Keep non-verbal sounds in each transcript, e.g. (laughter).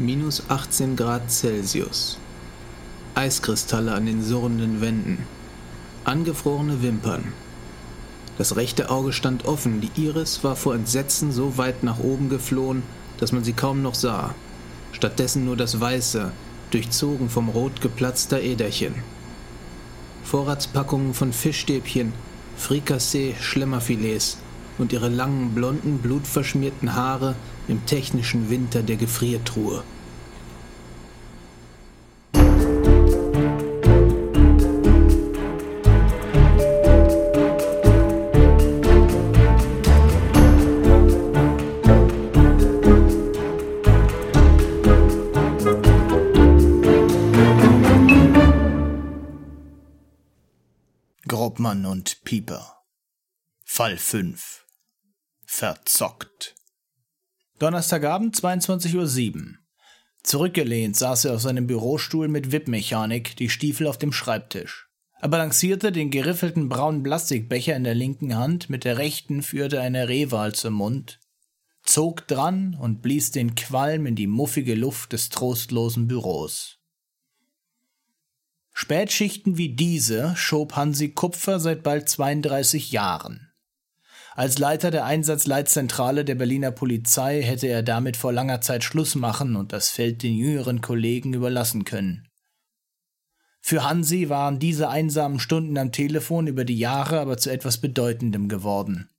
Minus 18 Grad Celsius. Eiskristalle an den surrenden Wänden. Angefrorene Wimpern. Das rechte Auge stand offen, die Iris war vor Entsetzen so weit nach oben geflohen, dass man sie kaum noch sah. Stattdessen nur das Weiße, durchzogen vom Rot geplatzter Äderchen. Vorratspackungen von Fischstäbchen, Frikassee, Schlemmerfilets und ihre langen, blonden, blutverschmierten Haare im technischen Winter der Gefriertruhe. Fall 5. Verzockt. Donnerstagabend 22.07 Uhr. Zurückgelehnt saß er auf seinem Bürostuhl mit Wippmechanik, die Stiefel auf dem Schreibtisch. Er balancierte den geriffelten braunen Plastikbecher in der linken Hand, mit der rechten führte eine Rehwahl zum Mund, zog dran und blies den Qualm in die muffige Luft des trostlosen Büros. Spätschichten wie diese schob Hansi Kupfer seit bald 32 Jahren. Als Leiter der Einsatzleitzentrale der Berliner Polizei hätte er damit vor langer Zeit Schluss machen und das Feld den jüngeren Kollegen überlassen können. Für Hansi waren diese einsamen Stunden am Telefon über die Jahre aber zu etwas Bedeutendem geworden.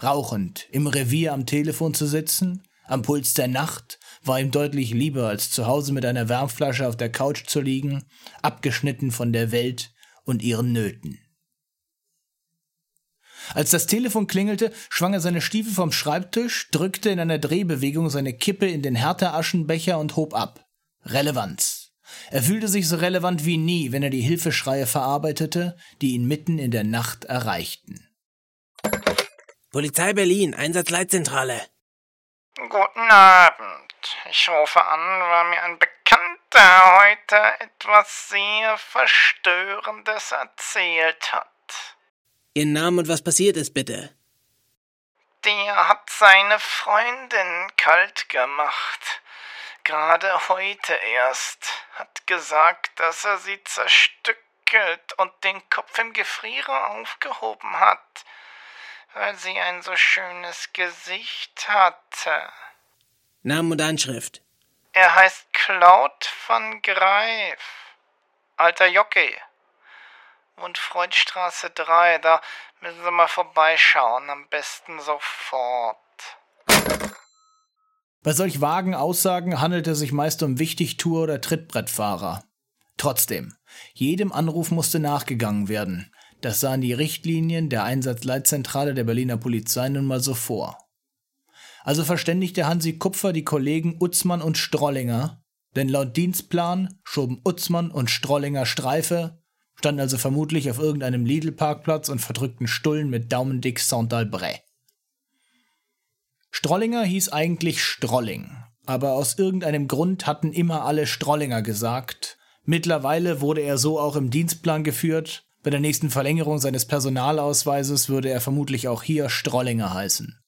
Rauchend im Revier am Telefon zu sitzen, am Puls der Nacht, war ihm deutlich lieber, als zu Hause mit einer Wärmflasche auf der Couch zu liegen, abgeschnitten von der Welt und ihren Nöten. Als das Telefon klingelte, schwang er seine Stiefel vom Schreibtisch, drückte in einer Drehbewegung seine Kippe in den Härteaschenbecher und hob ab. Relevanz. Er fühlte sich so relevant wie nie, wenn er die Hilfeschreie verarbeitete, die ihn mitten in der Nacht erreichten. Polizei Berlin, Einsatzleitzentrale. Guten Abend. Ich rufe an, weil mir ein Bekannter heute etwas sehr Verstörendes erzählt hat. Ihren Namen und was passiert ist, bitte. Der hat seine Freundin kalt gemacht. Gerade heute erst. Hat gesagt, dass er sie zerstückelt und den Kopf im Gefrierer aufgehoben hat, weil sie ein so schönes Gesicht hatte. Name und Anschrift. Er heißt Claude van Greif. Alter Jockey. Und Freudstraße 3, da müssen Sie mal vorbeischauen, am besten sofort. Bei solch vagen Aussagen handelt es sich meist um Wichtigtour- oder Trittbrettfahrer. Trotzdem, jedem Anruf musste nachgegangen werden. Das sahen die Richtlinien der Einsatzleitzentrale der Berliner Polizei nun mal so vor. Also verständigte Hansi Kupfer die Kollegen Utzmann und Strollinger, denn laut Dienstplan schoben Utzmann und Strollinger Streife, standen also vermutlich auf irgendeinem Lidl-Parkplatz und verdrückten Stullen mit daumendick Saint-Albret. Strollinger hieß eigentlich Strolling, aber aus irgendeinem Grund hatten immer alle Strollinger gesagt. Mittlerweile wurde er so auch im Dienstplan geführt. Bei der nächsten Verlängerung seines Personalausweises würde er vermutlich auch hier Strollinger heißen.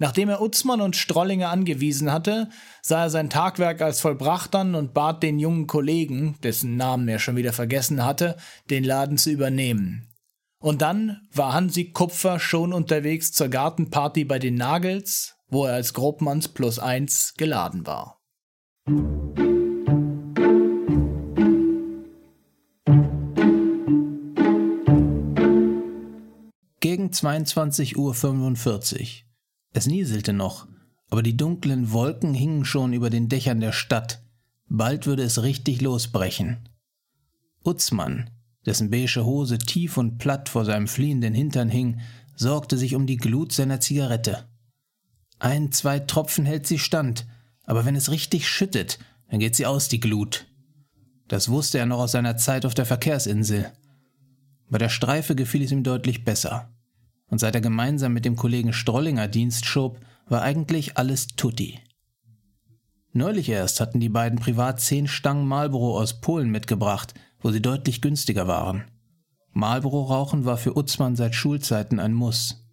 Nachdem er Utzmann und Strollinger angewiesen hatte, sah er sein Tagwerk als vollbracht an und bat den jungen Kollegen, dessen Namen er schon wieder vergessen hatte, den Laden zu übernehmen. Und dann war Hansi Kupfer schon unterwegs zur Gartenparty bei den Nagels, wo er als Grobmanns plus eins geladen war. Gegen 22.45 Uhr es nieselte noch, aber die dunklen Wolken hingen schon über den Dächern der Stadt. Bald würde es richtig losbrechen. Utzmann, dessen beige Hose tief und platt vor seinem fliehenden Hintern hing, sorgte sich um die Glut seiner Zigarette. Ein, zwei Tropfen hält sie stand, aber wenn es richtig schüttet, dann geht sie aus, die Glut. Das wusste er noch aus seiner Zeit auf der Verkehrsinsel. Bei der Streife gefiel es ihm deutlich besser und seit er gemeinsam mit dem Kollegen Strollinger Dienst schob, war eigentlich alles tutti. Neulich erst hatten die beiden privat zehn Stangen Marlboro aus Polen mitgebracht, wo sie deutlich günstiger waren. Marlboro-Rauchen war für Utzmann seit Schulzeiten ein Muss.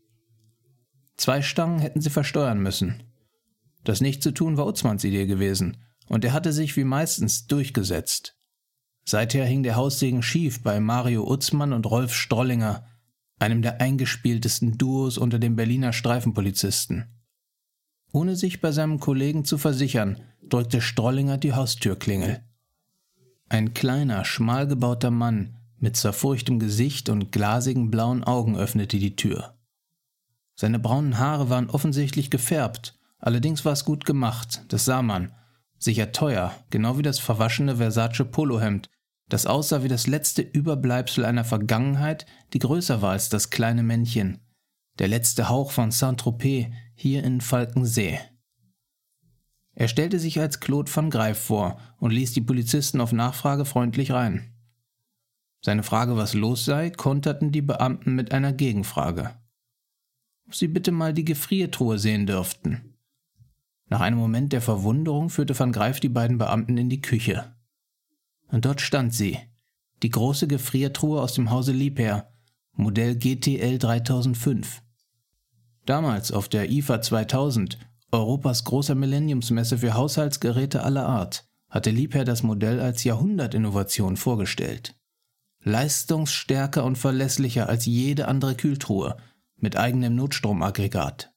Zwei Stangen hätten sie versteuern müssen. Das nicht zu tun war Utzmanns Idee gewesen, und er hatte sich wie meistens durchgesetzt. Seither hing der Haussegen schief bei Mario Utzmann und Rolf Strollinger, einem der eingespieltesten Duos unter den Berliner Streifenpolizisten. Ohne sich bei seinem Kollegen zu versichern, drückte Strollinger die Haustürklingel. Ein kleiner, schmal gebauter Mann mit zerfurchtem Gesicht und glasigen blauen Augen öffnete die Tür. Seine braunen Haare waren offensichtlich gefärbt, allerdings war es gut gemacht, das sah man. Sicher teuer, genau wie das verwaschene Versace Polohemd, das aussah wie das letzte Überbleibsel einer Vergangenheit, die größer war als das kleine Männchen, der letzte Hauch von Saint-Tropez hier in Falkensee. Er stellte sich als Claude van Greif vor und ließ die Polizisten auf Nachfrage freundlich rein. Seine Frage, was los sei, konterten die Beamten mit einer Gegenfrage. Ob sie bitte mal die Gefriertruhe sehen dürften. Nach einem Moment der Verwunderung führte van Greif die beiden Beamten in die Küche. Und dort stand sie, die große Gefriertruhe aus dem Hause Liebherr, Modell GTL 3005. Damals auf der IFA 2000, Europas großer Millenniumsmesse für Haushaltsgeräte aller Art, hatte Liebherr das Modell als Jahrhundertinnovation vorgestellt. Leistungsstärker und verlässlicher als jede andere Kühltruhe, mit eigenem Notstromaggregat.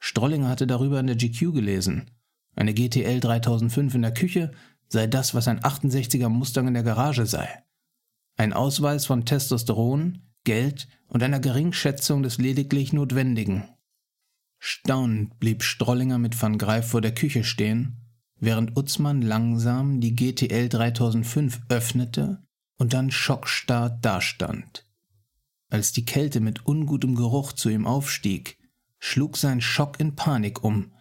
Strollinger hatte darüber in der GQ gelesen. Eine GTL 3005 in der Küche sei das, was ein 68er Mustang in der Garage sei. Ein Ausweis von Testosteron, Geld und einer Geringschätzung des lediglich Notwendigen. Staunend blieb Strollinger mit Van Greif vor der Küche stehen, während Utzmann langsam die GTL 3005 öffnete und dann schockstarr dastand. Als die Kälte mit ungutem Geruch zu ihm aufstieg, schlug sein Schock in Panik um.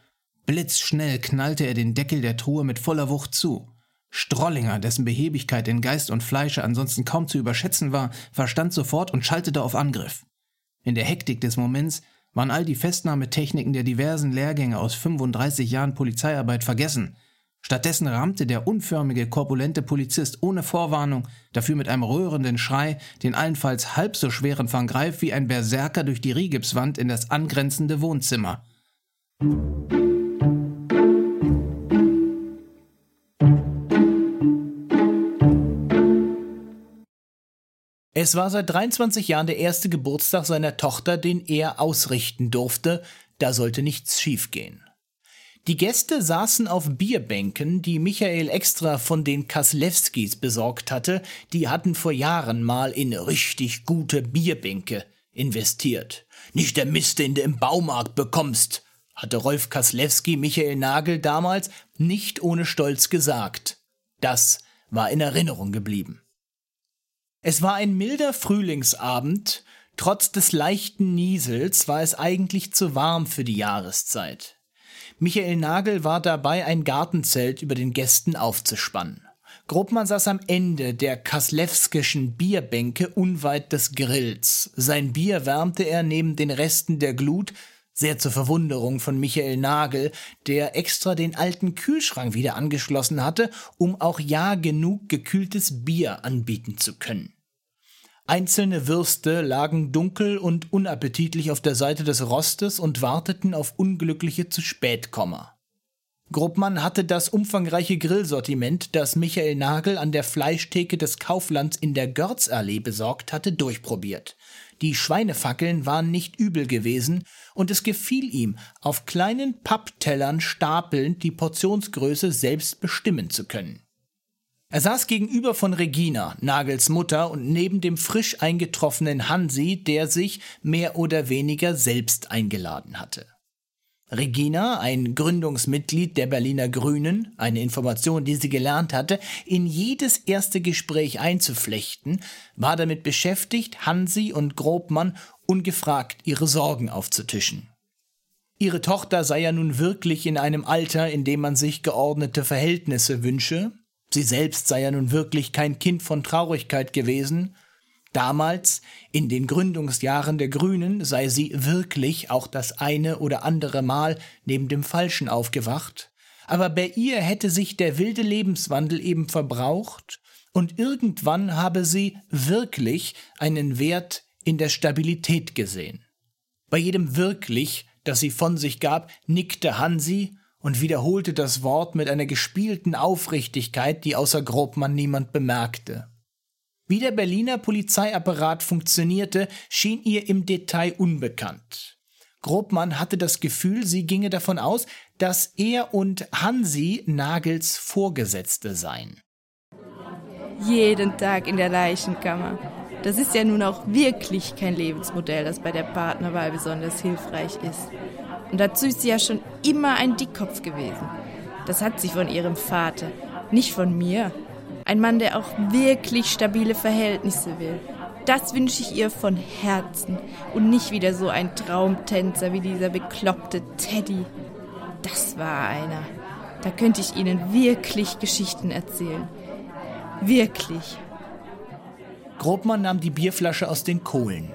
Blitzschnell knallte er den Deckel der Truhe mit voller Wucht zu. Strollinger, dessen Behebigkeit in Geist und Fleische ansonsten kaum zu überschätzen war, verstand sofort und schaltete auf Angriff. In der Hektik des Moments waren all die Festnahmetechniken der diversen Lehrgänge aus 35 Jahren Polizeiarbeit vergessen. Stattdessen rammte der unförmige, korpulente Polizist ohne Vorwarnung, dafür mit einem rührenden Schrei, den allenfalls halb so schweren Van Greif wie ein Berserker durch die Rigipswand in das angrenzende Wohnzimmer. Es war seit 23 Jahren der erste Geburtstag seiner Tochter, den er ausrichten durfte, da sollte nichts schiefgehen. Die Gäste saßen auf Bierbänken, die Michael extra von den Kaslewskis besorgt hatte, die hatten vor Jahren mal in richtig gute Bierbänke investiert. Nicht der Mist, den du im Baumarkt bekommst, hatte Rolf Kaslewski Michael Nagel damals nicht ohne Stolz gesagt. Das war in Erinnerung geblieben. Es war ein milder Frühlingsabend, trotz des leichten Niesels war es eigentlich zu warm für die Jahreszeit. Michael Nagel war dabei, ein Gartenzelt über den Gästen aufzuspannen. Grobmann saß am Ende der kaslewskischen Bierbänke unweit des Grills. Sein Bier wärmte er neben den Resten der Glut, sehr zur Verwunderung von Michael Nagel, der extra den alten Kühlschrank wieder angeschlossen hatte, um auch ja genug gekühltes Bier anbieten zu können. Einzelne Würste lagen dunkel und unappetitlich auf der Seite des Rostes und warteten auf unglückliche zu Spätkommer. Grobmann hatte das umfangreiche Grillsortiment, das Michael Nagel an der Fleischtheke des Kauflands in der Görzallee besorgt hatte, durchprobiert. Die Schweinefackeln waren nicht übel gewesen, und es gefiel ihm, auf kleinen Papptellern stapelnd die Portionsgröße selbst bestimmen zu können. Er saß gegenüber von Regina, Nagels Mutter, und neben dem frisch eingetroffenen Hansi, der sich mehr oder weniger selbst eingeladen hatte. Regina, ein Gründungsmitglied der Berliner Grünen, eine Information, die sie gelernt hatte, in jedes erste Gespräch einzuflechten, war damit beschäftigt, Hansi und Grobmann ungefragt ihre Sorgen aufzutischen. Ihre Tochter sei ja nun wirklich in einem Alter, in dem man sich geordnete Verhältnisse wünsche, Sie selbst sei ja nun wirklich kein Kind von Traurigkeit gewesen. Damals, in den Gründungsjahren der Grünen, sei sie wirklich auch das eine oder andere Mal neben dem Falschen aufgewacht. Aber bei ihr hätte sich der wilde Lebenswandel eben verbraucht und irgendwann habe sie wirklich einen Wert in der Stabilität gesehen. Bei jedem wirklich, das sie von sich gab, nickte Hansi und wiederholte das Wort mit einer gespielten Aufrichtigkeit, die außer Grobmann niemand bemerkte. Wie der Berliner Polizeiapparat funktionierte, schien ihr im Detail unbekannt. Grobmann hatte das Gefühl, sie ginge davon aus, dass er und Hansi Nagels Vorgesetzte seien. Jeden Tag in der Leichenkammer. Das ist ja nun auch wirklich kein Lebensmodell, das bei der Partnerwahl besonders hilfreich ist. Und dazu ist sie ja schon immer ein Dickkopf gewesen. Das hat sie von ihrem Vater, nicht von mir. Ein Mann, der auch wirklich stabile Verhältnisse will. Das wünsche ich ihr von Herzen und nicht wieder so ein Traumtänzer wie dieser bekloppte Teddy. Das war einer. Da könnte ich Ihnen wirklich Geschichten erzählen. Wirklich. Grobmann nahm die Bierflasche aus den Kohlen.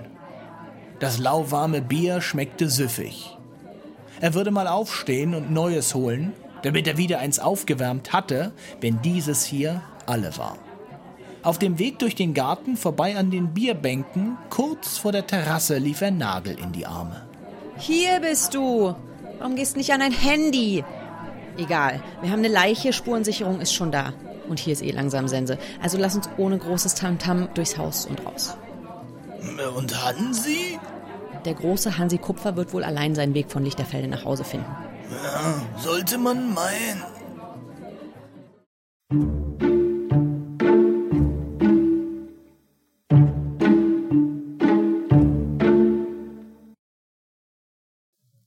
Das lauwarme Bier schmeckte süffig. Er würde mal aufstehen und Neues holen, damit er wieder eins aufgewärmt hatte, wenn dieses hier alle war. Auf dem Weg durch den Garten vorbei an den Bierbänken, kurz vor der Terrasse, lief er Nagel in die Arme. Hier bist du. Warum gehst du nicht an dein Handy? Egal, wir haben eine Leiche, Spurensicherung ist schon da. Und hier ist eh langsam Sense. Also lass uns ohne großes Tamtam durchs Haus und raus. Und Hansi? Der große Hansi Kupfer wird wohl allein seinen Weg von Lichterfelde nach Hause finden. Ja, sollte man meinen.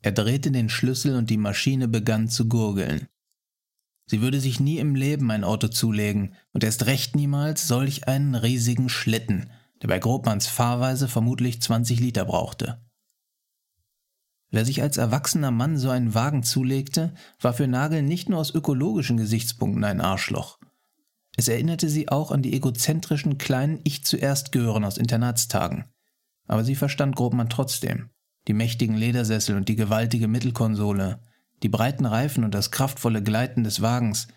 Er drehte den Schlüssel und die Maschine begann zu gurgeln. Sie würde sich nie im Leben ein Auto zulegen und erst recht niemals solch einen riesigen Schlitten, der bei Grobmanns Fahrweise vermutlich 20 Liter brauchte. Wer sich als erwachsener Mann so einen Wagen zulegte, war für Nagel nicht nur aus ökologischen Gesichtspunkten ein Arschloch. Es erinnerte sie auch an die egozentrischen kleinen Ich zuerst gehören aus Internatstagen. Aber sie verstand Grobmann trotzdem. Die mächtigen Ledersessel und die gewaltige Mittelkonsole, die breiten Reifen und das kraftvolle Gleiten des Wagens,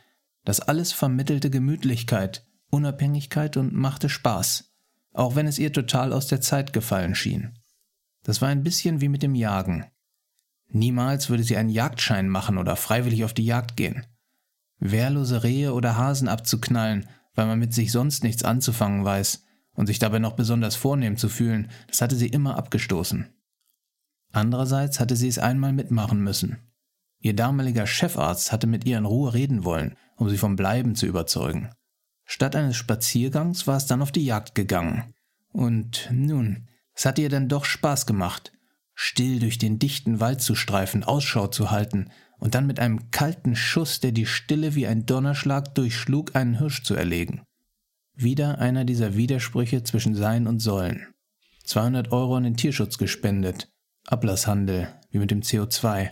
das alles vermittelte Gemütlichkeit, Unabhängigkeit und machte Spaß, auch wenn es ihr total aus der Zeit gefallen schien. Das war ein bisschen wie mit dem Jagen. Niemals würde sie einen Jagdschein machen oder freiwillig auf die Jagd gehen. Wehrlose Rehe oder Hasen abzuknallen, weil man mit sich sonst nichts anzufangen weiß und sich dabei noch besonders vornehm zu fühlen, das hatte sie immer abgestoßen. Andererseits hatte sie es einmal mitmachen müssen. Ihr damaliger Chefarzt hatte mit ihr in Ruhe reden wollen, um sie vom Bleiben zu überzeugen. Statt eines Spaziergangs war es dann auf die Jagd gegangen. Und nun, es hatte ihr dann doch Spaß gemacht, still durch den dichten Wald zu streifen, Ausschau zu halten und dann mit einem kalten Schuss, der die Stille wie ein Donnerschlag durchschlug, einen Hirsch zu erlegen. Wieder einer dieser Widersprüche zwischen Sein und Sollen. 200 Euro an den Tierschutz gespendet, Ablasshandel, wie mit dem CO2.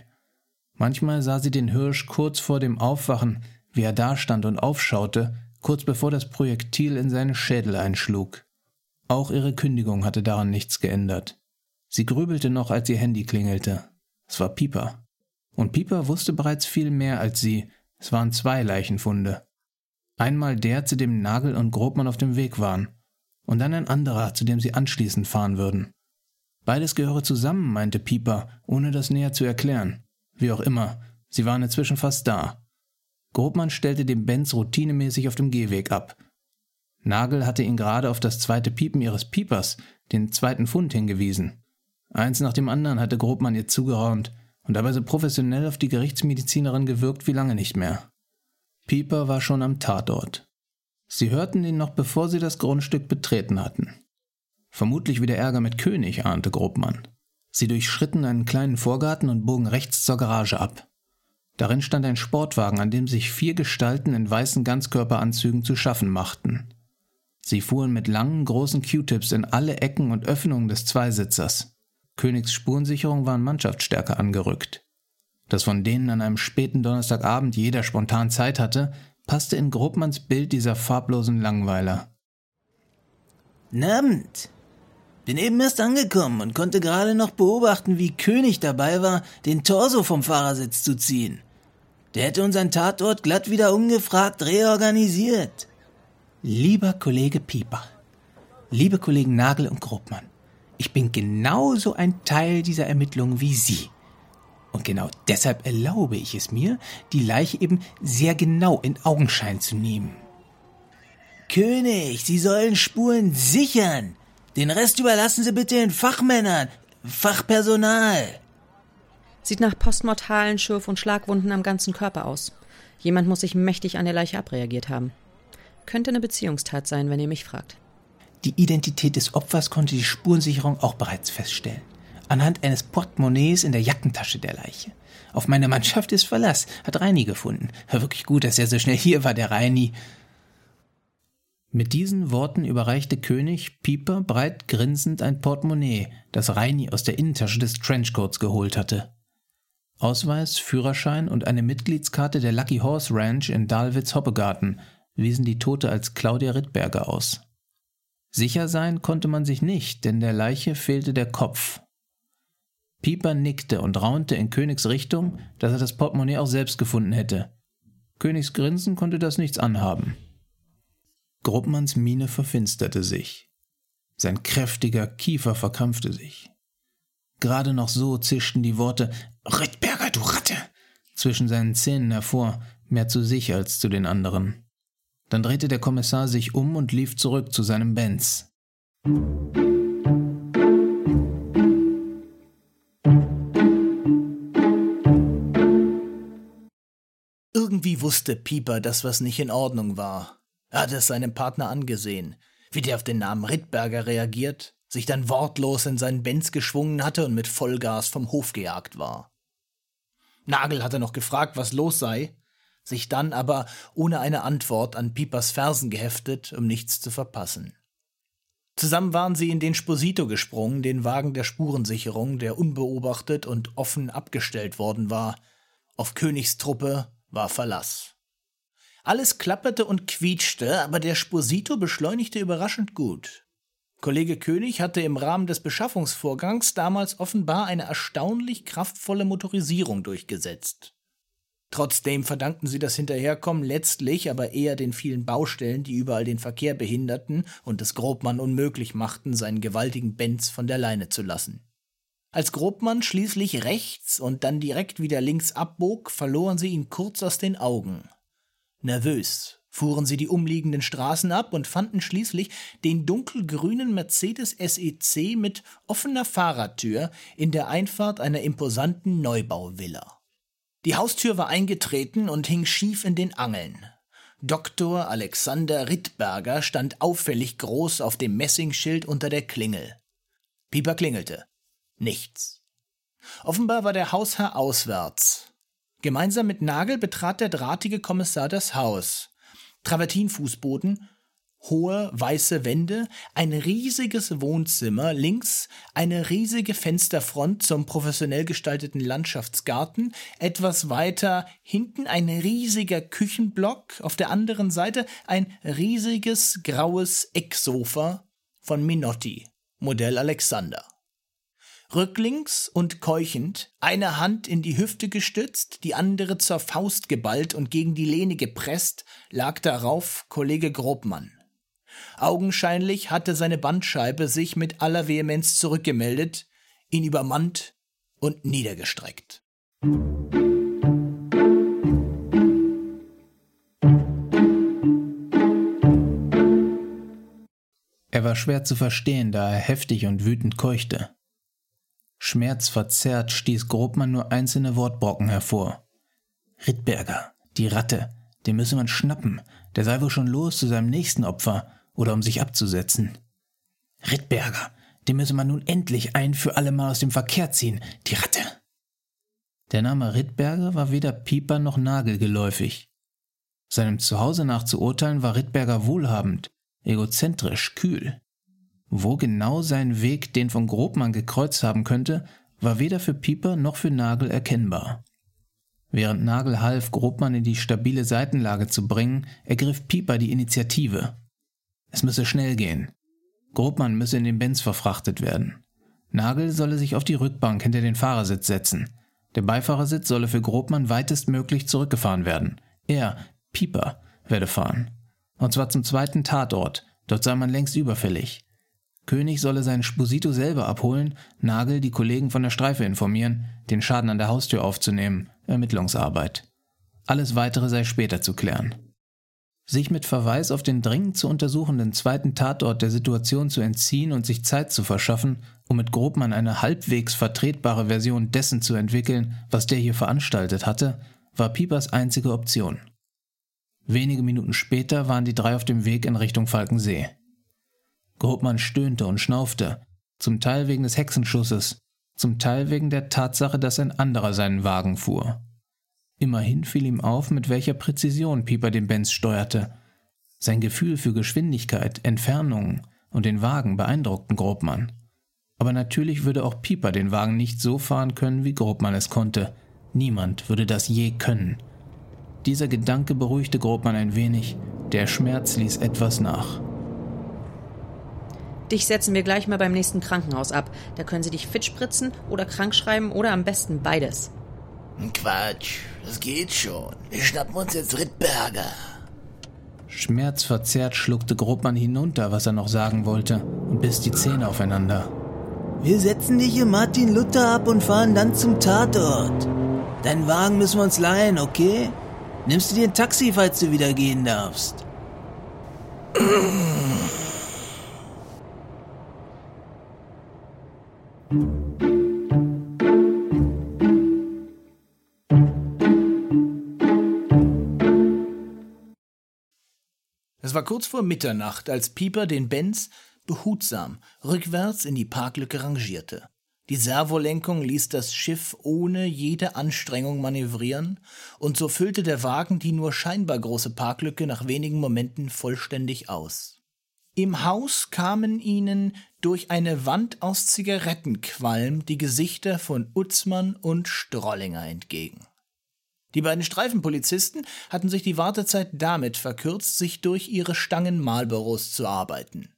Manchmal sah sie den Hirsch kurz vor dem Aufwachen, wie er dastand und aufschaute, kurz bevor das Projektil in seinen Schädel einschlug. Auch ihre Kündigung hatte daran nichts geändert. Sie grübelte noch, als ihr Handy klingelte. Es war Pieper. Und Pieper wusste bereits viel mehr als sie. Es waren zwei Leichenfunde. Einmal der, zu dem Nagel und Grobmann auf dem Weg waren, und dann ein anderer, zu dem sie anschließend fahren würden. Beides gehöre zusammen, meinte Pieper, ohne das näher zu erklären. Wie auch immer, sie waren inzwischen fast da. Grobmann stellte den Benz routinemäßig auf dem Gehweg ab. Nagel hatte ihn gerade auf das zweite Piepen ihres Piepers, den zweiten Fund, hingewiesen. Eins nach dem anderen hatte Grobmann ihr zugeraunt und dabei so professionell auf die Gerichtsmedizinerin gewirkt wie lange nicht mehr. Pieper war schon am Tatort. Sie hörten ihn noch bevor sie das Grundstück betreten hatten. Vermutlich wieder Ärger mit König, ahnte Grobmann. Sie durchschritten einen kleinen Vorgarten und bogen rechts zur Garage ab. Darin stand ein Sportwagen, an dem sich vier Gestalten in weißen Ganzkörperanzügen zu schaffen machten. Sie fuhren mit langen, großen Q-Tips in alle Ecken und Öffnungen des Zweisitzers. Königs Spurensicherung waren Mannschaftsstärke angerückt. Dass von denen an einem späten Donnerstagabend jeder spontan Zeit hatte, passte in Grobmanns Bild dieser farblosen Langweiler. Abend, bin eben erst angekommen und konnte gerade noch beobachten, wie König dabei war, den Torso vom Fahrersitz zu ziehen. Der hätte unseren Tatort glatt wieder ungefragt reorganisiert. Lieber Kollege Pieper, liebe Kollegen Nagel und Grobmann, ich bin genauso ein Teil dieser Ermittlungen wie Sie. Und genau deshalb erlaube ich es mir, die Leiche eben sehr genau in Augenschein zu nehmen. König, Sie sollen Spuren sichern. Den Rest überlassen Sie bitte den Fachmännern, Fachpersonal. Sieht nach postmortalen Schürf- und Schlagwunden am ganzen Körper aus. Jemand muss sich mächtig an der Leiche abreagiert haben. Könnte eine Beziehungstat sein, wenn ihr mich fragt. Die Identität des Opfers konnte die Spurensicherung auch bereits feststellen. Anhand eines Portemonnaies in der Jackentasche der Leiche. Auf meine Mannschaft ist Verlass, hat Reini gefunden. War wirklich gut, dass er so schnell hier war, der Reini. Mit diesen Worten überreichte König Pieper breit grinsend ein Portemonnaie, das Reini aus der Innentasche des Trenchcoats geholt hatte. Ausweis, Führerschein und eine Mitgliedskarte der Lucky Horse Ranch in Dahlwitz-Hoppegarten wiesen die Tote als Claudia Rittberger aus. Sicher sein konnte man sich nicht, denn der Leiche fehlte der Kopf. Pieper nickte und raunte in Königs Richtung, dass er das Portemonnaie auch selbst gefunden hätte. Königs Grinsen konnte das nichts anhaben. Gruppmanns Miene verfinsterte sich. Sein kräftiger Kiefer verkrampfte sich. Gerade noch so zischten die Worte Rittberger, du Ratte! zwischen seinen Zähnen hervor, mehr zu sich als zu den anderen. Dann drehte der Kommissar sich um und lief zurück zu seinem Benz. Irgendwie wusste Pieper, dass was nicht in Ordnung war. Er hatte es seinem Partner angesehen, wie der auf den Namen Rittberger reagiert, sich dann wortlos in seinen Benz geschwungen hatte und mit Vollgas vom Hof gejagt war. Nagel hatte noch gefragt, was los sei, sich dann aber ohne eine Antwort an Piepers Fersen geheftet, um nichts zu verpassen. Zusammen waren sie in den Sposito gesprungen, den Wagen der Spurensicherung, der unbeobachtet und offen abgestellt worden war. Auf Königstruppe war Verlass. Alles klapperte und quietschte, aber der Sposito beschleunigte überraschend gut. Kollege König hatte im Rahmen des Beschaffungsvorgangs damals offenbar eine erstaunlich kraftvolle Motorisierung durchgesetzt. Trotzdem verdankten sie das Hinterherkommen letztlich aber eher den vielen Baustellen, die überall den Verkehr behinderten und es Grobmann unmöglich machten, seinen gewaltigen Benz von der Leine zu lassen. Als Grobmann schließlich rechts und dann direkt wieder links abbog, verloren sie ihn kurz aus den Augen. Nervös fuhren sie die umliegenden Straßen ab und fanden schließlich den dunkelgrünen Mercedes SEC mit offener Fahrradtür in der Einfahrt einer imposanten Neubauvilla. Die Haustür war eingetreten und hing schief in den Angeln. Dr. Alexander Rittberger stand auffällig groß auf dem Messingschild unter der Klingel. Pieper klingelte. Nichts. Offenbar war der Hausherr auswärts. Gemeinsam mit Nagel betrat der drahtige Kommissar das Haus. Travertinfußboden, hohe weiße Wände, ein riesiges Wohnzimmer, links eine riesige Fensterfront zum professionell gestalteten Landschaftsgarten, etwas weiter hinten ein riesiger Küchenblock, auf der anderen Seite ein riesiges graues Ecksofa von Minotti, Modell Alexander. Rücklings und keuchend, eine Hand in die Hüfte gestützt, die andere zur Faust geballt und gegen die Lehne gepresst, lag darauf Kollege Grobmann. Augenscheinlich hatte seine Bandscheibe sich mit aller Vehemenz zurückgemeldet, ihn übermannt und niedergestreckt. Er war schwer zu verstehen, da er heftig und wütend keuchte. Schmerzverzerrt stieß Grobmann nur einzelne Wortbrocken hervor. Rittberger, die Ratte, den müsse man schnappen, der sei wohl schon los zu seinem nächsten Opfer oder um sich abzusetzen. Rittberger, den müsse man nun endlich ein für alle Mal aus dem Verkehr ziehen, die Ratte. Der Name Rittberger war weder Pieper noch Nagel geläufig. Seinem Zuhause nach zu urteilen war Rittberger wohlhabend, egozentrisch, kühl. Wo genau sein Weg den von Grobmann gekreuzt haben könnte, war weder für Pieper noch für Nagel erkennbar. Während Nagel half, Grobmann in die stabile Seitenlage zu bringen, ergriff Pieper die Initiative. Es müsse schnell gehen. Grobmann müsse in den Benz verfrachtet werden. Nagel solle sich auf die Rückbank hinter den Fahrersitz setzen. Der Beifahrersitz solle für Grobmann weitestmöglich zurückgefahren werden. Er, Pieper, werde fahren. Und zwar zum zweiten Tatort. Dort sei man längst überfällig. König solle seinen Sposito selber abholen, Nagel die Kollegen von der Streife informieren, den Schaden an der Haustür aufzunehmen, Ermittlungsarbeit. Alles weitere sei später zu klären. Sich mit Verweis auf den dringend zu untersuchenden zweiten Tatort der Situation zu entziehen und sich Zeit zu verschaffen, um mit Grobmann eine halbwegs vertretbare Version dessen zu entwickeln, was der hier veranstaltet hatte, war Piepers einzige Option. Wenige Minuten später waren die drei auf dem Weg in Richtung Falkensee. Grobmann stöhnte und schnaufte, zum Teil wegen des Hexenschusses, zum Teil wegen der Tatsache, dass ein anderer seinen Wagen fuhr. Immerhin fiel ihm auf, mit welcher Präzision Pieper den Benz steuerte. Sein Gefühl für Geschwindigkeit, Entfernungen und den Wagen beeindruckten Grobmann. Aber natürlich würde auch Pieper den Wagen nicht so fahren können, wie Grobmann es konnte. Niemand würde das je können. Dieser Gedanke beruhigte Grobmann ein wenig, der Schmerz ließ etwas nach. Dich setzen wir gleich mal beim nächsten Krankenhaus ab. Da können sie dich fit spritzen oder krank schreiben oder am besten beides. Quatsch, das geht schon. Wir schnappen uns jetzt Rittberger. Schmerzverzerrt schluckte Grobmann hinunter, was er noch sagen wollte, und biss die Zähne aufeinander. Wir setzen dich im Martin Luther ab und fahren dann zum Tatort. Deinen Wagen müssen wir uns leihen, okay? Nimmst du dir ein Taxi, falls du wieder gehen darfst? (laughs) Es war kurz vor Mitternacht, als Pieper den Benz behutsam rückwärts in die Parklücke rangierte. Die Servolenkung ließ das Schiff ohne jede Anstrengung manövrieren, und so füllte der Wagen die nur scheinbar große Parklücke nach wenigen Momenten vollständig aus. Im Haus kamen ihnen durch eine Wand aus Zigarettenqualm die Gesichter von Utzmann und Strollinger entgegen. Die beiden Streifenpolizisten hatten sich die Wartezeit damit verkürzt, sich durch ihre Stangen Malbüros zu arbeiten.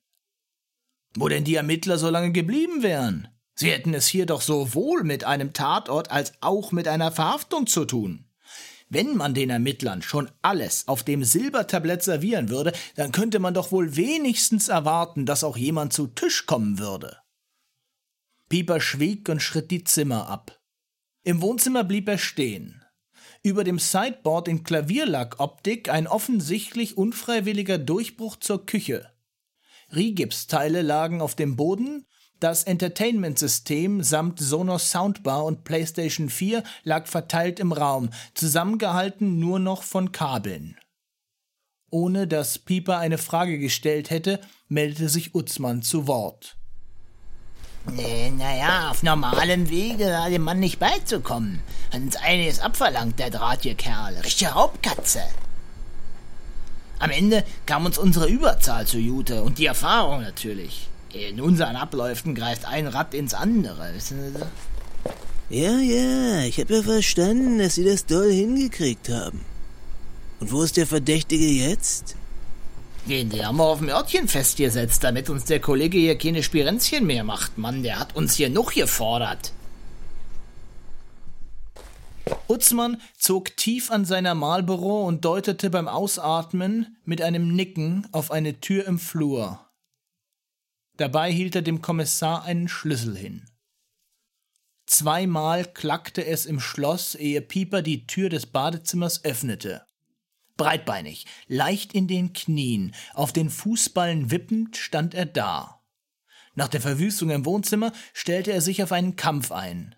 Wo denn die Ermittler so lange geblieben wären? Sie hätten es hier doch sowohl mit einem Tatort als auch mit einer Verhaftung zu tun. Wenn man den Ermittlern schon alles auf dem Silbertablett servieren würde, dann könnte man doch wohl wenigstens erwarten, dass auch jemand zu Tisch kommen würde. Pieper schwieg und schritt die Zimmer ab. Im Wohnzimmer blieb er stehen über dem Sideboard in Klavierlackoptik ein offensichtlich unfreiwilliger Durchbruch zur Küche. Rigipsteile lagen auf dem Boden, das Entertainment-System samt Sonos Soundbar und PlayStation 4 lag verteilt im Raum, zusammengehalten nur noch von Kabeln. Ohne dass Pieper eine Frage gestellt hätte, meldete sich Utzmann zu Wort. Nee, naja, auf normalem Wege war dem Mann nicht beizukommen. Hat uns einiges abverlangt, der drahtige Kerl. Richtige Raubkatze. Am Ende kam uns unsere Überzahl zugute und die Erfahrung natürlich. In unseren Abläufen greift ein Rad ins andere, wissen Sie so? Ja, ja, ich habe ja verstanden, dass Sie das doll hingekriegt haben. Und wo ist der Verdächtige jetzt? Den, den haben wir auf dem Örtchen festgesetzt, damit uns der Kollege hier keine Spirenzchen mehr macht. Mann, der hat uns hier noch gefordert. Utzmann zog tief an seiner Malbüro und deutete beim Ausatmen mit einem Nicken auf eine Tür im Flur. Dabei hielt er dem Kommissar einen Schlüssel hin. Zweimal klackte es im Schloss, ehe Pieper die Tür des Badezimmers öffnete. Breitbeinig, leicht in den Knien, auf den Fußballen wippend, stand er da. Nach der Verwüstung im Wohnzimmer stellte er sich auf einen Kampf ein.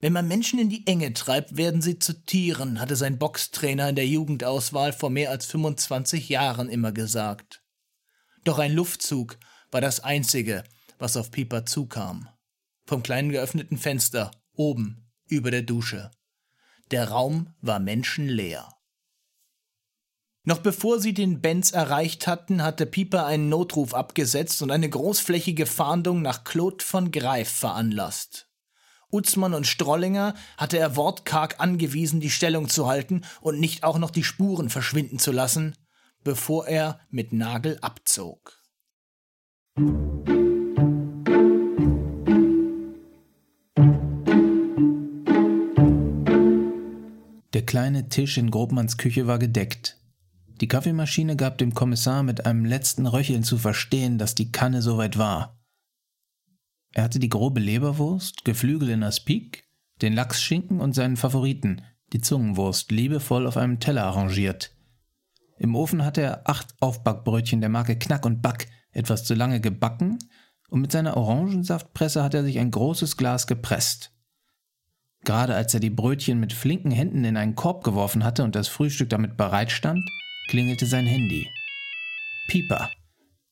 Wenn man Menschen in die Enge treibt, werden sie zu Tieren, hatte sein Boxtrainer in der Jugendauswahl vor mehr als 25 Jahren immer gesagt. Doch ein Luftzug war das Einzige, was auf Pieper zukam. Vom kleinen geöffneten Fenster, oben, über der Dusche. Der Raum war menschenleer. Noch bevor sie den Benz erreicht hatten, hatte Pieper einen Notruf abgesetzt und eine großflächige Fahndung nach Claude von Greif veranlasst. Utzmann und Strollinger hatte er wortkarg angewiesen, die Stellung zu halten und nicht auch noch die Spuren verschwinden zu lassen, bevor er mit Nagel abzog. Der kleine Tisch in Grobmanns Küche war gedeckt. Die Kaffeemaschine gab dem Kommissar mit einem letzten Röcheln zu verstehen, dass die Kanne soweit war. Er hatte die grobe Leberwurst, Geflügel in Aspik, den Lachsschinken und seinen Favoriten, die Zungenwurst, liebevoll auf einem Teller arrangiert. Im Ofen hatte er acht Aufbackbrötchen der Marke Knack und Back etwas zu lange gebacken und mit seiner Orangensaftpresse hat er sich ein großes Glas gepresst. Gerade als er die Brötchen mit flinken Händen in einen Korb geworfen hatte und das Frühstück damit bereitstand, klingelte sein Handy. Pieper,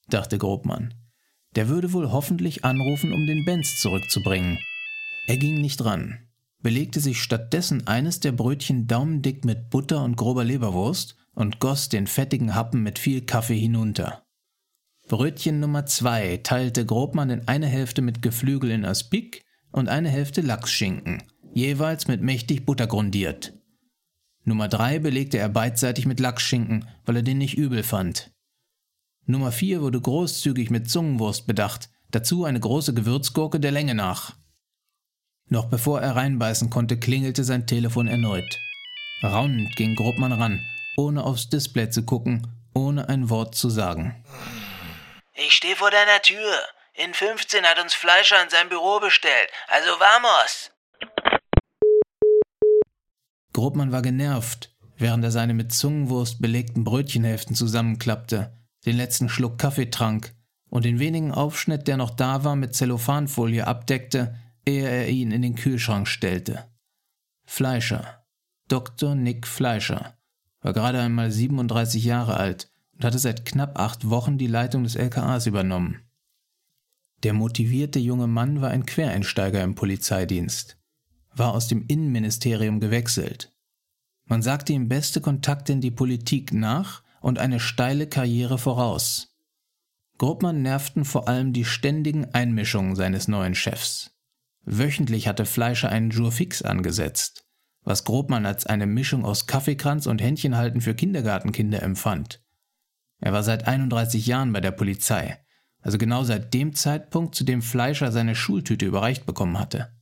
dachte Grobmann. Der würde wohl hoffentlich anrufen, um den Benz zurückzubringen. Er ging nicht ran, belegte sich stattdessen eines der Brötchen daumendick mit Butter und grober Leberwurst und goss den fettigen Happen mit viel Kaffee hinunter. Brötchen Nummer zwei teilte Grobmann in eine Hälfte mit Geflügel in Aspik und eine Hälfte Lachsschinken, jeweils mit mächtig Butter grundiert. Nummer drei belegte er beidseitig mit Lachsschinken, weil er den nicht übel fand. Nummer vier wurde großzügig mit Zungenwurst bedacht, dazu eine große Gewürzgurke der Länge nach. Noch bevor er reinbeißen konnte, klingelte sein Telefon erneut. Raunend ging Grobmann ran, ohne aufs Display zu gucken, ohne ein Wort zu sagen. Ich stehe vor deiner Tür. In 15 hat uns Fleischer in sein Büro bestellt. Also vamos! Grobmann war genervt, während er seine mit Zungenwurst belegten Brötchenhälften zusammenklappte, den letzten Schluck Kaffee trank und den wenigen Aufschnitt, der noch da war, mit Zellophanfolie abdeckte, ehe er ihn in den Kühlschrank stellte. Fleischer, Dr. Nick Fleischer, war gerade einmal 37 Jahre alt und hatte seit knapp acht Wochen die Leitung des LKAs übernommen. Der motivierte junge Mann war ein Quereinsteiger im Polizeidienst, war aus dem Innenministerium gewechselt. Man sagte ihm beste Kontakte in die Politik nach und eine steile Karriere voraus. Grobmann nervten vor allem die ständigen Einmischungen seines neuen Chefs. Wöchentlich hatte Fleischer einen Jour fix angesetzt, was Grobmann als eine Mischung aus Kaffeekranz und Händchenhalten für Kindergartenkinder empfand. Er war seit 31 Jahren bei der Polizei, also genau seit dem Zeitpunkt, zu dem Fleischer seine Schultüte überreicht bekommen hatte.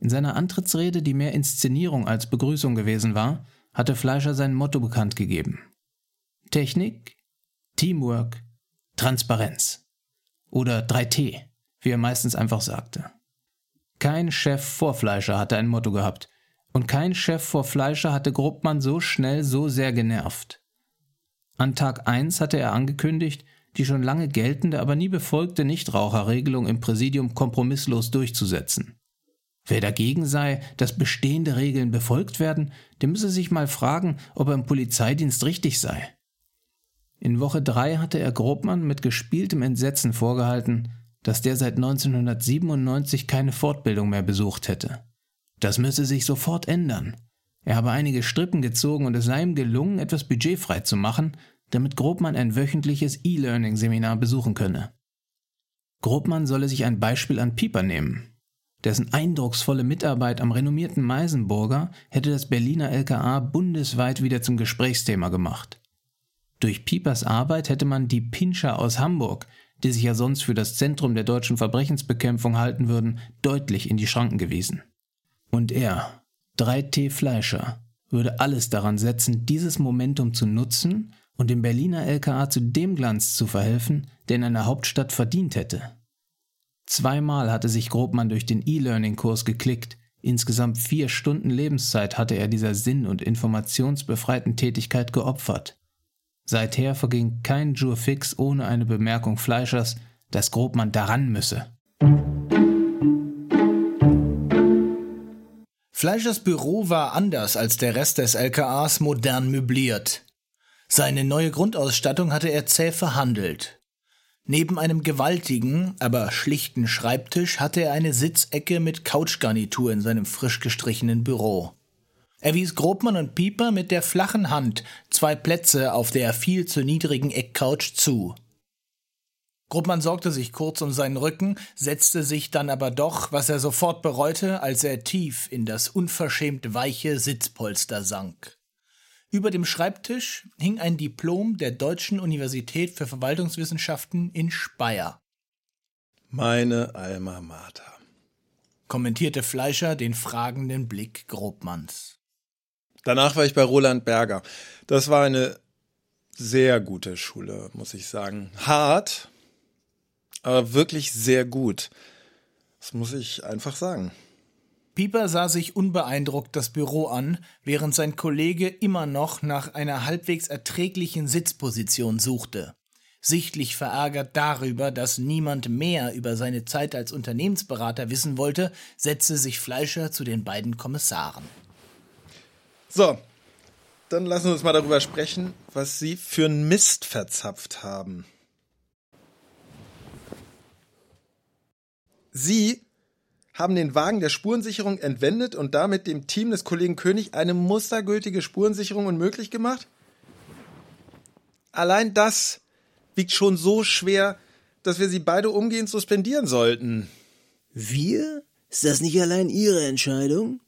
In seiner Antrittsrede, die mehr Inszenierung als Begrüßung gewesen war, hatte Fleischer sein Motto bekannt gegeben. Technik, Teamwork, Transparenz. Oder 3T, wie er meistens einfach sagte. Kein Chef vor Fleischer hatte ein Motto gehabt. Und kein Chef vor Fleischer hatte Gruppmann so schnell so sehr genervt. An Tag 1 hatte er angekündigt, die schon lange geltende, aber nie befolgte Nichtraucherregelung im Präsidium kompromisslos durchzusetzen. Wer dagegen sei, dass bestehende Regeln befolgt werden, der müsse sich mal fragen, ob er im Polizeidienst richtig sei. In Woche 3 hatte er Grobmann mit gespieltem Entsetzen vorgehalten, dass der seit 1997 keine Fortbildung mehr besucht hätte. Das müsse sich sofort ändern. Er habe einige Strippen gezogen und es sei ihm gelungen, etwas budgetfrei zu machen, damit Grobmann ein wöchentliches E-Learning-Seminar besuchen könne. Grobmann solle sich ein Beispiel an Pieper nehmen. Dessen eindrucksvolle Mitarbeit am renommierten Meisenburger hätte das Berliner LKA bundesweit wieder zum Gesprächsthema gemacht. Durch Piepers Arbeit hätte man die Pinscher aus Hamburg, die sich ja sonst für das Zentrum der deutschen Verbrechensbekämpfung halten würden, deutlich in die Schranken gewiesen. Und er, 3T Fleischer würde alles daran setzen, dieses Momentum zu nutzen und dem Berliner LKA zu dem Glanz zu verhelfen, der in einer Hauptstadt verdient hätte. Zweimal hatte sich Grobmann durch den E-Learning-Kurs geklickt, insgesamt vier Stunden Lebenszeit hatte er dieser sinn- und informationsbefreiten Tätigkeit geopfert. Seither verging kein Jour fix ohne eine Bemerkung Fleischers, dass Grobmann daran müsse. Fleischers Büro war anders als der Rest des LKAs modern möbliert. Seine neue Grundausstattung hatte er zäh verhandelt. Neben einem gewaltigen, aber schlichten Schreibtisch hatte er eine Sitzecke mit Couchgarnitur in seinem frisch gestrichenen Büro. Er wies Grobmann und Pieper mit der flachen Hand zwei Plätze auf der viel zu niedrigen Eckcouch zu. Gruppmann sorgte sich kurz um seinen Rücken, setzte sich dann aber doch, was er sofort bereute, als er tief in das unverschämt weiche Sitzpolster sank. Über dem Schreibtisch hing ein Diplom der Deutschen Universität für Verwaltungswissenschaften in Speyer. Meine Alma Mater, kommentierte Fleischer den fragenden Blick Grobmanns. Danach war ich bei Roland Berger. Das war eine sehr gute Schule, muss ich sagen. Hart, aber wirklich sehr gut. Das muss ich einfach sagen. Pieper sah sich unbeeindruckt das Büro an, während sein Kollege immer noch nach einer halbwegs erträglichen Sitzposition suchte. Sichtlich verärgert darüber, dass niemand mehr über seine Zeit als Unternehmensberater wissen wollte, setzte sich Fleischer zu den beiden Kommissaren. So, dann lassen wir uns mal darüber sprechen, was Sie für einen Mist verzapft haben. Sie haben den Wagen der Spurensicherung entwendet und damit dem Team des Kollegen König eine mustergültige Spurensicherung unmöglich gemacht? Allein das wiegt schon so schwer, dass wir sie beide umgehend suspendieren sollten. Wir? Ist das nicht allein Ihre Entscheidung?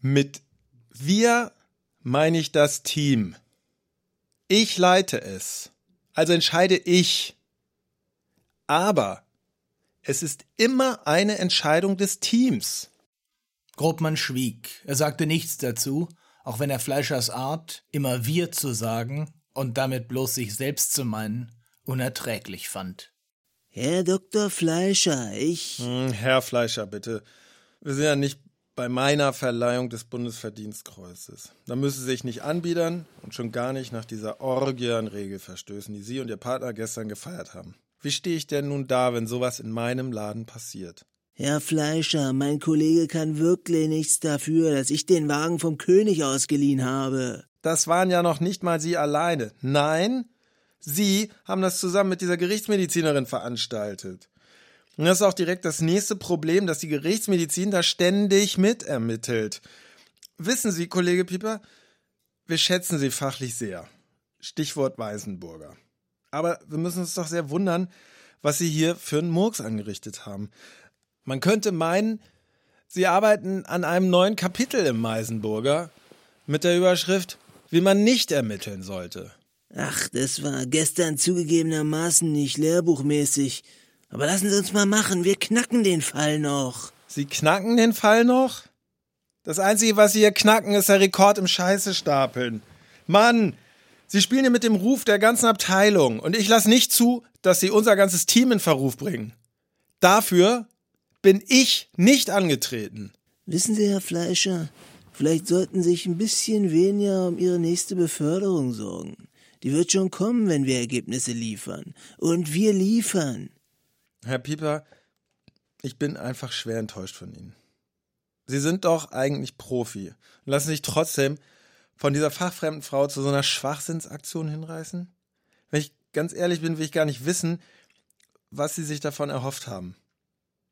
Mit wir meine ich das Team. Ich leite es. Also entscheide ich. Aber es ist immer eine Entscheidung des Teams. Grobmann schwieg. Er sagte nichts dazu, auch wenn er Fleischers Art, immer wir zu sagen und damit bloß sich selbst zu meinen, unerträglich fand. Herr Dr. Fleischer, ich. Hm, Herr Fleischer, bitte. Wir sind ja nicht bei meiner Verleihung des Bundesverdienstkreuzes. Da müssen Sie sich nicht anbiedern und schon gar nicht nach dieser Orgie an Regelverstößen, die Sie und Ihr Partner gestern gefeiert haben. Wie stehe ich denn nun da, wenn sowas in meinem Laden passiert? Herr Fleischer, mein Kollege kann wirklich nichts dafür, dass ich den Wagen vom König ausgeliehen habe. Das waren ja noch nicht mal Sie alleine. Nein, Sie haben das zusammen mit dieser Gerichtsmedizinerin veranstaltet. Und das ist auch direkt das nächste Problem, dass die Gerichtsmedizin da ständig mitermittelt. Wissen Sie, Kollege Pieper, wir schätzen Sie fachlich sehr. Stichwort Weisenburger. Aber wir müssen uns doch sehr wundern, was Sie hier für einen Murks angerichtet haben. Man könnte meinen, Sie arbeiten an einem neuen Kapitel im Meisenburger mit der Überschrift, wie man nicht ermitteln sollte. Ach, das war gestern zugegebenermaßen nicht lehrbuchmäßig. Aber lassen Sie uns mal machen, wir knacken den Fall noch. Sie knacken den Fall noch? Das Einzige, was Sie hier knacken, ist der Rekord im Scheiße stapeln. Mann, Sie spielen hier mit dem Ruf der ganzen Abteilung und ich lasse nicht zu, dass Sie unser ganzes Team in Verruf bringen. Dafür bin ich nicht angetreten. Wissen Sie, Herr Fleischer, vielleicht sollten Sie sich ein bisschen weniger um Ihre nächste Beförderung sorgen. Die wird schon kommen, wenn wir Ergebnisse liefern. Und wir liefern. Herr Pieper, ich bin einfach schwer enttäuscht von Ihnen. Sie sind doch eigentlich Profi und lassen sich trotzdem von dieser fachfremden Frau zu so einer Schwachsinnsaktion hinreißen? Wenn ich ganz ehrlich bin, will ich gar nicht wissen, was Sie sich davon erhofft haben.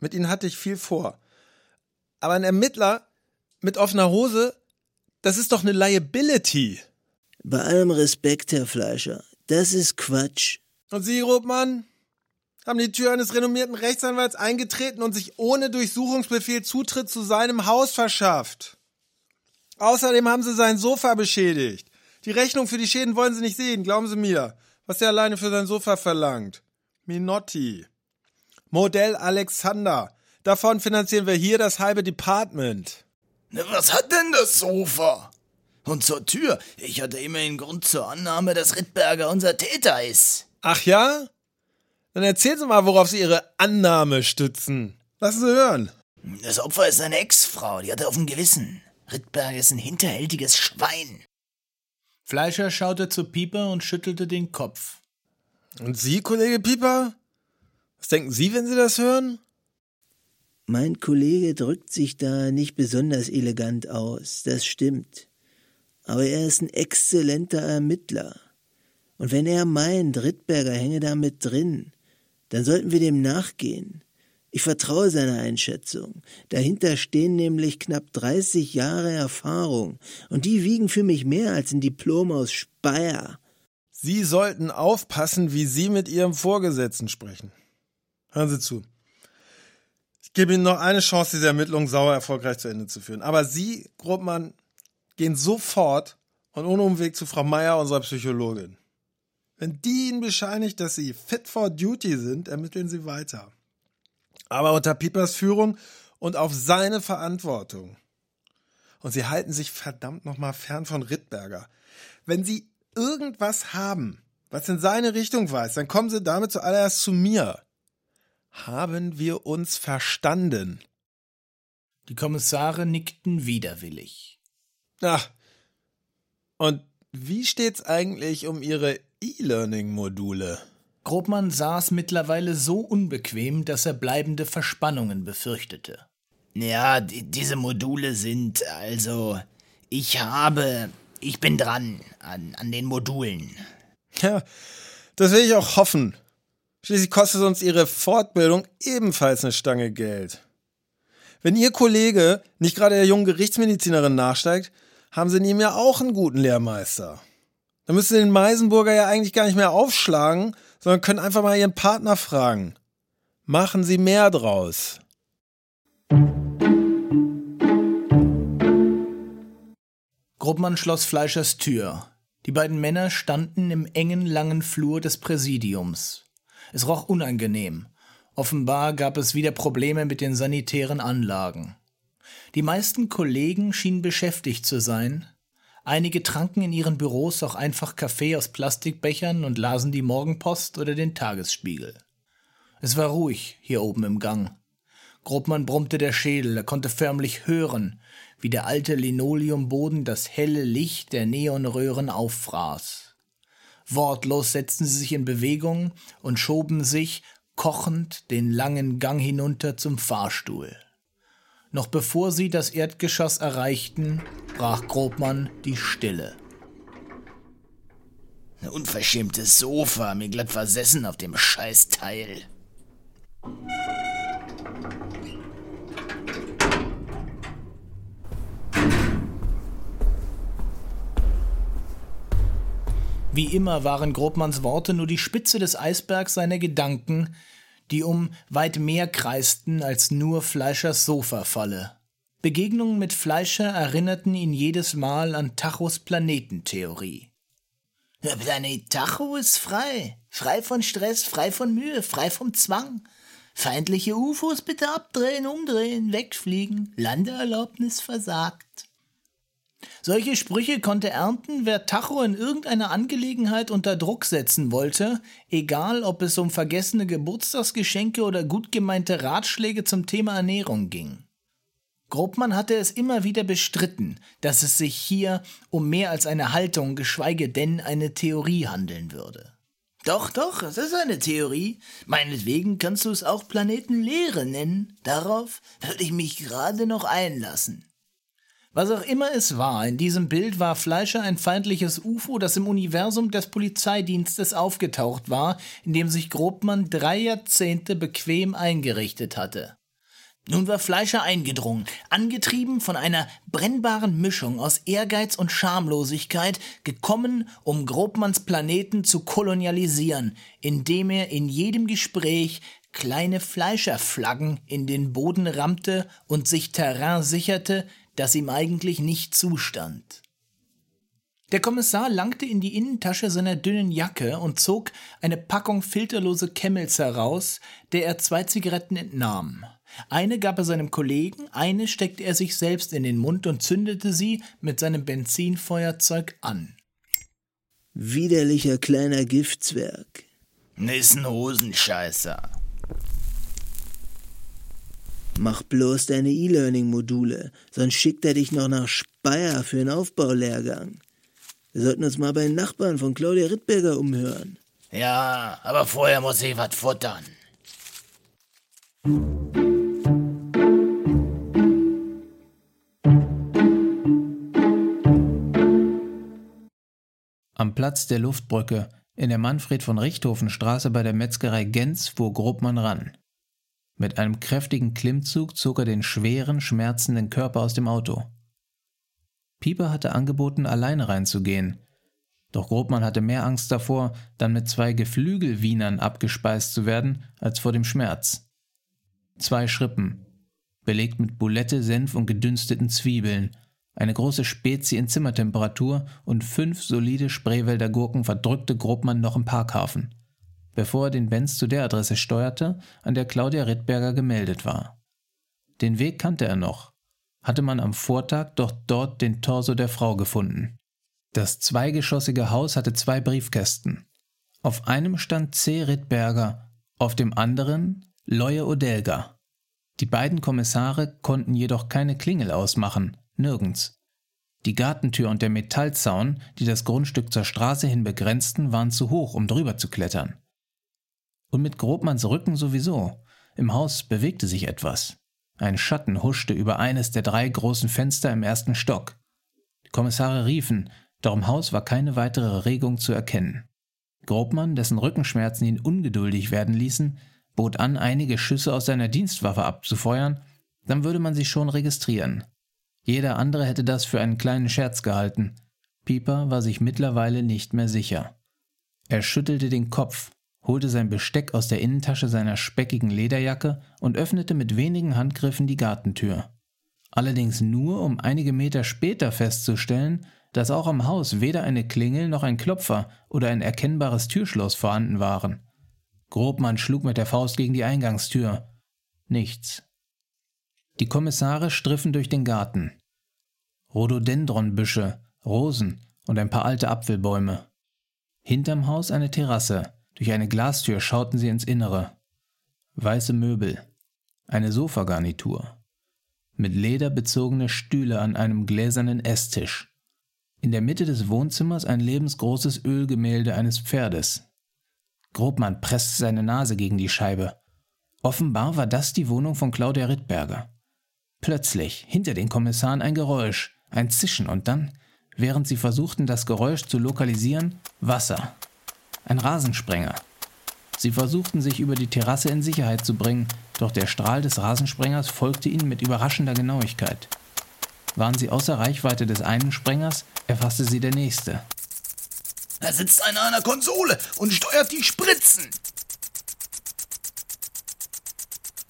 Mit Ihnen hatte ich viel vor. Aber ein Ermittler mit offener Hose, das ist doch eine Liability. Bei allem Respekt, Herr Fleischer, das ist Quatsch. Und Sie, Robmann, haben die Tür eines renommierten Rechtsanwalts eingetreten und sich ohne Durchsuchungsbefehl Zutritt zu seinem Haus verschafft. Außerdem haben sie sein Sofa beschädigt. Die Rechnung für die Schäden wollen sie nicht sehen, glauben Sie mir. Was er alleine für sein Sofa verlangt. Minotti. Modell Alexander. Davon finanzieren wir hier das halbe Department. Na, was hat denn das Sofa? Und zur Tür. Ich hatte immerhin Grund zur Annahme, dass Rittberger unser Täter ist. Ach ja? Dann erzählen Sie mal, worauf Sie Ihre Annahme stützen. Lassen Sie hören. Das Opfer ist seine Ex-Frau, die hat er auf dem Gewissen. Rittberger ist ein hinterhältiges Schwein. Fleischer schaute zu Pieper und schüttelte den Kopf. Und Sie, Kollege Pieper? Was denken Sie, wenn Sie das hören? Mein Kollege drückt sich da nicht besonders elegant aus, das stimmt. Aber er ist ein exzellenter Ermittler. Und wenn er meint, Rittberger hänge da mit drin, dann sollten wir dem nachgehen. Ich vertraue seiner Einschätzung. Dahinter stehen nämlich knapp 30 Jahre Erfahrung, und die wiegen für mich mehr als ein Diplom aus Speyer. Sie sollten aufpassen, wie Sie mit Ihrem Vorgesetzten sprechen. Hören Sie zu. Ich gebe Ihnen noch eine Chance, diese Ermittlung sauer erfolgreich zu Ende zu führen. Aber Sie, Grobmann, gehen sofort und ohne Umweg zu Frau Meier, unserer Psychologin. Wenn die Ihnen bescheinigt, dass Sie fit for duty sind, ermitteln Sie weiter. Aber unter Piepers Führung und auf seine Verantwortung. Und Sie halten sich verdammt nochmal fern von Rittberger. Wenn Sie irgendwas haben, was in seine Richtung weist, dann kommen Sie damit zuallererst zu mir. Haben wir uns verstanden? Die Kommissare nickten widerwillig. Ach. Und wie steht's eigentlich um Ihre E-Learning-Module? Grobmann saß mittlerweile so unbequem, dass er bleibende Verspannungen befürchtete. Ja, die, diese Module sind also. Ich habe. Ich bin dran an, an den Modulen. Ja, das will ich auch hoffen. Schließlich kostet uns Ihre Fortbildung ebenfalls eine Stange Geld. Wenn Ihr Kollege nicht gerade der jungen Gerichtsmedizinerin nachsteigt, haben Sie in ihm ja auch einen guten Lehrmeister. Da müssen Sie den Meisenburger ja eigentlich gar nicht mehr aufschlagen, sondern können einfach mal Ihren Partner fragen. Machen Sie mehr draus. Grobmann schloss Fleischers Tür. Die beiden Männer standen im engen, langen Flur des Präsidiums. Es roch unangenehm. Offenbar gab es wieder Probleme mit den sanitären Anlagen. Die meisten Kollegen schienen beschäftigt zu sein. Einige tranken in ihren Büros auch einfach Kaffee aus Plastikbechern und lasen die Morgenpost oder den Tagesspiegel. Es war ruhig hier oben im Gang. Grobmann brummte der Schädel, er konnte förmlich hören, wie der alte Linoleumboden das helle Licht der Neonröhren auffraß. Wortlos setzten sie sich in Bewegung und schoben sich, kochend, den langen Gang hinunter zum Fahrstuhl. Noch bevor sie das Erdgeschoss erreichten, brach Grobmann die Stille. Ein unverschämtes Sofa, mir glatt versessen auf dem Scheißteil. Wie immer waren Grobmanns Worte nur die Spitze des Eisbergs seiner Gedanken, die um weit mehr kreisten als nur Fleischers Sofafalle. Begegnungen mit Fleischer erinnerten ihn jedes Mal an Tachos Planetentheorie. Der Planet Tacho ist frei. Frei von Stress, frei von Mühe, frei vom Zwang. Feindliche UFOs bitte abdrehen, umdrehen, wegfliegen. Landeerlaubnis versagt. Solche Sprüche konnte ernten, wer Tacho in irgendeiner Angelegenheit unter Druck setzen wollte, egal ob es um vergessene Geburtstagsgeschenke oder gut gemeinte Ratschläge zum Thema Ernährung ging. Grobmann hatte es immer wieder bestritten, dass es sich hier um mehr als eine Haltung, geschweige denn eine Theorie handeln würde. Doch, doch, es ist eine Theorie. Meinetwegen kannst du es auch Planetenlehre nennen. Darauf würde ich mich gerade noch einlassen. Was auch immer es war, in diesem Bild war Fleischer ein feindliches UFO, das im Universum des Polizeidienstes aufgetaucht war, in dem sich Grobmann drei Jahrzehnte bequem eingerichtet hatte. Nun war Fleischer eingedrungen, angetrieben von einer brennbaren Mischung aus Ehrgeiz und Schamlosigkeit, gekommen, um Grobmanns Planeten zu kolonialisieren, indem er in jedem Gespräch kleine Fleischerflaggen in den Boden rammte und sich Terrain sicherte, das ihm eigentlich nicht zustand. Der Kommissar langte in die Innentasche seiner dünnen Jacke und zog eine Packung filterlose Camels heraus, der er zwei Zigaretten entnahm. Eine gab er seinem Kollegen, eine steckte er sich selbst in den Mund und zündete sie mit seinem Benzinfeuerzeug an. Widerlicher kleiner Giftzwerg. Ist ein Hosenscheißer. Mach bloß deine E-Learning-Module, sonst schickt er dich noch nach Speyer für einen Aufbaulehrgang. Wir sollten uns mal bei den Nachbarn von Claudia Rittberger umhören. Ja, aber vorher muss ich was futtern. Am Platz der Luftbrücke in der Manfred von Richthofen Straße bei der Metzgerei Gens fuhr Grobmann ran. Mit einem kräftigen Klimmzug zog er den schweren, schmerzenden Körper aus dem Auto. Pieper hatte angeboten, alleine reinzugehen. Doch Grobmann hatte mehr Angst davor, dann mit zwei Geflügelwienern abgespeist zu werden, als vor dem Schmerz. Zwei Schrippen, belegt mit Bulette, Senf und gedünsteten Zwiebeln, eine große Spezie in Zimmertemperatur und fünf solide Spreewälder Gurken verdrückte Grobmann noch im Parkhafen bevor er den Benz zu der Adresse steuerte, an der Claudia Rittberger gemeldet war. Den Weg kannte er noch, hatte man am Vortag doch dort den Torso der Frau gefunden. Das zweigeschossige Haus hatte zwei Briefkästen. Auf einem stand C. Rittberger, auf dem anderen Leue Odelga. Die beiden Kommissare konnten jedoch keine Klingel ausmachen, nirgends. Die Gartentür und der Metallzaun, die das Grundstück zur Straße hin begrenzten, waren zu hoch, um drüber zu klettern. Und mit Grobmanns Rücken sowieso. Im Haus bewegte sich etwas. Ein Schatten huschte über eines der drei großen Fenster im ersten Stock. Die Kommissare riefen, doch im Haus war keine weitere Regung zu erkennen. Grobmann, dessen Rückenschmerzen ihn ungeduldig werden ließen, bot an, einige Schüsse aus seiner Dienstwaffe abzufeuern, dann würde man sie schon registrieren. Jeder andere hätte das für einen kleinen Scherz gehalten. Pieper war sich mittlerweile nicht mehr sicher. Er schüttelte den Kopf, holte sein Besteck aus der Innentasche seiner speckigen Lederjacke und öffnete mit wenigen Handgriffen die Gartentür. Allerdings nur, um einige Meter später festzustellen, dass auch am Haus weder eine Klingel noch ein Klopfer oder ein erkennbares Türschloss vorhanden waren. Grobmann schlug mit der Faust gegen die Eingangstür. Nichts. Die Kommissare striffen durch den Garten. Rhododendronbüsche, Rosen und ein paar alte Apfelbäume. Hinterm Haus eine Terrasse. Durch eine Glastür schauten sie ins Innere. Weiße Möbel. Eine Sofagarnitur. Mit Leder bezogene Stühle an einem gläsernen Esstisch. In der Mitte des Wohnzimmers ein lebensgroßes Ölgemälde eines Pferdes. Grobmann presste seine Nase gegen die Scheibe. Offenbar war das die Wohnung von Claudia Rittberger. Plötzlich, hinter den Kommissaren ein Geräusch, ein Zischen und dann, während sie versuchten, das Geräusch zu lokalisieren, Wasser. Ein Rasensprenger. Sie versuchten sich über die Terrasse in Sicherheit zu bringen, doch der Strahl des Rasensprengers folgte ihnen mit überraschender Genauigkeit. Waren sie außer Reichweite des einen Sprengers, erfasste sie der nächste. Da sitzt einer an der Konsole und steuert die Spritzen.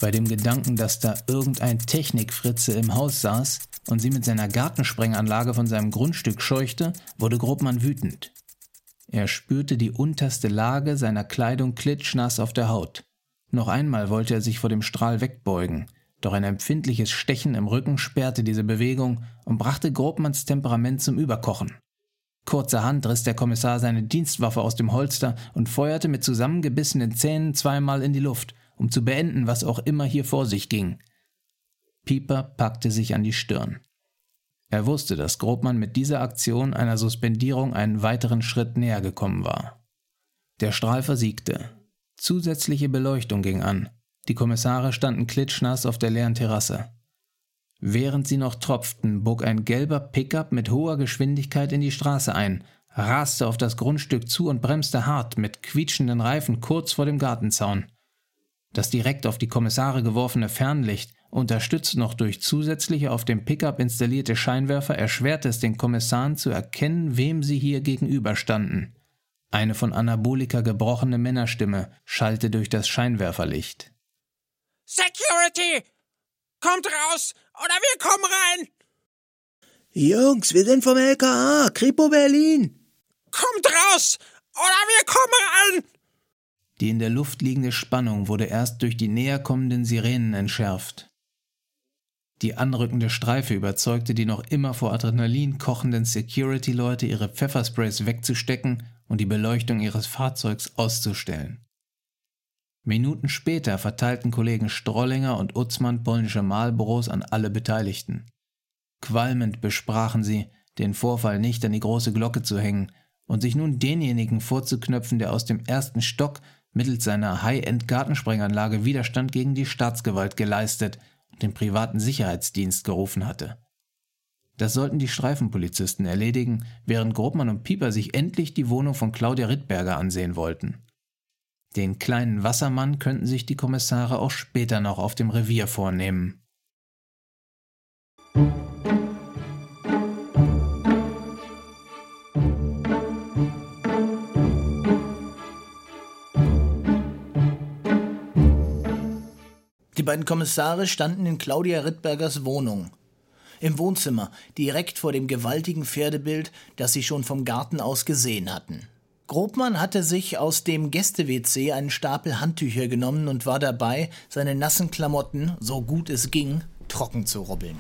Bei dem Gedanken, dass da irgendein Technikfritze im Haus saß und sie mit seiner Gartensprenganlage von seinem Grundstück scheuchte, wurde Grobmann wütend. Er spürte die unterste Lage seiner Kleidung klitschnass auf der Haut. Noch einmal wollte er sich vor dem Strahl wegbeugen, doch ein empfindliches Stechen im Rücken sperrte diese Bewegung und brachte Grobmanns Temperament zum Überkochen. Kurzerhand riss der Kommissar seine Dienstwaffe aus dem Holster und feuerte mit zusammengebissenen Zähnen zweimal in die Luft, um zu beenden, was auch immer hier vor sich ging. Pieper packte sich an die Stirn. Er wusste, dass Grobmann mit dieser Aktion einer Suspendierung einen weiteren Schritt näher gekommen war. Der Strahl versiegte. Zusätzliche Beleuchtung ging an. Die Kommissare standen klitschnass auf der leeren Terrasse. Während sie noch tropften, bog ein gelber Pickup mit hoher Geschwindigkeit in die Straße ein, raste auf das Grundstück zu und bremste hart mit quietschenden Reifen kurz vor dem Gartenzaun. Das direkt auf die Kommissare geworfene Fernlicht, unterstützt noch durch zusätzliche auf dem Pickup installierte Scheinwerfer, erschwerte es den Kommissaren zu erkennen, wem sie hier gegenüberstanden. Eine von Anabolika gebrochene Männerstimme schallte durch das Scheinwerferlicht. Security! Kommt raus, oder wir kommen rein! Jungs, wir sind vom LKA, Kripo Berlin. Kommt raus, oder wir kommen rein! Die in der Luft liegende Spannung wurde erst durch die näher kommenden Sirenen entschärft. Die anrückende Streife überzeugte die noch immer vor Adrenalin kochenden Security-Leute, ihre Pfeffersprays wegzustecken und die Beleuchtung ihres Fahrzeugs auszustellen. Minuten später verteilten Kollegen Strollinger und Utzmann polnische Malbüros an alle Beteiligten. Qualmend besprachen sie, den Vorfall nicht an die große Glocke zu hängen und sich nun denjenigen vorzuknöpfen, der aus dem ersten Stock mittels seiner High-End-Gartensprenganlage Widerstand gegen die Staatsgewalt geleistet den privaten Sicherheitsdienst gerufen hatte. Das sollten die Streifenpolizisten erledigen, während Grobmann und Pieper sich endlich die Wohnung von Claudia Rittberger ansehen wollten. Den kleinen Wassermann könnten sich die Kommissare auch später noch auf dem Revier vornehmen. Die beiden Kommissare standen in Claudia Rittbergers Wohnung. Im Wohnzimmer, direkt vor dem gewaltigen Pferdebild, das sie schon vom Garten aus gesehen hatten. Grobmann hatte sich aus dem Gäste-WC einen Stapel Handtücher genommen und war dabei, seine nassen Klamotten, so gut es ging, trocken zu rubbeln.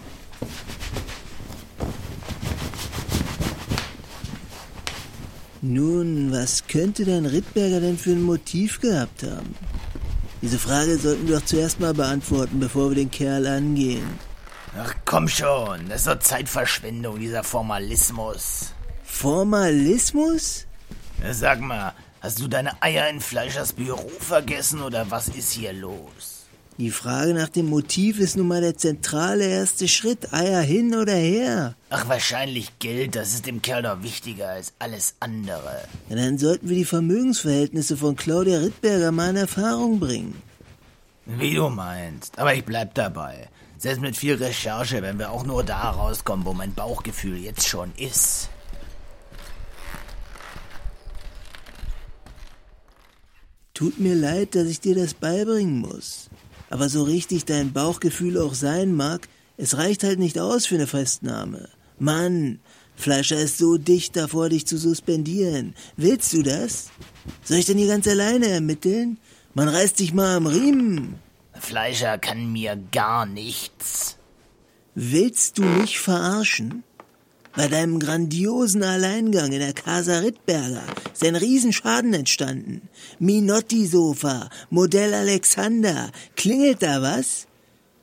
Nun, was könnte dein Rittberger denn für ein Motiv gehabt haben? Diese Frage sollten wir doch zuerst mal beantworten, bevor wir den Kerl angehen. Ach komm schon, das ist doch Zeitverschwendung, dieser Formalismus. Formalismus? Ja, Sag mal, hast du deine Eier in Fleischers Büro vergessen oder was ist hier los? Die Frage nach dem Motiv ist nun mal der zentrale erste Schritt. Eier hin oder her. Ach, wahrscheinlich Geld, das ist dem Kerl doch wichtiger als alles andere. Ja, dann sollten wir die Vermögensverhältnisse von Claudia Rittberger mal in Erfahrung bringen. Wie du meinst, aber ich bleib dabei. Selbst mit viel Recherche, wenn wir auch nur da rauskommen, wo mein Bauchgefühl jetzt schon ist. Tut mir leid, dass ich dir das beibringen muss. Aber so richtig dein Bauchgefühl auch sein mag, es reicht halt nicht aus für eine Festnahme. Mann, Fleischer ist so dicht davor, dich zu suspendieren. Willst du das? Soll ich denn hier ganz alleine ermitteln? Man reißt dich mal am Riemen. Fleischer kann mir gar nichts. Willst du mich verarschen? Bei deinem grandiosen Alleingang in der Casa Rittberger ist ein Riesenschaden entstanden. Minotti-Sofa, Modell Alexander. Klingelt da was?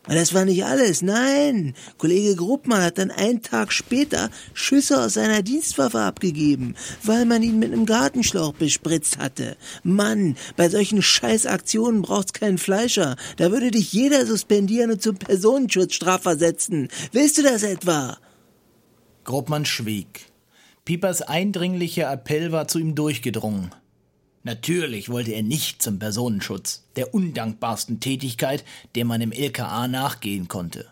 Aber das war nicht alles. Nein, Kollege Gruppmann hat dann einen Tag später Schüsse aus seiner Dienstwaffe abgegeben, weil man ihn mit einem Gartenschlauch bespritzt hatte. Mann, bei solchen Scheißaktionen braucht's keinen Fleischer. Da würde dich jeder suspendieren und zum Personenschutzstraf versetzen. Willst du das etwa? Grobmann schwieg. Piepers eindringlicher Appell war zu ihm durchgedrungen. Natürlich wollte er nicht zum Personenschutz, der undankbarsten Tätigkeit, der man im LKA nachgehen konnte.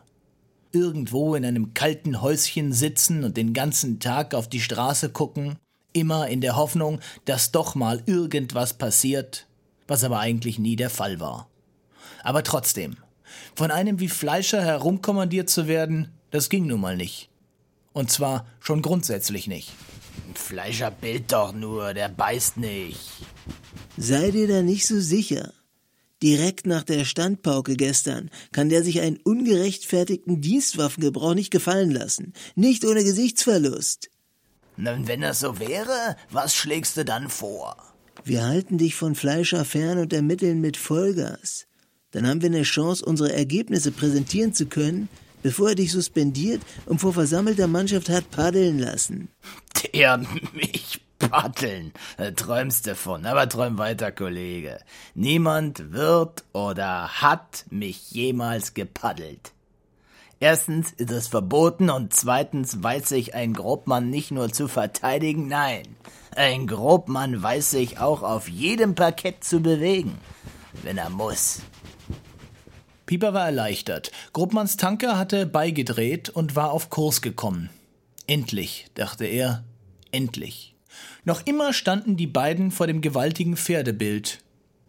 Irgendwo in einem kalten Häuschen sitzen und den ganzen Tag auf die Straße gucken, immer in der Hoffnung, dass doch mal irgendwas passiert, was aber eigentlich nie der Fall war. Aber trotzdem, von einem wie Fleischer herumkommandiert zu werden, das ging nun mal nicht. Und zwar schon grundsätzlich nicht. Fleischer bellt doch nur, der beißt nicht. Sei dir da nicht so sicher. Direkt nach der Standpauke gestern kann der sich einen ungerechtfertigten Dienstwaffengebrauch nicht gefallen lassen. Nicht ohne Gesichtsverlust. Na, und wenn das so wäre, was schlägst du dann vor? Wir halten dich von Fleischer fern und ermitteln mit Vollgas. Dann haben wir eine Chance, unsere Ergebnisse präsentieren zu können, bevor er dich suspendiert und vor versammelter Mannschaft hat paddeln lassen. Der mich paddeln. Da träumst du von. Aber träum weiter, Kollege. Niemand wird oder hat mich jemals gepaddelt. Erstens ist es verboten und zweitens weiß sich ein Grobmann nicht nur zu verteidigen, nein, ein Grobmann weiß sich auch auf jedem Parkett zu bewegen, wenn er muss. Pieper war erleichtert. Gruppmanns Tanker hatte beigedreht und war auf Kurs gekommen. Endlich, dachte er, endlich. Noch immer standen die beiden vor dem gewaltigen Pferdebild.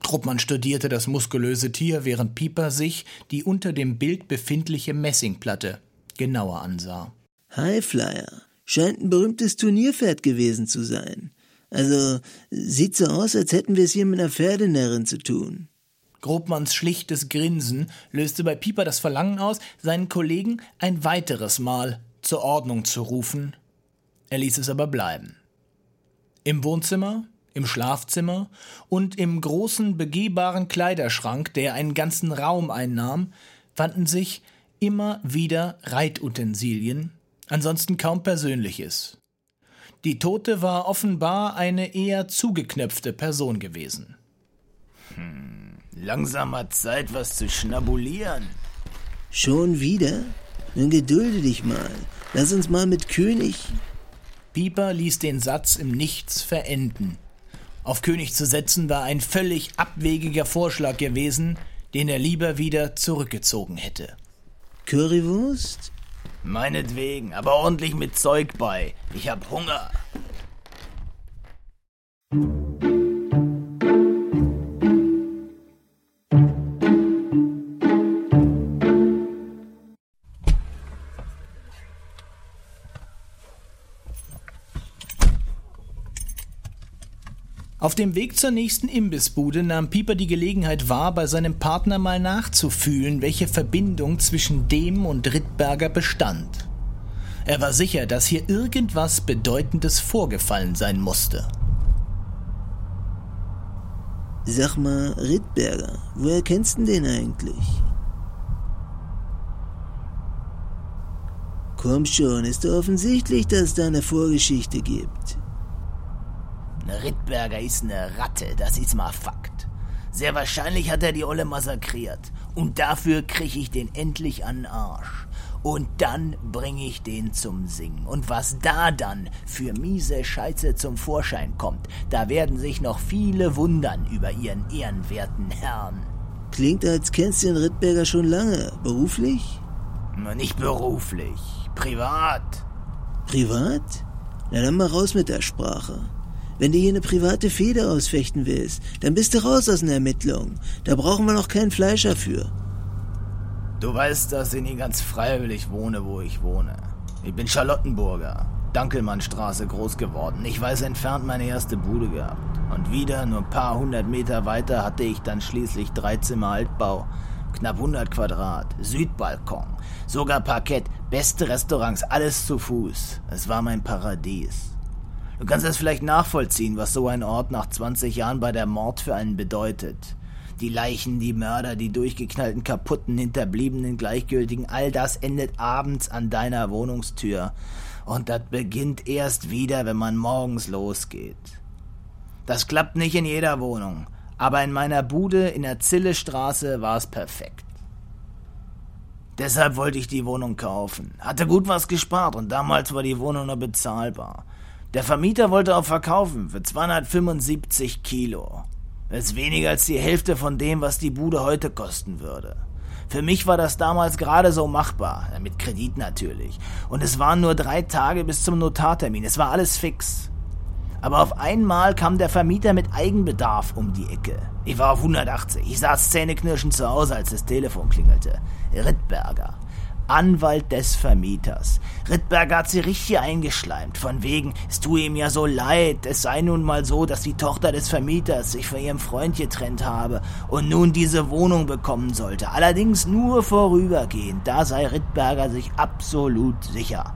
Truppmann studierte das muskulöse Tier, während Pieper sich die unter dem Bild befindliche Messingplatte genauer ansah. Highflyer. Scheint ein berühmtes Turnierpferd gewesen zu sein. Also, sieht so aus, als hätten wir es hier mit einer Pferdenärrin zu tun. Grobmanns schlichtes Grinsen löste bei Pieper das Verlangen aus, seinen Kollegen ein weiteres Mal zur Ordnung zu rufen. Er ließ es aber bleiben. Im Wohnzimmer, im Schlafzimmer und im großen begehbaren Kleiderschrank, der einen ganzen Raum einnahm, fanden sich immer wieder Reitutensilien, ansonsten kaum Persönliches. Die Tote war offenbar eine eher zugeknöpfte Person gewesen. Langsamer Zeit, was zu schnabulieren. Schon wieder? Nun gedulde dich mal. Lass uns mal mit König. Pieper ließ den Satz im Nichts verenden. Auf König zu setzen war ein völlig abwegiger Vorschlag gewesen, den er lieber wieder zurückgezogen hätte. Currywurst? Meinetwegen, aber ordentlich mit Zeug bei. Ich hab Hunger. Auf dem Weg zur nächsten Imbissbude nahm Pieper die Gelegenheit wahr, bei seinem Partner mal nachzufühlen, welche Verbindung zwischen dem und Rittberger bestand. Er war sicher, dass hier irgendwas Bedeutendes vorgefallen sein musste. Sag mal, Rittberger, woher kennst du den eigentlich? Komm schon, ist offensichtlich, dass es da eine Vorgeschichte gibt. Rittberger ist eine Ratte, das ist mal Fakt. Sehr wahrscheinlich hat er die Olle massakriert. Und dafür krieg ich den endlich an den Arsch. Und dann bring ich den zum Singen. Und was da dann für miese Scheiße zum Vorschein kommt, da werden sich noch viele wundern über ihren ehrenwerten Herrn. Klingt, als kennst du den Rittberger schon lange. Beruflich? Nicht beruflich, privat. Privat? Na dann mal raus mit der Sprache. Wenn du hier eine private Feder ausfechten willst, dann bist du raus aus den Ermittlungen. Da brauchen wir noch keinen Fleischer für. Du weißt, dass ich nie ganz freiwillig wohne, wo ich wohne. Ich bin Charlottenburger, Dankelmannstraße groß geworden. Ich weiß entfernt meine erste Bude gehabt. Und wieder, nur ein paar hundert Meter weiter, hatte ich dann schließlich drei Zimmer Altbau, knapp 100 Quadrat, Südbalkon, sogar Parkett, beste Restaurants, alles zu Fuß. Es war mein Paradies. Du kannst es vielleicht nachvollziehen, was so ein Ort nach 20 Jahren bei der Mord für einen bedeutet. Die Leichen, die Mörder, die durchgeknallten kaputten, hinterbliebenen, gleichgültigen, all das endet abends an deiner Wohnungstür. Und das beginnt erst wieder, wenn man morgens losgeht. Das klappt nicht in jeder Wohnung, aber in meiner Bude in der Zillestraße war es perfekt. Deshalb wollte ich die Wohnung kaufen. Hatte gut was gespart und damals war die Wohnung noch bezahlbar. Der Vermieter wollte auch verkaufen für 275 Kilo. Das ist weniger als die Hälfte von dem, was die Bude heute kosten würde. Für mich war das damals gerade so machbar, mit Kredit natürlich. Und es waren nur drei Tage bis zum Notartermin. Es war alles fix. Aber auf einmal kam der Vermieter mit Eigenbedarf um die Ecke. Ich war auf 180. Ich saß zähneknirschend zu Hause, als das Telefon klingelte. Rittberger. Anwalt des Vermieters. Rittberger hat sie richtig eingeschleimt, von wegen, es tue ihm ja so leid, es sei nun mal so, dass die Tochter des Vermieters sich von ihrem Freund getrennt habe und nun diese Wohnung bekommen sollte, allerdings nur vorübergehend, da sei Rittberger sich absolut sicher.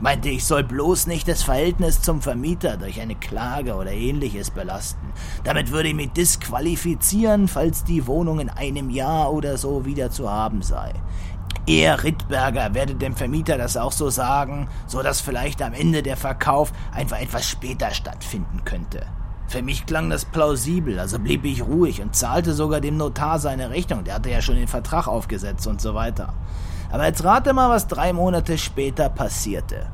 Meinte, ich soll bloß nicht das Verhältnis zum Vermieter durch eine Klage oder ähnliches belasten. Damit würde ich mich disqualifizieren, falls die Wohnung in einem Jahr oder so wieder zu haben sei. Er, Rittberger, werde dem Vermieter das auch so sagen, so dass vielleicht am Ende der Verkauf einfach etwas später stattfinden könnte. Für mich klang das plausibel, also blieb ich ruhig und zahlte sogar dem Notar seine Rechnung, der hatte ja schon den Vertrag aufgesetzt und so weiter. Aber jetzt rate mal, was drei Monate später passierte.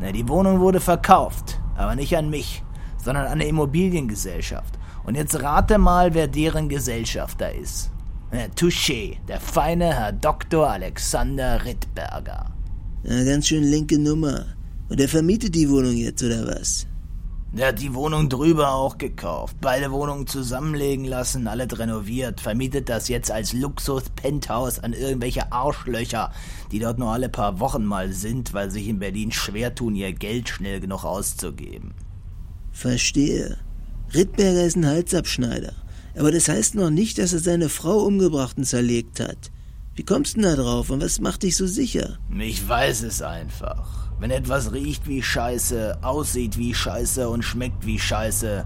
Na, die Wohnung wurde verkauft, aber nicht an mich, sondern an eine Immobiliengesellschaft. Und jetzt rate mal, wer deren Gesellschafter ist. Äh, Touché, der feine Herr Dr. Alexander Rittberger. Ja, ganz schön linke Nummer. Und er vermietet die Wohnung jetzt, oder was? Der hat die Wohnung drüber auch gekauft, beide Wohnungen zusammenlegen lassen, alles renoviert, vermietet das jetzt als Luxus-Penthouse an irgendwelche Arschlöcher, die dort nur alle paar Wochen mal sind, weil sich in Berlin schwer tun, ihr Geld schnell genug auszugeben. Verstehe. Rittberger ist ein Halsabschneider. Aber das heißt noch nicht, dass er seine Frau umgebracht und zerlegt hat. Wie kommst du denn da drauf und was macht dich so sicher? Ich weiß es einfach. Wenn etwas riecht wie Scheiße, aussieht wie Scheiße und schmeckt wie Scheiße,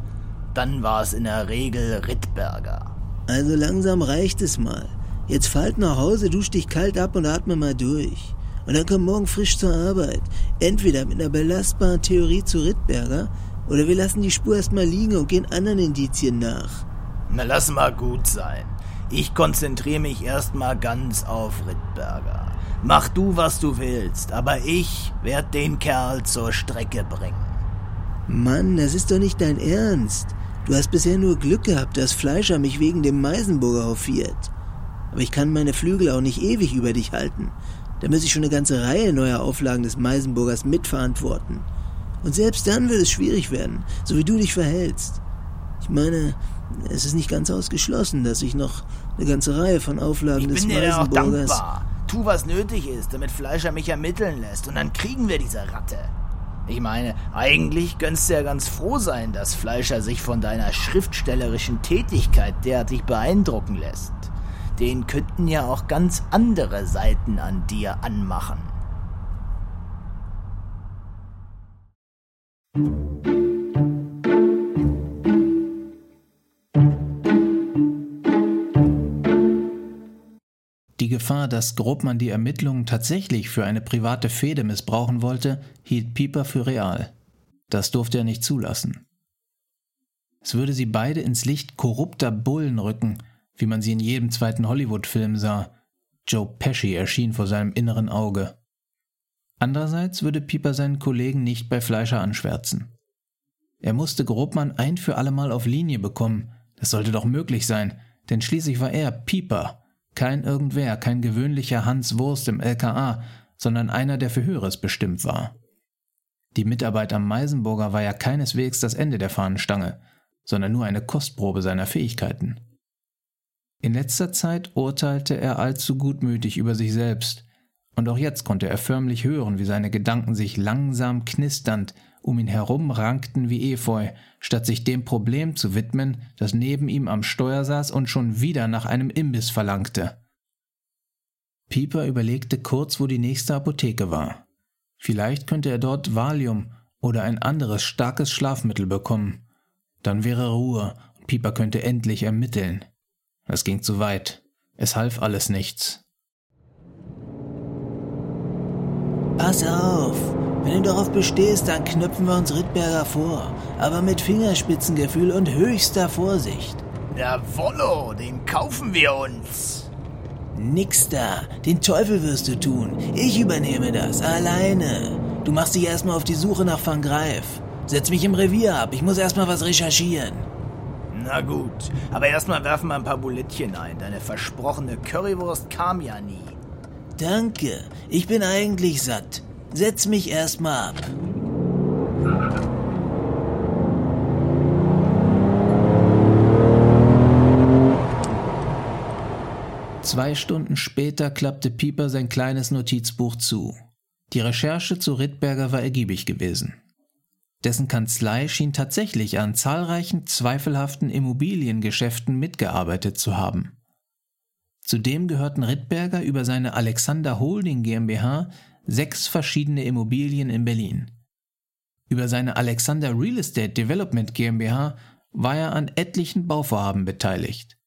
dann war es in der Regel Rittberger. Also langsam reicht es mal. Jetzt fallt nach Hause, dusch dich kalt ab und atme mal durch. Und dann komm morgen frisch zur Arbeit. Entweder mit einer belastbaren Theorie zu Rittberger oder wir lassen die Spur erstmal liegen und gehen anderen Indizien nach. Na, lass mal gut sein. Ich konzentriere mich erstmal ganz auf Rittberger. Mach du, was du willst, aber ich werde den Kerl zur Strecke bringen. Mann, das ist doch nicht dein Ernst. Du hast bisher nur Glück gehabt, dass Fleischer mich wegen dem Meisenburger hofiert. Aber ich kann meine Flügel auch nicht ewig über dich halten. Da muss ich schon eine ganze Reihe neuer Auflagen des Meisenburgers mitverantworten. Und selbst dann wird es schwierig werden, so wie du dich verhältst. Ich meine, es ist nicht ganz ausgeschlossen, dass ich noch eine ganze Reihe von Auflagen ich des bin dir auch dankbar. Tu, was nötig ist, damit Fleischer mich ermitteln lässt, und dann kriegen wir diese Ratte. Ich meine, eigentlich gönnst du ja ganz froh sein, dass Fleischer sich von deiner schriftstellerischen Tätigkeit derartig beeindrucken lässt. Den könnten ja auch ganz andere Seiten an dir anmachen. Gefahr, dass Grobmann die Ermittlungen tatsächlich für eine private Fehde missbrauchen wollte, hielt Pieper für real. Das durfte er nicht zulassen. Es würde sie beide ins Licht korrupter Bullen rücken, wie man sie in jedem zweiten Hollywood-Film sah. Joe Pesci erschien vor seinem inneren Auge. Andererseits würde Pieper seinen Kollegen nicht bei Fleischer anschwärzen. Er musste Grobmann ein für allemal auf Linie bekommen. Das sollte doch möglich sein, denn schließlich war er Pieper, kein irgendwer, kein gewöhnlicher Hans Wurst im LKA, sondern einer, der für Höheres bestimmt war. Die Mitarbeit am Meisenburger war ja keineswegs das Ende der Fahnenstange, sondern nur eine Kostprobe seiner Fähigkeiten. In letzter Zeit urteilte er allzu gutmütig über sich selbst, und auch jetzt konnte er förmlich hören, wie seine Gedanken sich langsam knisternd um ihn herum rankten wie Efeu, statt sich dem Problem zu widmen, das neben ihm am Steuer saß und schon wieder nach einem Imbiss verlangte. Pieper überlegte kurz, wo die nächste Apotheke war. Vielleicht könnte er dort Valium oder ein anderes starkes Schlafmittel bekommen. Dann wäre Ruhe und Pieper könnte endlich ermitteln. Es ging zu weit. Es half alles nichts. Pass auf! Wenn du darauf bestehst, dann knöpfen wir uns Rittberger vor. Aber mit Fingerspitzengefühl und höchster Vorsicht. Jawollo, den kaufen wir uns. Nix da. Den Teufel wirst du tun. Ich übernehme das. Alleine. Du machst dich erstmal auf die Suche nach Van Greif. Setz mich im Revier ab. Ich muss erstmal was recherchieren. Na gut, aber erstmal werfen wir ein paar Bulettchen ein. Deine versprochene Currywurst kam ja nie. Danke. Ich bin eigentlich satt. Setz mich erstmal ab. Zwei Stunden später klappte Pieper sein kleines Notizbuch zu. Die Recherche zu Rittberger war ergiebig gewesen. Dessen Kanzlei schien tatsächlich an zahlreichen zweifelhaften Immobiliengeschäften mitgearbeitet zu haben. Zudem gehörten Rittberger über seine Alexander Holding GmbH sechs verschiedene Immobilien in Berlin. Über seine Alexander Real Estate Development GmbH war er an etlichen Bauvorhaben beteiligt.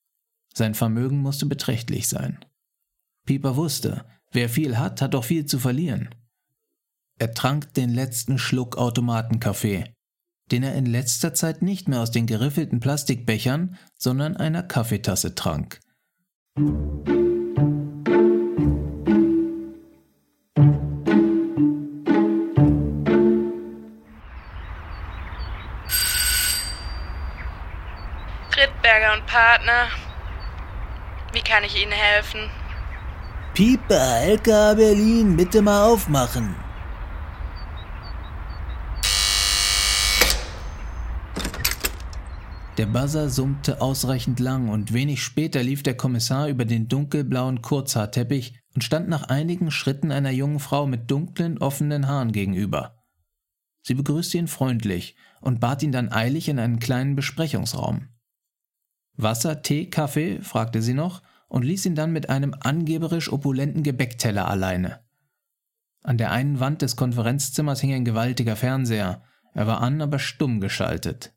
Sein Vermögen musste beträchtlich sein. Pieper wusste, wer viel hat, hat auch viel zu verlieren. Er trank den letzten Schluck Automatenkaffee, den er in letzter Zeit nicht mehr aus den geriffelten Plastikbechern, sondern einer Kaffeetasse trank. Partner. Wie kann ich Ihnen helfen? Pieper, LKA Berlin, bitte mal aufmachen. Der Buzzer summte ausreichend lang und wenig später lief der Kommissar über den dunkelblauen Kurzhaarteppich und stand nach einigen Schritten einer jungen Frau mit dunklen, offenen Haaren gegenüber. Sie begrüßte ihn freundlich und bat ihn dann eilig in einen kleinen Besprechungsraum. Wasser, Tee, Kaffee? fragte sie noch und ließ ihn dann mit einem angeberisch opulenten Gebäckteller alleine. An der einen Wand des Konferenzzimmers hing ein gewaltiger Fernseher. Er war an, aber stumm geschaltet.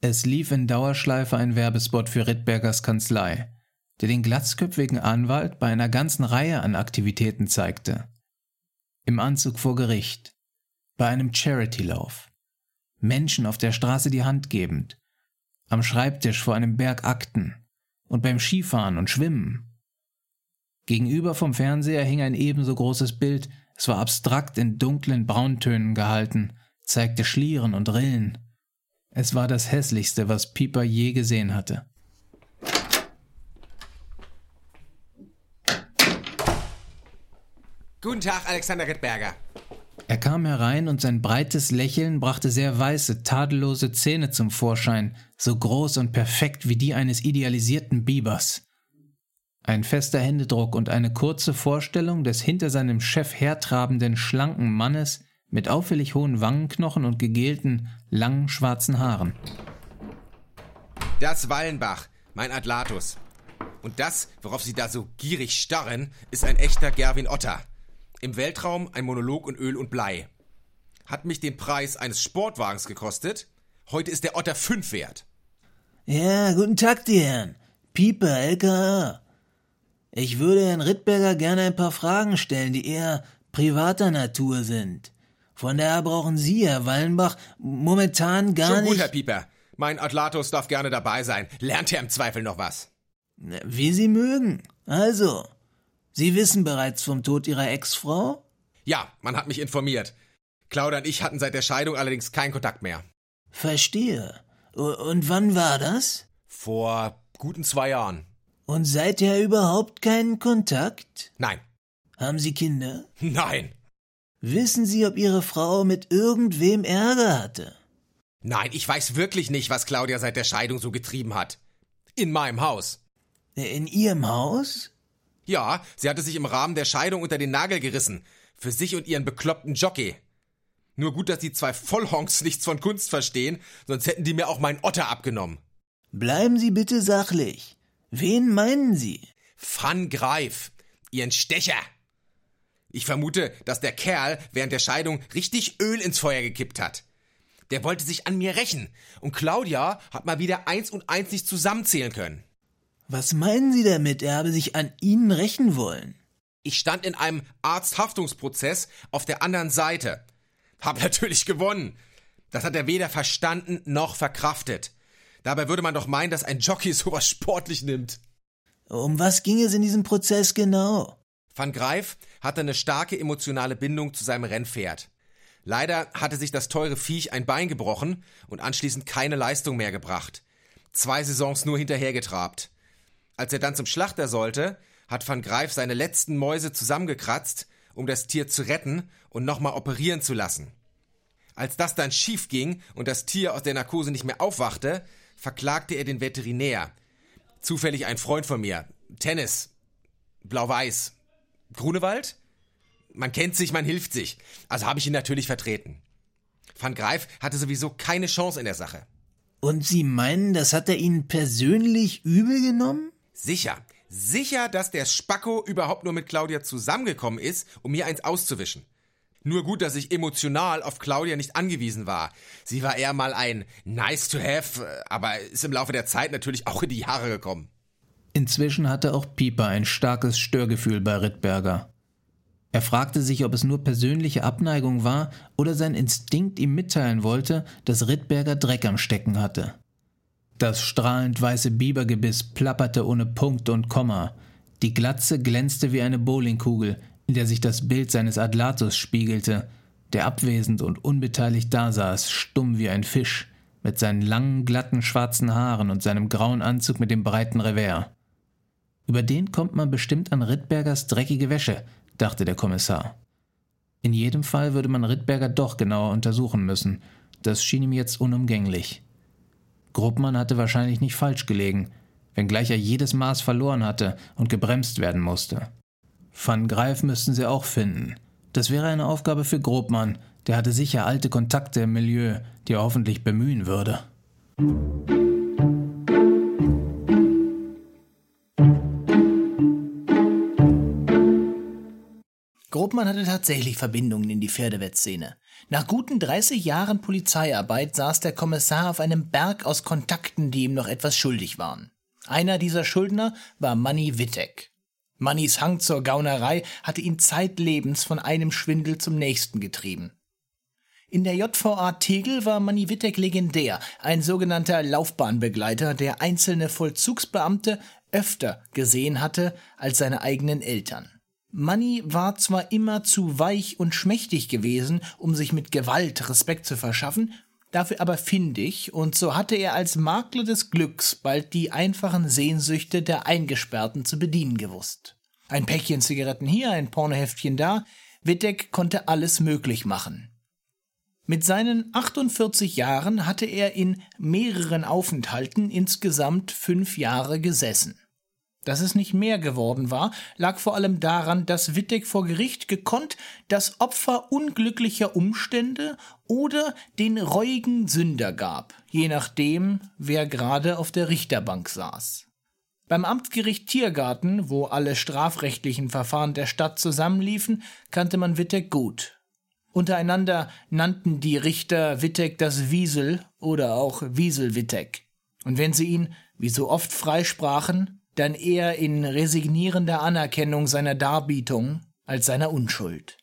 Es lief in Dauerschleife ein Werbespot für Rittbergers Kanzlei, der den glatzköpfigen Anwalt bei einer ganzen Reihe an Aktivitäten zeigte. Im Anzug vor Gericht, bei einem Charity-Lauf, Menschen auf der Straße die Hand gebend, am Schreibtisch vor einem Berg Akten und beim Skifahren und Schwimmen. Gegenüber vom Fernseher hing ein ebenso großes Bild, es war abstrakt in dunklen Brauntönen gehalten, zeigte Schlieren und Rillen. Es war das hässlichste, was Pieper je gesehen hatte. Guten Tag, Alexander Rittberger. Er kam herein und sein breites Lächeln brachte sehr weiße, tadellose Zähne zum Vorschein, so groß und perfekt wie die eines idealisierten Bibers. Ein fester Händedruck und eine kurze Vorstellung des hinter seinem Chef hertrabenden, schlanken Mannes mit auffällig hohen Wangenknochen und gegelten, langen schwarzen Haaren. Das Wallenbach, mein Atlatus. Und das, worauf Sie da so gierig starren, ist ein echter Gerwin Otter. Im Weltraum ein Monolog in Öl und Blei. Hat mich den Preis eines Sportwagens gekostet. Heute ist der Otter 5 wert. Ja, guten Tag, die Herren. Pieper, LKA. Ich würde Herrn Rittberger gerne ein paar Fragen stellen, die eher privater Natur sind. Von daher brauchen Sie, Herr Wallenbach, momentan gar Schon nicht. gut, Herr Pieper. Mein Atlatus darf gerne dabei sein. Lernt er im Zweifel noch was? Wie Sie mögen. Also, Sie wissen bereits vom Tod Ihrer Ex-Frau? Ja, man hat mich informiert. Claudia und ich hatten seit der Scheidung allerdings keinen Kontakt mehr. Verstehe. Und wann war das? Vor guten zwei Jahren. Und seither überhaupt keinen Kontakt? Nein. Haben Sie Kinder? (laughs) Nein. Wissen Sie, ob Ihre Frau mit irgendwem Ärger hatte? Nein, ich weiß wirklich nicht, was Claudia seit der Scheidung so getrieben hat. In meinem Haus. In Ihrem Haus? Ja, sie hatte sich im Rahmen der Scheidung unter den Nagel gerissen. Für sich und ihren bekloppten Jockey. Nur gut, dass die zwei Vollhonks nichts von Kunst verstehen, sonst hätten die mir auch meinen Otter abgenommen. Bleiben Sie bitte sachlich. Wen meinen Sie? Van Greif. Ihren Stecher. Ich vermute, dass der Kerl während der Scheidung richtig Öl ins Feuer gekippt hat. Der wollte sich an mir rächen. Und Claudia hat mal wieder eins und eins nicht zusammenzählen können. Was meinen Sie damit, er habe sich an Ihnen rächen wollen? Ich stand in einem Arzthaftungsprozess auf der anderen Seite. Hab natürlich gewonnen. Das hat er weder verstanden noch verkraftet. Dabei würde man doch meinen, dass ein Jockey sowas sportlich nimmt. Um was ging es in diesem Prozess genau? Van Greif hatte eine starke emotionale Bindung zu seinem Rennpferd. Leider hatte sich das teure Viech ein Bein gebrochen und anschließend keine Leistung mehr gebracht. Zwei Saisons nur hinterhergetrabt. Als er dann zum Schlachter sollte, hat Van Greif seine letzten Mäuse zusammengekratzt, um das Tier zu retten und nochmal operieren zu lassen. Als das dann schief ging und das Tier aus der Narkose nicht mehr aufwachte, verklagte er den Veterinär. Zufällig ein Freund von mir. Tennis. Blau-Weiß. Grunewald? Man kennt sich, man hilft sich. Also habe ich ihn natürlich vertreten. Van Greif hatte sowieso keine Chance in der Sache. Und Sie meinen, das hat er Ihnen persönlich übel genommen? Sicher. Sicher, dass der Spacko überhaupt nur mit Claudia zusammengekommen ist, um mir eins auszuwischen. Nur gut, dass ich emotional auf Claudia nicht angewiesen war. Sie war eher mal ein nice to have, aber ist im Laufe der Zeit natürlich auch in die Jahre gekommen. Inzwischen hatte auch Pieper ein starkes Störgefühl bei Rittberger. Er fragte sich, ob es nur persönliche Abneigung war oder sein Instinkt ihm mitteilen wollte, dass Rittberger Dreck am Stecken hatte. Das strahlend weiße Bibergebiss plapperte ohne Punkt und Komma. Die Glatze glänzte wie eine Bowlingkugel, in der sich das Bild seines Adlatus spiegelte, der abwesend und unbeteiligt dasaß, stumm wie ein Fisch, mit seinen langen, glatten, schwarzen Haaren und seinem grauen Anzug mit dem breiten Revers. Über den kommt man bestimmt an Rittbergers dreckige Wäsche, dachte der Kommissar. In jedem Fall würde man Rittberger doch genauer untersuchen müssen. Das schien ihm jetzt unumgänglich. Gruppmann hatte wahrscheinlich nicht falsch gelegen, wenngleich er jedes Maß verloren hatte und gebremst werden musste. Van Greif müssten sie auch finden. Das wäre eine Aufgabe für Grobmann, der hatte sicher alte Kontakte im Milieu, die er hoffentlich bemühen würde. Grobmann hatte tatsächlich Verbindungen in die Pferdewettszene. Nach guten 30 Jahren Polizeiarbeit saß der Kommissar auf einem Berg aus Kontakten, die ihm noch etwas schuldig waren. Einer dieser Schuldner war Manny Wittek. Mannys Hang zur Gaunerei hatte ihn zeitlebens von einem Schwindel zum nächsten getrieben. In der JVA Tegel war Manny Wittek legendär, ein sogenannter Laufbahnbegleiter, der einzelne Vollzugsbeamte öfter gesehen hatte als seine eigenen Eltern. Manny war zwar immer zu weich und schmächtig gewesen, um sich mit Gewalt Respekt zu verschaffen, dafür aber findig, und so hatte er als Makler des Glücks bald die einfachen Sehnsüchte der Eingesperrten zu bedienen gewusst. Ein Päckchen Zigaretten hier, ein Pornoheftchen da, Wittek konnte alles möglich machen. Mit seinen 48 Jahren hatte er in mehreren Aufenthalten insgesamt fünf Jahre gesessen. Dass es nicht mehr geworden war, lag vor allem daran, dass Wittek vor Gericht gekonnt das Opfer unglücklicher Umstände oder den reuigen Sünder gab, je nachdem, wer gerade auf der Richterbank saß. Beim Amtsgericht Tiergarten, wo alle strafrechtlichen Verfahren der Stadt zusammenliefen, kannte man Wittek gut. Untereinander nannten die Richter Wittek das Wiesel oder auch Wiesel Wittek. Und wenn sie ihn, wie so oft, freisprachen, dann eher in resignierender Anerkennung seiner Darbietung als seiner Unschuld.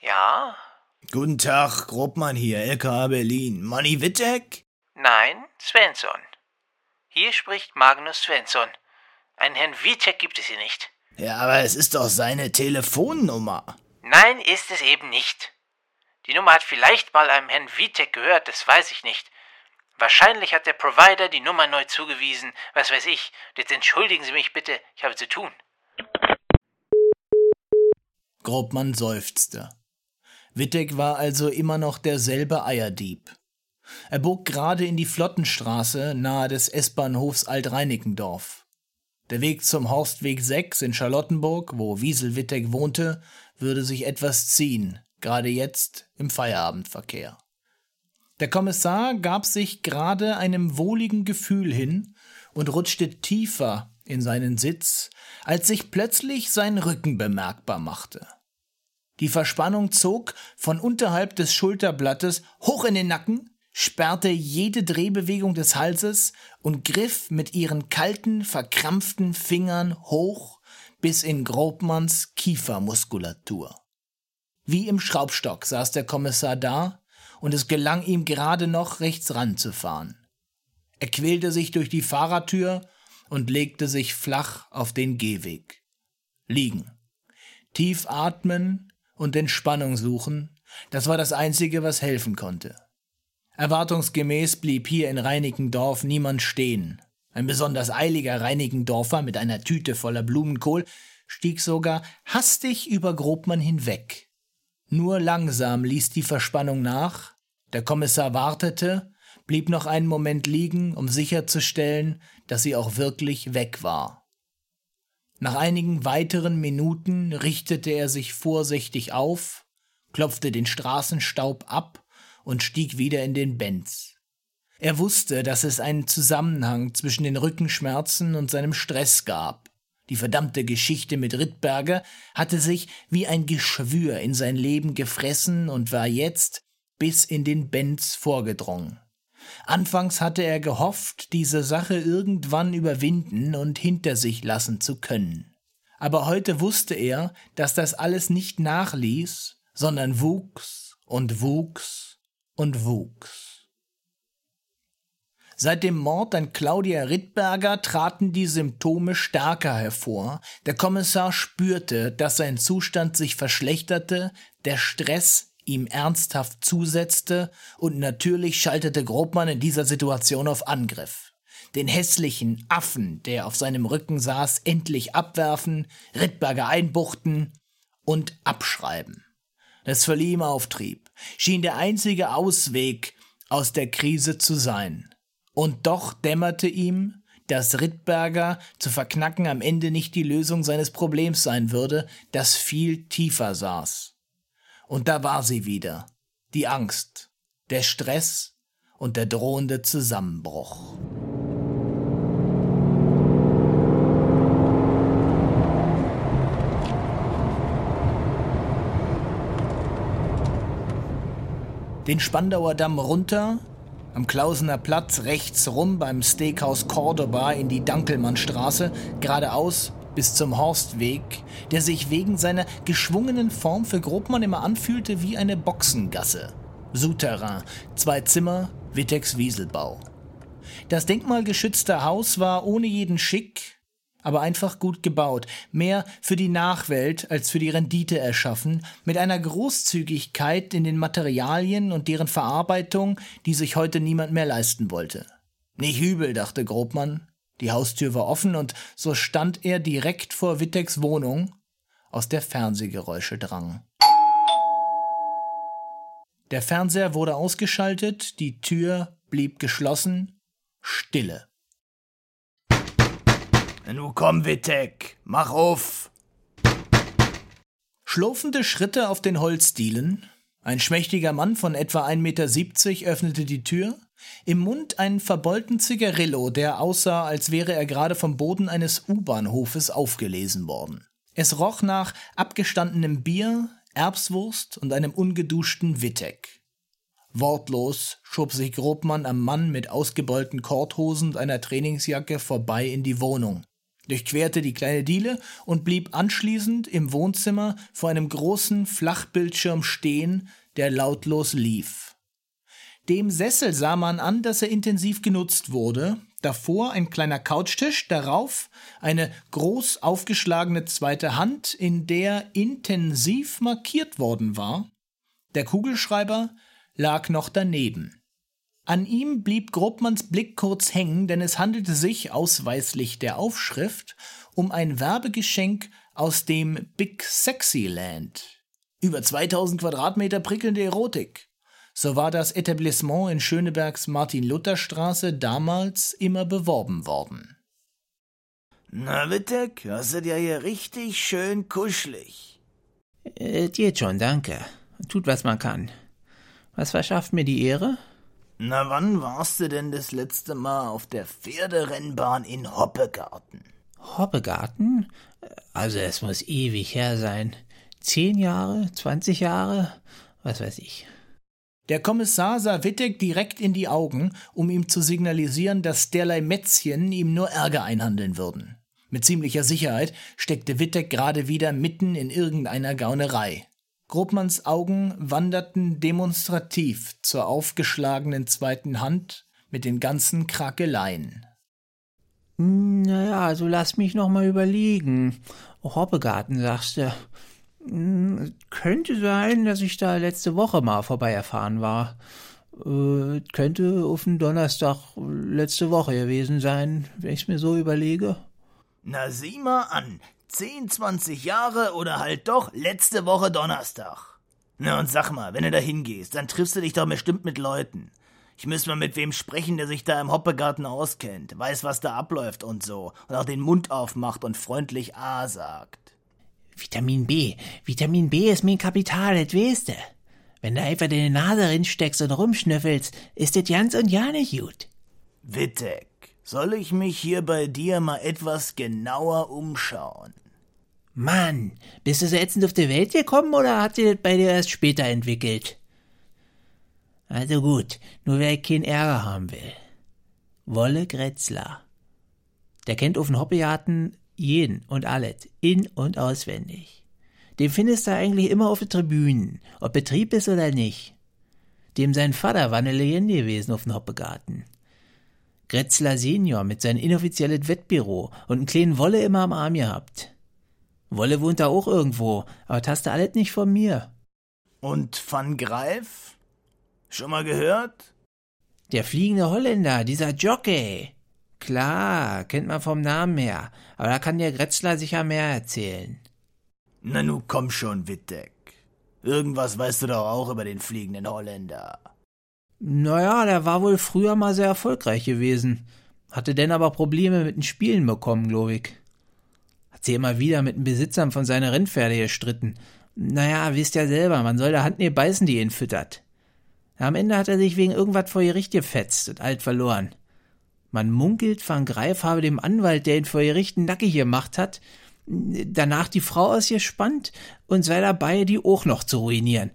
Ja? Guten Tag, Grobmann hier, LKA Berlin. Manni Wittek? Nein, Svensson. Hier spricht Magnus Svensson. Einen Herrn Witek gibt es hier nicht. Ja, aber es ist doch seine Telefonnummer. Nein, ist es eben nicht. Die Nummer hat vielleicht mal einem Herrn Witek gehört, das weiß ich nicht. Wahrscheinlich hat der Provider die Nummer neu zugewiesen, was weiß ich. Jetzt entschuldigen Sie mich bitte, ich habe zu tun. Grobmann seufzte. Wittek war also immer noch derselbe Eierdieb. Er bog gerade in die Flottenstraße nahe des S-Bahnhofs Alt-Reinickendorf. Der Weg zum Horstweg 6 in Charlottenburg, wo Wiesel Wittek wohnte, würde sich etwas ziehen, gerade jetzt im Feierabendverkehr. Der Kommissar gab sich gerade einem wohligen Gefühl hin und rutschte tiefer in seinen Sitz, als sich plötzlich sein Rücken bemerkbar machte. Die Verspannung zog von unterhalb des Schulterblattes hoch in den Nacken, sperrte jede Drehbewegung des Halses und griff mit ihren kalten, verkrampften Fingern hoch bis in Grobmanns Kiefermuskulatur. Wie im Schraubstock saß der Kommissar da, und es gelang ihm gerade noch, rechts ranzufahren. Er quälte sich durch die Fahrertür und legte sich flach auf den Gehweg. Liegen. Tief atmen und Entspannung suchen, das war das Einzige, was helfen konnte. Erwartungsgemäß blieb hier in Reinickendorf niemand stehen. Ein besonders eiliger Reinickendorfer mit einer Tüte voller Blumenkohl stieg sogar hastig über Grobmann hinweg. Nur langsam ließ die Verspannung nach, der Kommissar wartete, blieb noch einen Moment liegen, um sicherzustellen, dass sie auch wirklich weg war. Nach einigen weiteren Minuten richtete er sich vorsichtig auf, klopfte den Straßenstaub ab und stieg wieder in den Benz. Er wusste, dass es einen Zusammenhang zwischen den Rückenschmerzen und seinem Stress gab. Die verdammte Geschichte mit Rittberger hatte sich wie ein Geschwür in sein Leben gefressen und war jetzt bis in den Benz vorgedrungen. Anfangs hatte er gehofft, diese Sache irgendwann überwinden und hinter sich lassen zu können. Aber heute wusste er, dass das alles nicht nachließ, sondern wuchs und wuchs und wuchs. Seit dem Mord an Claudia Rittberger traten die Symptome stärker hervor. Der Kommissar spürte, dass sein Zustand sich verschlechterte, der Stress ihm ernsthaft zusetzte, und natürlich schaltete Grobmann in dieser Situation auf Angriff. Den hässlichen Affen, der auf seinem Rücken saß, endlich abwerfen, Rittberger einbuchten und abschreiben. Das verlieh ihm Auftrieb, schien der einzige Ausweg aus der Krise zu sein. Und doch dämmerte ihm, dass Rittberger zu verknacken am Ende nicht die Lösung seines Problems sein würde, das viel tiefer saß. Und da war sie wieder. Die Angst, der Stress und der drohende Zusammenbruch. Den Spandauer Damm runter, am Klausener Platz rechts rum beim Steakhouse Cordoba in die Dankelmannstraße, geradeaus bis zum Horstweg, der sich wegen seiner geschwungenen Form für Grobmann immer anfühlte wie eine Boxengasse. Souterrain, zwei Zimmer, Wittecks Wieselbau. Das denkmalgeschützte Haus war ohne jeden Schick, aber einfach gut gebaut, mehr für die Nachwelt als für die Rendite erschaffen, mit einer Großzügigkeit in den Materialien und deren Verarbeitung, die sich heute niemand mehr leisten wollte. Nicht übel, dachte Grobmann, die Haustür war offen und so stand er direkt vor Wittecks Wohnung, aus der Fernsehgeräusche drangen. Der Fernseher wurde ausgeschaltet, die Tür blieb geschlossen, Stille. Nu komm, Wittek, mach auf! Schlurfende Schritte auf den Holzdielen. Ein schmächtiger Mann von etwa 1,70 Meter öffnete die Tür. Im Mund ein verbeulten Zigarillo, der aussah, als wäre er gerade vom Boden eines U-Bahnhofes aufgelesen worden. Es roch nach abgestandenem Bier, Erbswurst und einem ungeduschten Wittek. Wortlos schob sich Grobmann am Mann mit ausgebeulten Korthosen und einer Trainingsjacke vorbei in die Wohnung, durchquerte die kleine Diele und blieb anschließend im Wohnzimmer vor einem großen Flachbildschirm stehen, der lautlos lief. Dem Sessel sah man an, dass er intensiv genutzt wurde, davor ein kleiner Couchtisch, darauf eine groß aufgeschlagene zweite Hand, in der intensiv markiert worden war. Der Kugelschreiber lag noch daneben. An ihm blieb Grobmanns Blick kurz hängen, denn es handelte sich, ausweislich der Aufschrift, um ein Werbegeschenk aus dem Big Sexy Land. Über 2000 Quadratmeter prickelnde Erotik. So war das Etablissement in Schönebergs Martin-Luther-Straße damals immer beworben worden. Na, Wittek, hast du dir hier richtig schön kuschelig. Äh, geht schon, danke. Tut, was man kann. Was verschafft mir die Ehre? Na, wann warst du denn das letzte Mal auf der Pferderennbahn in Hoppegarten? Hoppegarten? Also es muss ewig her sein. Zehn Jahre, zwanzig Jahre, was weiß ich. Der Kommissar sah Wittek direkt in die Augen, um ihm zu signalisieren, dass derlei Mätzchen ihm nur Ärger einhandeln würden. Mit ziemlicher Sicherheit steckte Wittek gerade wieder mitten in irgendeiner Gaunerei. Grobmanns Augen wanderten demonstrativ zur aufgeschlagenen zweiten Hand mit den ganzen Krakeleien. Naja, also lass mich noch mal überlegen. Hoppegarten, sagst du. Hm, könnte sein, dass ich da letzte Woche mal vorbei erfahren war. Äh, könnte auf den Donnerstag letzte Woche gewesen sein, wenn ich's mir so überlege. Na sieh mal an, 10, 20 Jahre oder halt doch letzte Woche Donnerstag. Na und sag mal, wenn du da hingehst, dann triffst du dich doch bestimmt mit Leuten. Ich müsste mal mit wem sprechen, der sich da im Hoppegarten auskennt, weiß, was da abläuft und so, und auch den Mund aufmacht und freundlich A sagt. Vitamin B. Vitamin B ist mein Kapital, das weißt du. Wenn du einfach deine Nase rinsteckst und rumschnüffelst, ist das ganz und ja nicht gut. Wittek, soll ich mich hier bei dir mal etwas genauer umschauen? Mann, bist du so ätzend auf die Welt gekommen oder hat sich das bei dir erst später entwickelt? Also gut, nur wer keinen Ärger haben will. Wolle Gretzler. Der kennt auf den Hoppejaten jeden und alles, in- und auswendig. Den findest du eigentlich immer auf den Tribünen, ob Betrieb ist oder nicht. Dem sein Vater war eine Legende gewesen auf dem Hoppegarten. Gretzler Senior mit seinem inoffiziellen Wettbüro und einen kleinen Wolle immer am Arm gehabt. Wolle wohnt da auch irgendwo, aber das hast du alles nicht von mir. Und Van Greif? Schon mal gehört? Der fliegende Holländer, dieser Jockey. Klar, kennt man vom Namen her, aber da kann der Gretzler sicher mehr erzählen. Na nu komm schon, Wittek. Irgendwas weißt du doch auch über den fliegenden Holländer. Naja, der war wohl früher mal sehr erfolgreich gewesen. Hatte denn aber Probleme mit den Spielen bekommen, glaub ich. Sie immer wieder mit den Besitzern von seinen Rennpferde gestritten. Naja, wisst ja selber, man soll der Hand nie beißen, die ihn füttert. Am Ende hat er sich wegen irgendwas vor Gericht gefetzt und alt verloren. Man munkelt, Van Greif habe dem Anwalt, der ihn vor Gericht nackig gemacht hat, danach die Frau ausgespannt und sei dabei, die auch noch zu ruinieren.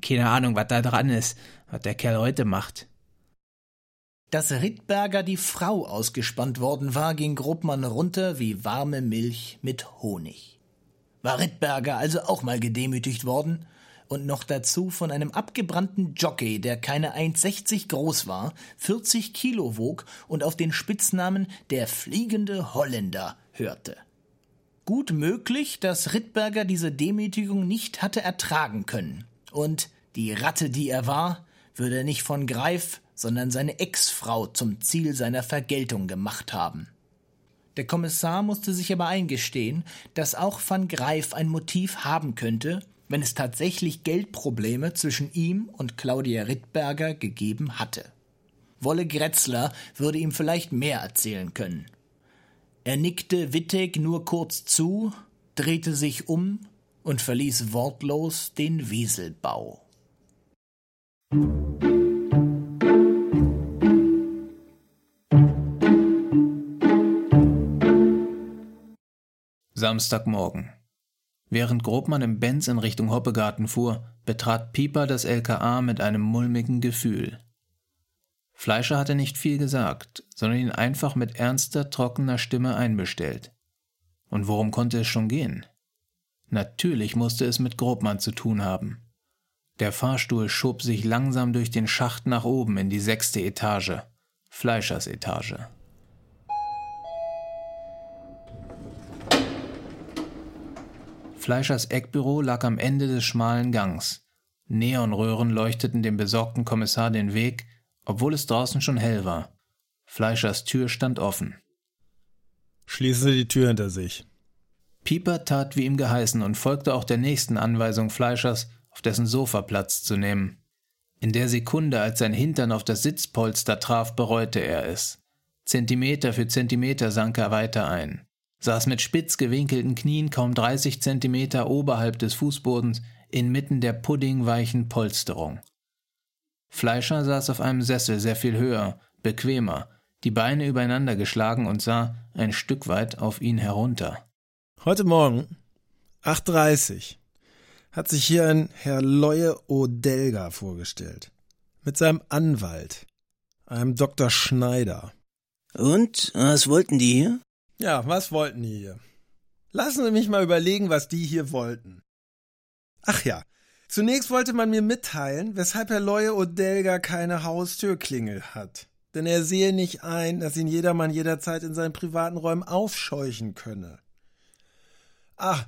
Keine Ahnung, was da dran ist, was der Kerl heute macht. Dass Rittberger die Frau ausgespannt worden war, ging Grobmann runter wie warme Milch mit Honig. War Rittberger also auch mal gedemütigt worden? und noch dazu von einem abgebrannten Jockey, der keine 1,60 groß war, 40 Kilo wog und auf den Spitznamen der fliegende Holländer hörte. Gut möglich, dass Rittberger diese Demütigung nicht hatte ertragen können. Und die Ratte, die er war, würde nicht von Greif, sondern seine Ex-Frau zum Ziel seiner Vergeltung gemacht haben. Der Kommissar musste sich aber eingestehen, dass auch van Greif ein Motiv haben könnte, wenn es tatsächlich Geldprobleme zwischen ihm und Claudia Rittberger gegeben hatte. Wolle Gretzler würde ihm vielleicht mehr erzählen können. Er nickte Wittek nur kurz zu, drehte sich um und verließ wortlos den Wieselbau. Samstagmorgen. Während Grobmann im Benz in Richtung Hoppegarten fuhr, betrat Pieper das LKA mit einem mulmigen Gefühl. Fleischer hatte nicht viel gesagt, sondern ihn einfach mit ernster, trockener Stimme einbestellt. Und worum konnte es schon gehen? Natürlich musste es mit Grobmann zu tun haben. Der Fahrstuhl schob sich langsam durch den Schacht nach oben in die sechste Etage, Fleischers Etage. Fleischers Eckbüro lag am Ende des schmalen Gangs. Neonröhren leuchteten dem besorgten Kommissar den Weg, obwohl es draußen schon hell war. Fleischers Tür stand offen. Schließen Sie die Tür hinter sich. Pieper tat wie ihm geheißen und folgte auch der nächsten Anweisung Fleischers, auf dessen Sofa Platz zu nehmen. In der Sekunde, als sein Hintern auf das Sitzpolster traf, bereute er es. Zentimeter für Zentimeter sank er weiter ein saß mit spitz gewinkelten Knien kaum 30 Zentimeter oberhalb des Fußbodens inmitten der puddingweichen Polsterung. Fleischer saß auf einem Sessel sehr viel höher, bequemer, die Beine übereinander geschlagen und sah ein Stück weit auf ihn herunter. Heute Morgen, 8.30 hat sich hier ein Herr Leue Odelga vorgestellt. Mit seinem Anwalt, einem Dr. Schneider. Und, was wollten die hier? Ja, was wollten die hier? Lassen Sie mich mal überlegen, was die hier wollten. Ach ja, zunächst wollte man mir mitteilen, weshalb Herr Leue Odelga keine Haustürklingel hat. Denn er sehe nicht ein, dass ihn jedermann jederzeit in seinen privaten Räumen aufscheuchen könne. Ah,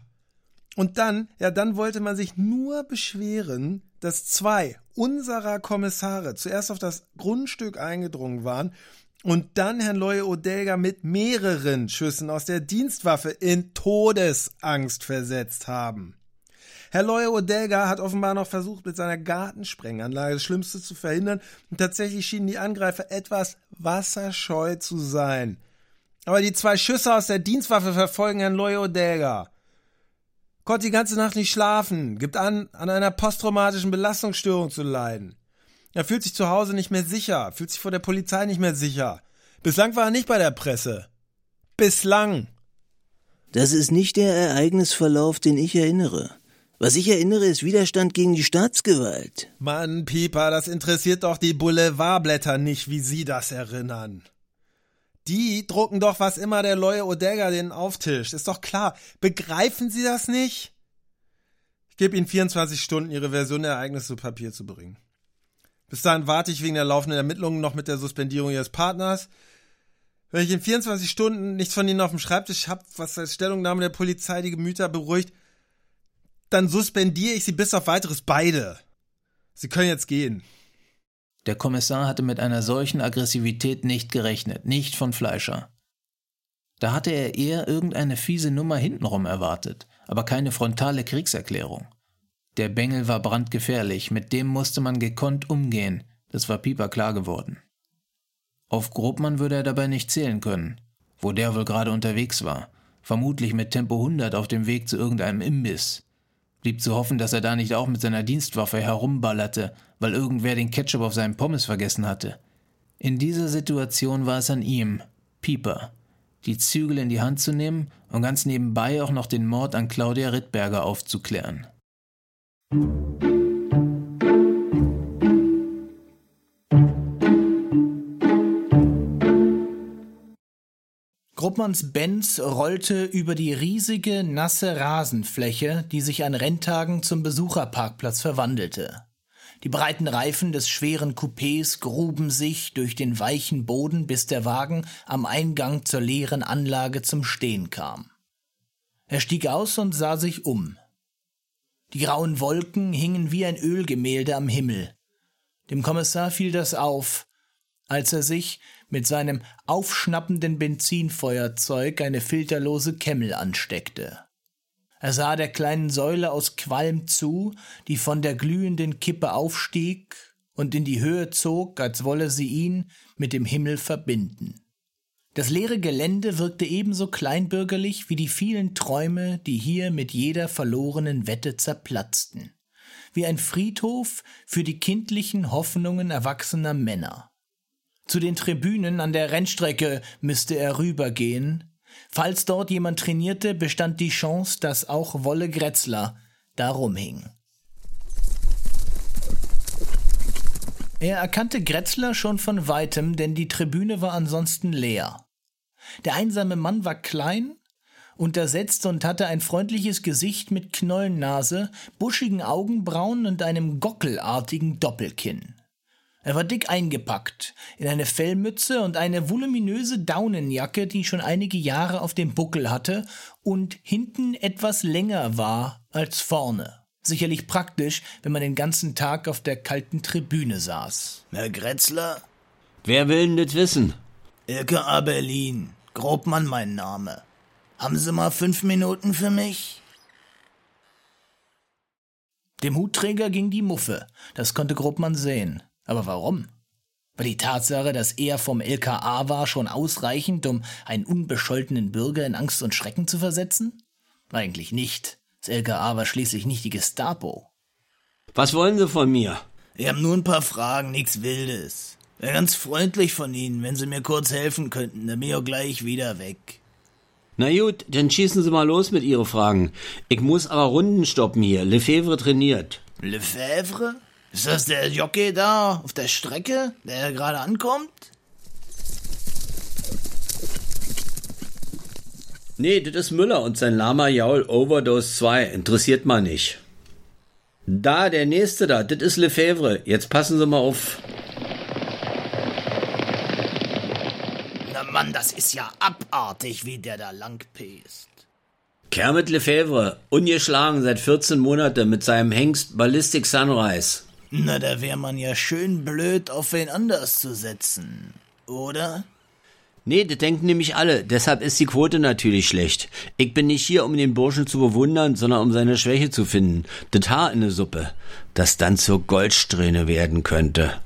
und dann, ja, dann wollte man sich nur beschweren, dass zwei unserer Kommissare zuerst auf das Grundstück eingedrungen waren und dann Herrn Loye Odelga mit mehreren Schüssen aus der Dienstwaffe in Todesangst versetzt haben. Herr Loye Odelga hat offenbar noch versucht, mit seiner Gartensprenganlage das Schlimmste zu verhindern und tatsächlich schienen die Angreifer etwas wasserscheu zu sein. Aber die zwei Schüsse aus der Dienstwaffe verfolgen Herrn Loye Odelga. Konnte die ganze Nacht nicht schlafen, gibt an, an einer posttraumatischen Belastungsstörung zu leiden. Er fühlt sich zu Hause nicht mehr sicher, fühlt sich vor der Polizei nicht mehr sicher. Bislang war er nicht bei der Presse. Bislang. Das ist nicht der Ereignisverlauf, den ich erinnere. Was ich erinnere, ist Widerstand gegen die Staatsgewalt. Mann, Pieper, das interessiert doch die Boulevardblätter nicht, wie Sie das erinnern. Die drucken doch, was immer der Leue Odega denen auftischt. Ist doch klar. Begreifen Sie das nicht? Ich gebe Ihnen 24 Stunden, Ihre Version der Ereignisse zu Papier zu bringen. Bis dahin warte ich wegen der laufenden Ermittlungen noch mit der Suspendierung ihres Partners. Wenn ich in 24 Stunden nichts von ihnen auf dem Schreibtisch habe, was als Stellungnahme der Polizei die Gemüter beruhigt, dann suspendiere ich sie bis auf weiteres beide. Sie können jetzt gehen. Der Kommissar hatte mit einer solchen Aggressivität nicht gerechnet, nicht von Fleischer. Da hatte er eher irgendeine fiese Nummer hintenrum erwartet, aber keine frontale Kriegserklärung. Der Bengel war brandgefährlich, mit dem musste man gekonnt umgehen, das war Pieper klar geworden. Auf Grobmann würde er dabei nicht zählen können, wo der wohl gerade unterwegs war, vermutlich mit Tempo 100 auf dem Weg zu irgendeinem Imbiss. Blieb zu hoffen, dass er da nicht auch mit seiner Dienstwaffe herumballerte, weil irgendwer den Ketchup auf seinem Pommes vergessen hatte. In dieser Situation war es an ihm, Pieper, die Zügel in die Hand zu nehmen und ganz nebenbei auch noch den Mord an Claudia Rittberger aufzuklären. Gruppmanns Benz rollte über die riesige, nasse Rasenfläche, die sich an Renntagen zum Besucherparkplatz verwandelte. Die breiten Reifen des schweren Coupés gruben sich durch den weichen Boden, bis der Wagen am Eingang zur leeren Anlage zum Stehen kam. Er stieg aus und sah sich um. Die grauen Wolken hingen wie ein Ölgemälde am Himmel. Dem Kommissar fiel das auf, als er sich mit seinem aufschnappenden Benzinfeuerzeug eine filterlose Kemmel ansteckte. Er sah der kleinen Säule aus Qualm zu, die von der glühenden Kippe aufstieg und in die Höhe zog, als wolle sie ihn mit dem Himmel verbinden. Das leere Gelände wirkte ebenso kleinbürgerlich wie die vielen Träume, die hier mit jeder verlorenen Wette zerplatzten. Wie ein Friedhof für die kindlichen Hoffnungen erwachsener Männer. Zu den Tribünen an der Rennstrecke müsste er rübergehen, Falls dort jemand trainierte, bestand die Chance, dass auch Wolle Gretzler da rumhing. Er erkannte Gretzler schon von weitem, denn die Tribüne war ansonsten leer. Der einsame Mann war klein, untersetzt und hatte ein freundliches Gesicht mit Knollennase, buschigen Augenbrauen und einem gockelartigen Doppelkinn. Er war dick eingepackt, in eine Fellmütze und eine voluminöse Daunenjacke, die schon einige Jahre auf dem Buckel hatte und hinten etwas länger war als vorne. Sicherlich praktisch, wenn man den ganzen Tag auf der kalten Tribüne saß. Herr Gretzler? Wer will denn das wissen? Ilke A. Berlin. Grobmann mein Name. Haben Sie mal fünf Minuten für mich? Dem Hutträger ging die Muffe. Das konnte Grobmann sehen. Aber warum? War die Tatsache, dass er vom LKA war, schon ausreichend, um einen unbescholtenen Bürger in Angst und Schrecken zu versetzen? Eigentlich nicht. Das LKA war schließlich nicht die Gestapo. Was wollen Sie von mir? Ich habe nur ein paar Fragen, nichts Wildes. Wäre ganz freundlich von Ihnen, wenn Sie mir kurz helfen könnten, dann bin ich auch gleich wieder weg. Na gut, dann schießen Sie mal los mit Ihren Fragen. Ich muss aber Runden stoppen hier. Lefebvre trainiert. Lefebvre? Ist das der Jockey da auf der Strecke, der gerade ankommt? Nee, das ist Müller und sein Lama Jaul Overdose 2. Interessiert mal nicht. Da, der nächste da, das ist Lefebvre. Jetzt passen Sie mal auf. Mann, das ist ja abartig, wie der da lang pest. Kermit Lefebvre, ungeschlagen seit 14 Monaten mit seinem Hengst Ballistic Sunrise. Na, da wär man ja schön blöd, auf wen anders zu setzen, oder? Nee, das denken nämlich alle. Deshalb ist die Quote natürlich schlecht. Ich bin nicht hier, um den Burschen zu bewundern, sondern um seine Schwäche zu finden. Das Haar in der Suppe, das dann zur Goldsträhne werden könnte.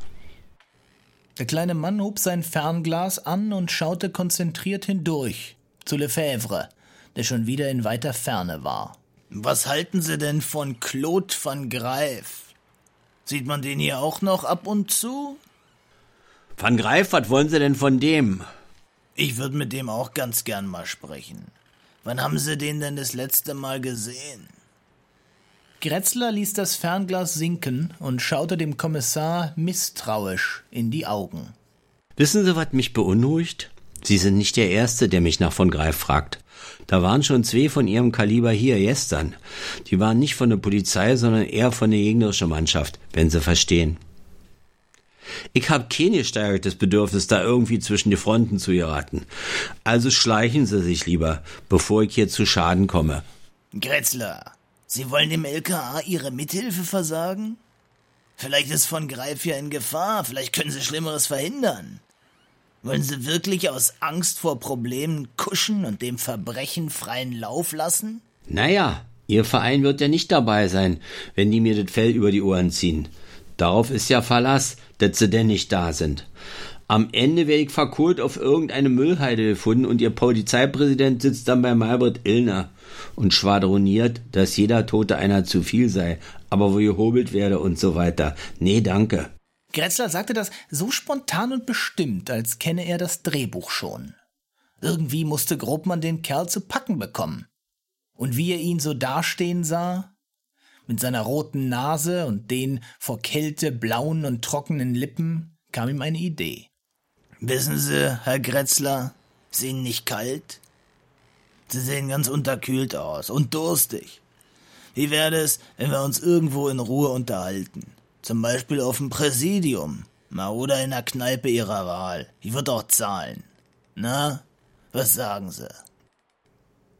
Der kleine Mann hob sein Fernglas an und schaute konzentriert hindurch zu Lefebvre, der schon wieder in weiter Ferne war. Was halten Sie denn von Claude van Greif? Sieht man den hier auch noch ab und zu? Van Greif, was wollen Sie denn von dem? Ich würde mit dem auch ganz gern mal sprechen. Wann haben Sie den denn das letzte Mal gesehen? Gretzler ließ das Fernglas sinken und schaute dem Kommissar misstrauisch in die Augen. Wissen Sie, was mich beunruhigt? Sie sind nicht der Erste, der mich nach von Greif fragt. Da waren schon zwei von ihrem Kaliber hier gestern. Die waren nicht von der Polizei, sondern eher von der gegnerischen Mannschaft, wenn Sie verstehen. Ich hab kein gesteigertes Bedürfnis, da irgendwie zwischen die Fronten zu geraten. Also schleichen Sie sich lieber, bevor ich hier zu Schaden komme. Gretzler, Sie wollen dem LKA Ihre Mithilfe versagen? Vielleicht ist von Greif ja in Gefahr, vielleicht können Sie Schlimmeres verhindern. Wollen Sie wirklich aus Angst vor Problemen kuschen und dem Verbrechen freien Lauf lassen? Naja, Ihr Verein wird ja nicht dabei sein, wenn die mir das Fell über die Ohren ziehen. Darauf ist ja Verlass, dass sie denn nicht da sind. Am Ende werde ich verkohlt auf irgendeine Müllheide gefunden und ihr Polizeipräsident sitzt dann bei Malbert Illner und schwadroniert, dass jeder Tote einer zu viel sei, aber wo gehobelt werde und so weiter. Nee, danke. Gretzler sagte das so spontan und bestimmt, als kenne er das Drehbuch schon. Irgendwie musste Grobmann den Kerl zu packen bekommen. Und wie er ihn so dastehen sah, mit seiner roten Nase und den vor Kälte blauen und trockenen Lippen, kam ihm eine Idee. Wissen Sie, Herr Gretzler, Ihnen nicht kalt? Sie sehen ganz unterkühlt aus und durstig. Wie wäre es, wenn wir uns irgendwo in Ruhe unterhalten? Zum Beispiel auf dem Präsidium. Na, oder in der Kneipe Ihrer Wahl. Ich würde auch zahlen. Na, was sagen Sie?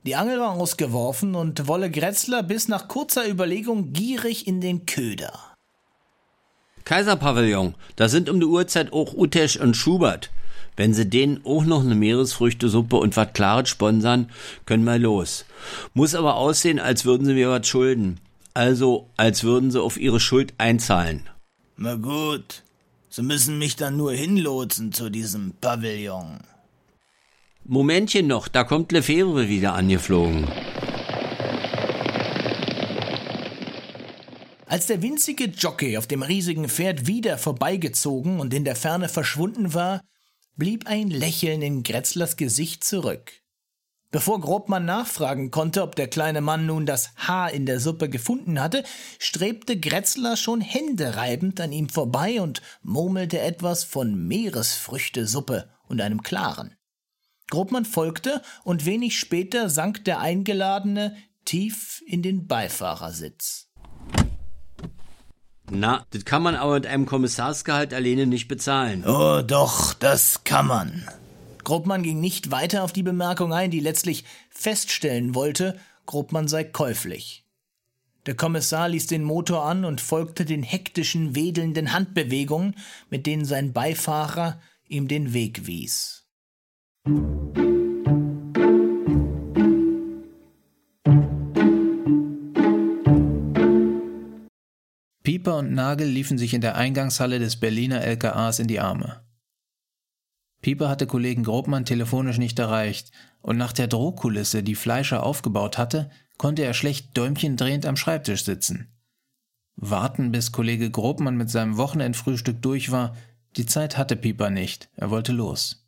Die Angel war ausgeworfen und Wolle Gretzler biss nach kurzer Überlegung gierig in den Köder. Kaiserpavillon, da sind um die Uhrzeit auch Utesch und Schubert. Wenn sie denen auch noch eine Meeresfrüchtesuppe und wat Klares sponsern, können wir los. Muss aber aussehen, als würden sie mir was schulden. Also, als würden sie auf ihre Schuld einzahlen. Na gut. Sie müssen mich dann nur hinlotsen zu diesem Pavillon. Momentchen noch, da kommt Lefebvre wieder angeflogen. Als der winzige Jockey auf dem riesigen Pferd wieder vorbeigezogen und in der Ferne verschwunden war, blieb ein Lächeln in Gretzlers Gesicht zurück. Bevor Grobmann nachfragen konnte, ob der kleine Mann nun das Haar in der Suppe gefunden hatte, strebte Gretzler schon händereibend an ihm vorbei und murmelte etwas von Meeresfrüchtesuppe und einem Klaren. Grobmann folgte, und wenig später sank der Eingeladene tief in den Beifahrersitz. Na, das kann man aber mit einem Kommissarsgehalt alleine nicht bezahlen. Oh, doch, das kann man. Grobmann ging nicht weiter auf die Bemerkung ein, die letztlich feststellen wollte, Grobmann sei käuflich. Der Kommissar ließ den Motor an und folgte den hektischen, wedelnden Handbewegungen, mit denen sein Beifahrer ihm den Weg wies. Pieper und Nagel liefen sich in der Eingangshalle des Berliner LKAs in die Arme. Pieper hatte Kollegen Grobmann telefonisch nicht erreicht, und nach der Drohkulisse, die Fleischer aufgebaut hatte, konnte er schlecht däumchendrehend am Schreibtisch sitzen. Warten, bis Kollege Grobmann mit seinem Wochenendfrühstück durch war, die Zeit hatte Pieper nicht, er wollte los.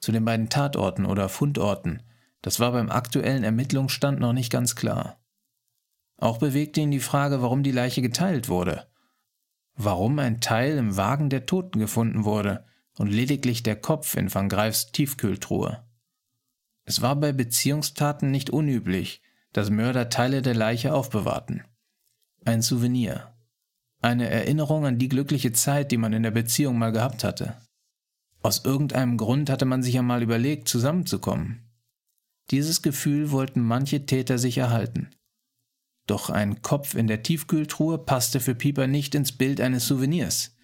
Zu den beiden Tatorten oder Fundorten, das war beim aktuellen Ermittlungsstand noch nicht ganz klar. Auch bewegte ihn die Frage, warum die Leiche geteilt wurde. Warum ein Teil im Wagen der Toten gefunden wurde und lediglich der Kopf in Van Greifs Tiefkühltruhe. Es war bei Beziehungstaten nicht unüblich, dass Mörder Teile der Leiche aufbewahrten. Ein Souvenir. Eine Erinnerung an die glückliche Zeit, die man in der Beziehung mal gehabt hatte. Aus irgendeinem Grund hatte man sich ja mal überlegt, zusammenzukommen. Dieses Gefühl wollten manche Täter sich erhalten. Doch ein Kopf in der Tiefkühltruhe passte für Pieper nicht ins Bild eines Souvenirs.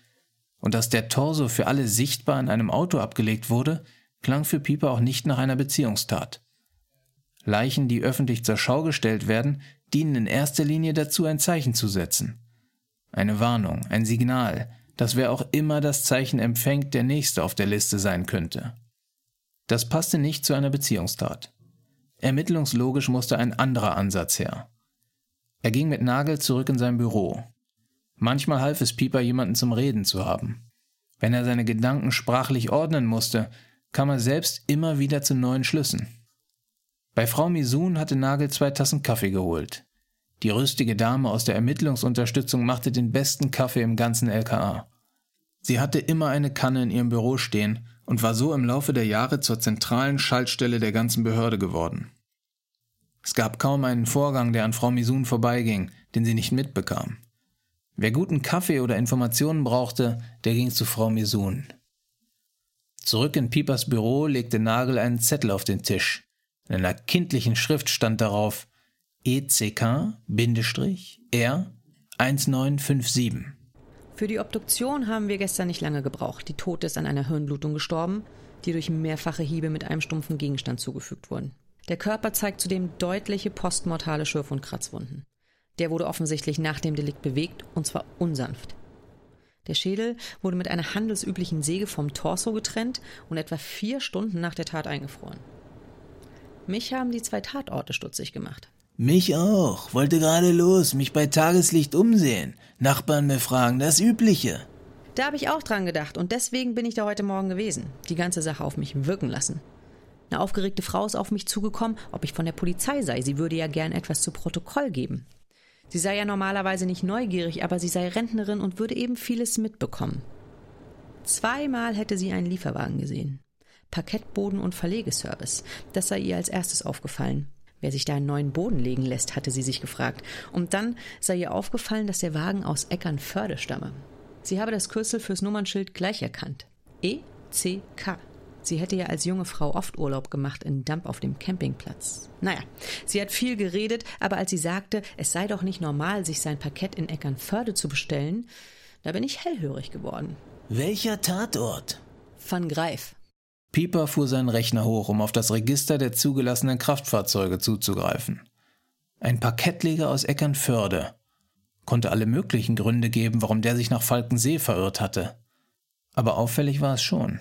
Und dass der Torso für alle sichtbar in einem Auto abgelegt wurde, klang für Pieper auch nicht nach einer Beziehungstat. Leichen, die öffentlich zur Schau gestellt werden, dienen in erster Linie dazu, ein Zeichen zu setzen. Eine Warnung, ein Signal, dass wer auch immer das Zeichen empfängt, der Nächste auf der Liste sein könnte. Das passte nicht zu einer Beziehungstat. Ermittlungslogisch musste ein anderer Ansatz her. Er ging mit Nagel zurück in sein Büro. Manchmal half es Pieper, jemanden zum Reden zu haben. Wenn er seine Gedanken sprachlich ordnen musste, kam er selbst immer wieder zu neuen Schlüssen. Bei Frau Misun hatte Nagel zwei Tassen Kaffee geholt. Die rüstige Dame aus der Ermittlungsunterstützung machte den besten Kaffee im ganzen LKA. Sie hatte immer eine Kanne in ihrem Büro stehen und war so im Laufe der Jahre zur zentralen Schaltstelle der ganzen Behörde geworden. Es gab kaum einen Vorgang, der an Frau Misun vorbeiging, den sie nicht mitbekam. Wer guten Kaffee oder Informationen brauchte, der ging zu Frau Misun. Zurück in Piepers Büro legte Nagel einen Zettel auf den Tisch. In einer kindlichen Schrift stand darauf ECK-R 1957. Für die Obduktion haben wir gestern nicht lange gebraucht. Die Tote ist an einer Hirnblutung gestorben, die durch mehrfache Hiebe mit einem stumpfen Gegenstand zugefügt wurden. Der Körper zeigt zudem deutliche postmortale Schürf- und Kratzwunden. Der wurde offensichtlich nach dem Delikt bewegt, und zwar unsanft. Der Schädel wurde mit einer handelsüblichen Säge vom Torso getrennt und etwa vier Stunden nach der Tat eingefroren. Mich haben die zwei Tatorte stutzig gemacht. Mich auch. Wollte gerade los, mich bei Tageslicht umsehen. Nachbarn befragen, das Übliche. Da habe ich auch dran gedacht und deswegen bin ich da heute Morgen gewesen. Die ganze Sache auf mich wirken lassen. Eine aufgeregte Frau ist auf mich zugekommen, ob ich von der Polizei sei. Sie würde ja gern etwas zu Protokoll geben. Sie sei ja normalerweise nicht neugierig, aber sie sei Rentnerin und würde eben vieles mitbekommen. Zweimal hätte sie einen Lieferwagen gesehen. Parkettboden und Verlegeservice. Das sei ihr als erstes aufgefallen. Wer sich da einen neuen Boden legen lässt, hatte sie sich gefragt. Und dann sei ihr aufgefallen, dass der Wagen aus Eckernförde stamme. Sie habe das Kürzel fürs Nummernschild gleich erkannt. ECK. Sie hätte ja als junge Frau oft Urlaub gemacht in Damp auf dem Campingplatz. Naja, sie hat viel geredet, aber als sie sagte, es sei doch nicht normal, sich sein Parkett in Eckernförde zu bestellen, da bin ich hellhörig geworden. Welcher Tatort? Van Greif. Pieper fuhr seinen Rechner hoch, um auf das Register der zugelassenen Kraftfahrzeuge zuzugreifen. Ein Parkettleger aus Eckernförde. Konnte alle möglichen Gründe geben, warum der sich nach Falkensee verirrt hatte. Aber auffällig war es schon.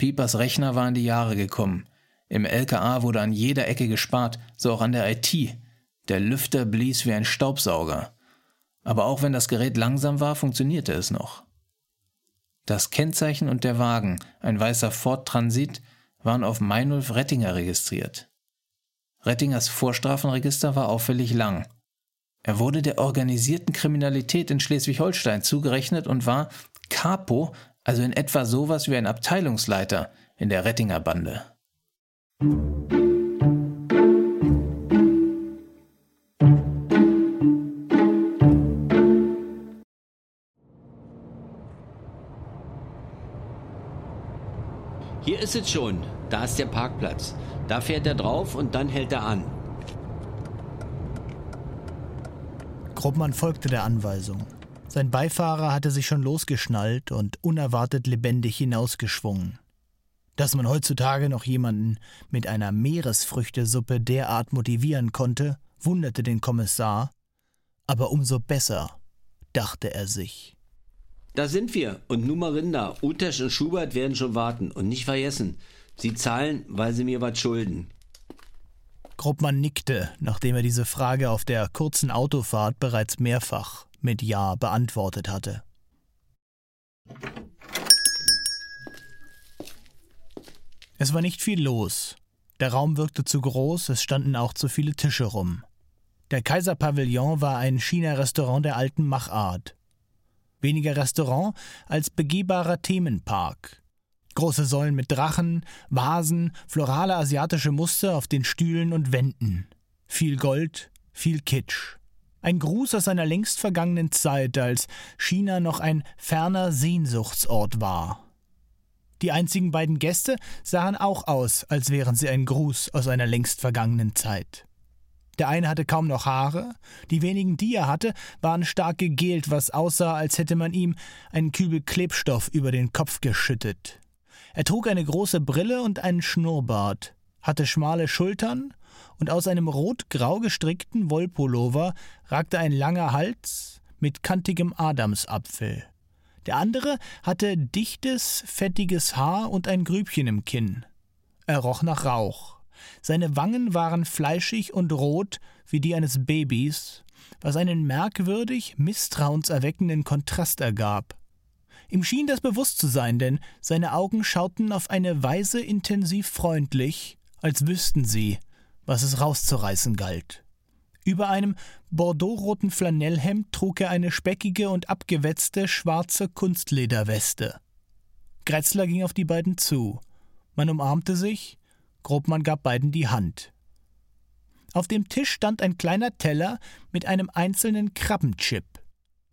Piepers Rechner war in die Jahre gekommen. Im LKA wurde an jeder Ecke gespart, so auch an der IT. Der Lüfter blies wie ein Staubsauger. Aber auch wenn das Gerät langsam war, funktionierte es noch. Das Kennzeichen und der Wagen, ein weißer Ford Transit, waren auf Meinulf Rettinger registriert. Rettingers Vorstrafenregister war auffällig lang. Er wurde der organisierten Kriminalität in Schleswig-Holstein zugerechnet und war Capo, also in etwa sowas wie ein Abteilungsleiter in der Rettinger Bande. Hier ist es schon. Da ist der Parkplatz. Da fährt er drauf und dann hält er an. Gruppmann folgte der Anweisung. Sein Beifahrer hatte sich schon losgeschnallt und unerwartet lebendig hinausgeschwungen. Dass man heutzutage noch jemanden mit einer Meeresfrüchtesuppe derart motivieren konnte, wunderte den Kommissar, aber umso besser, dachte er sich. Da sind wir. Und Nummer Rinder, Utesch und Schubert werden schon warten. Und nicht vergessen, sie zahlen, weil sie mir was schulden. Gruppmann nickte, nachdem er diese Frage auf der kurzen Autofahrt bereits mehrfach mit Ja beantwortet hatte. Es war nicht viel los. Der Raum wirkte zu groß, es standen auch zu viele Tische rum. Der Kaiserpavillon war ein China-Restaurant der alten Machart. Weniger Restaurant als begehbarer Themenpark. Große Säulen mit Drachen, Vasen, florale asiatische Muster auf den Stühlen und Wänden. Viel Gold, viel Kitsch. Ein Gruß aus einer längst vergangenen Zeit, als China noch ein ferner Sehnsuchtsort war. Die einzigen beiden Gäste sahen auch aus, als wären sie ein Gruß aus einer längst vergangenen Zeit. Der eine hatte kaum noch Haare, die wenigen, die er hatte, waren stark gegelt, was aussah, als hätte man ihm einen Kübel Klebstoff über den Kopf geschüttet. Er trug eine große Brille und einen Schnurrbart, hatte schmale Schultern, und aus einem rot-grau gestrickten Wollpullover ragte ein langer Hals mit kantigem Adamsapfel. Der andere hatte dichtes, fettiges Haar und ein Grübchen im Kinn. Er roch nach Rauch. Seine Wangen waren fleischig und rot wie die eines Babys, was einen merkwürdig misstrauenserweckenden Kontrast ergab. Ihm schien das bewusst zu sein, denn seine Augen schauten auf eine Weise intensiv freundlich, als wüssten sie, was es rauszureißen galt. Über einem bordeauxroten Flanellhemd trug er eine speckige und abgewetzte schwarze Kunstlederweste. Gretzler ging auf die beiden zu. Man umarmte sich, Grobmann gab beiden die Hand. Auf dem Tisch stand ein kleiner Teller mit einem einzelnen Krabbenchip.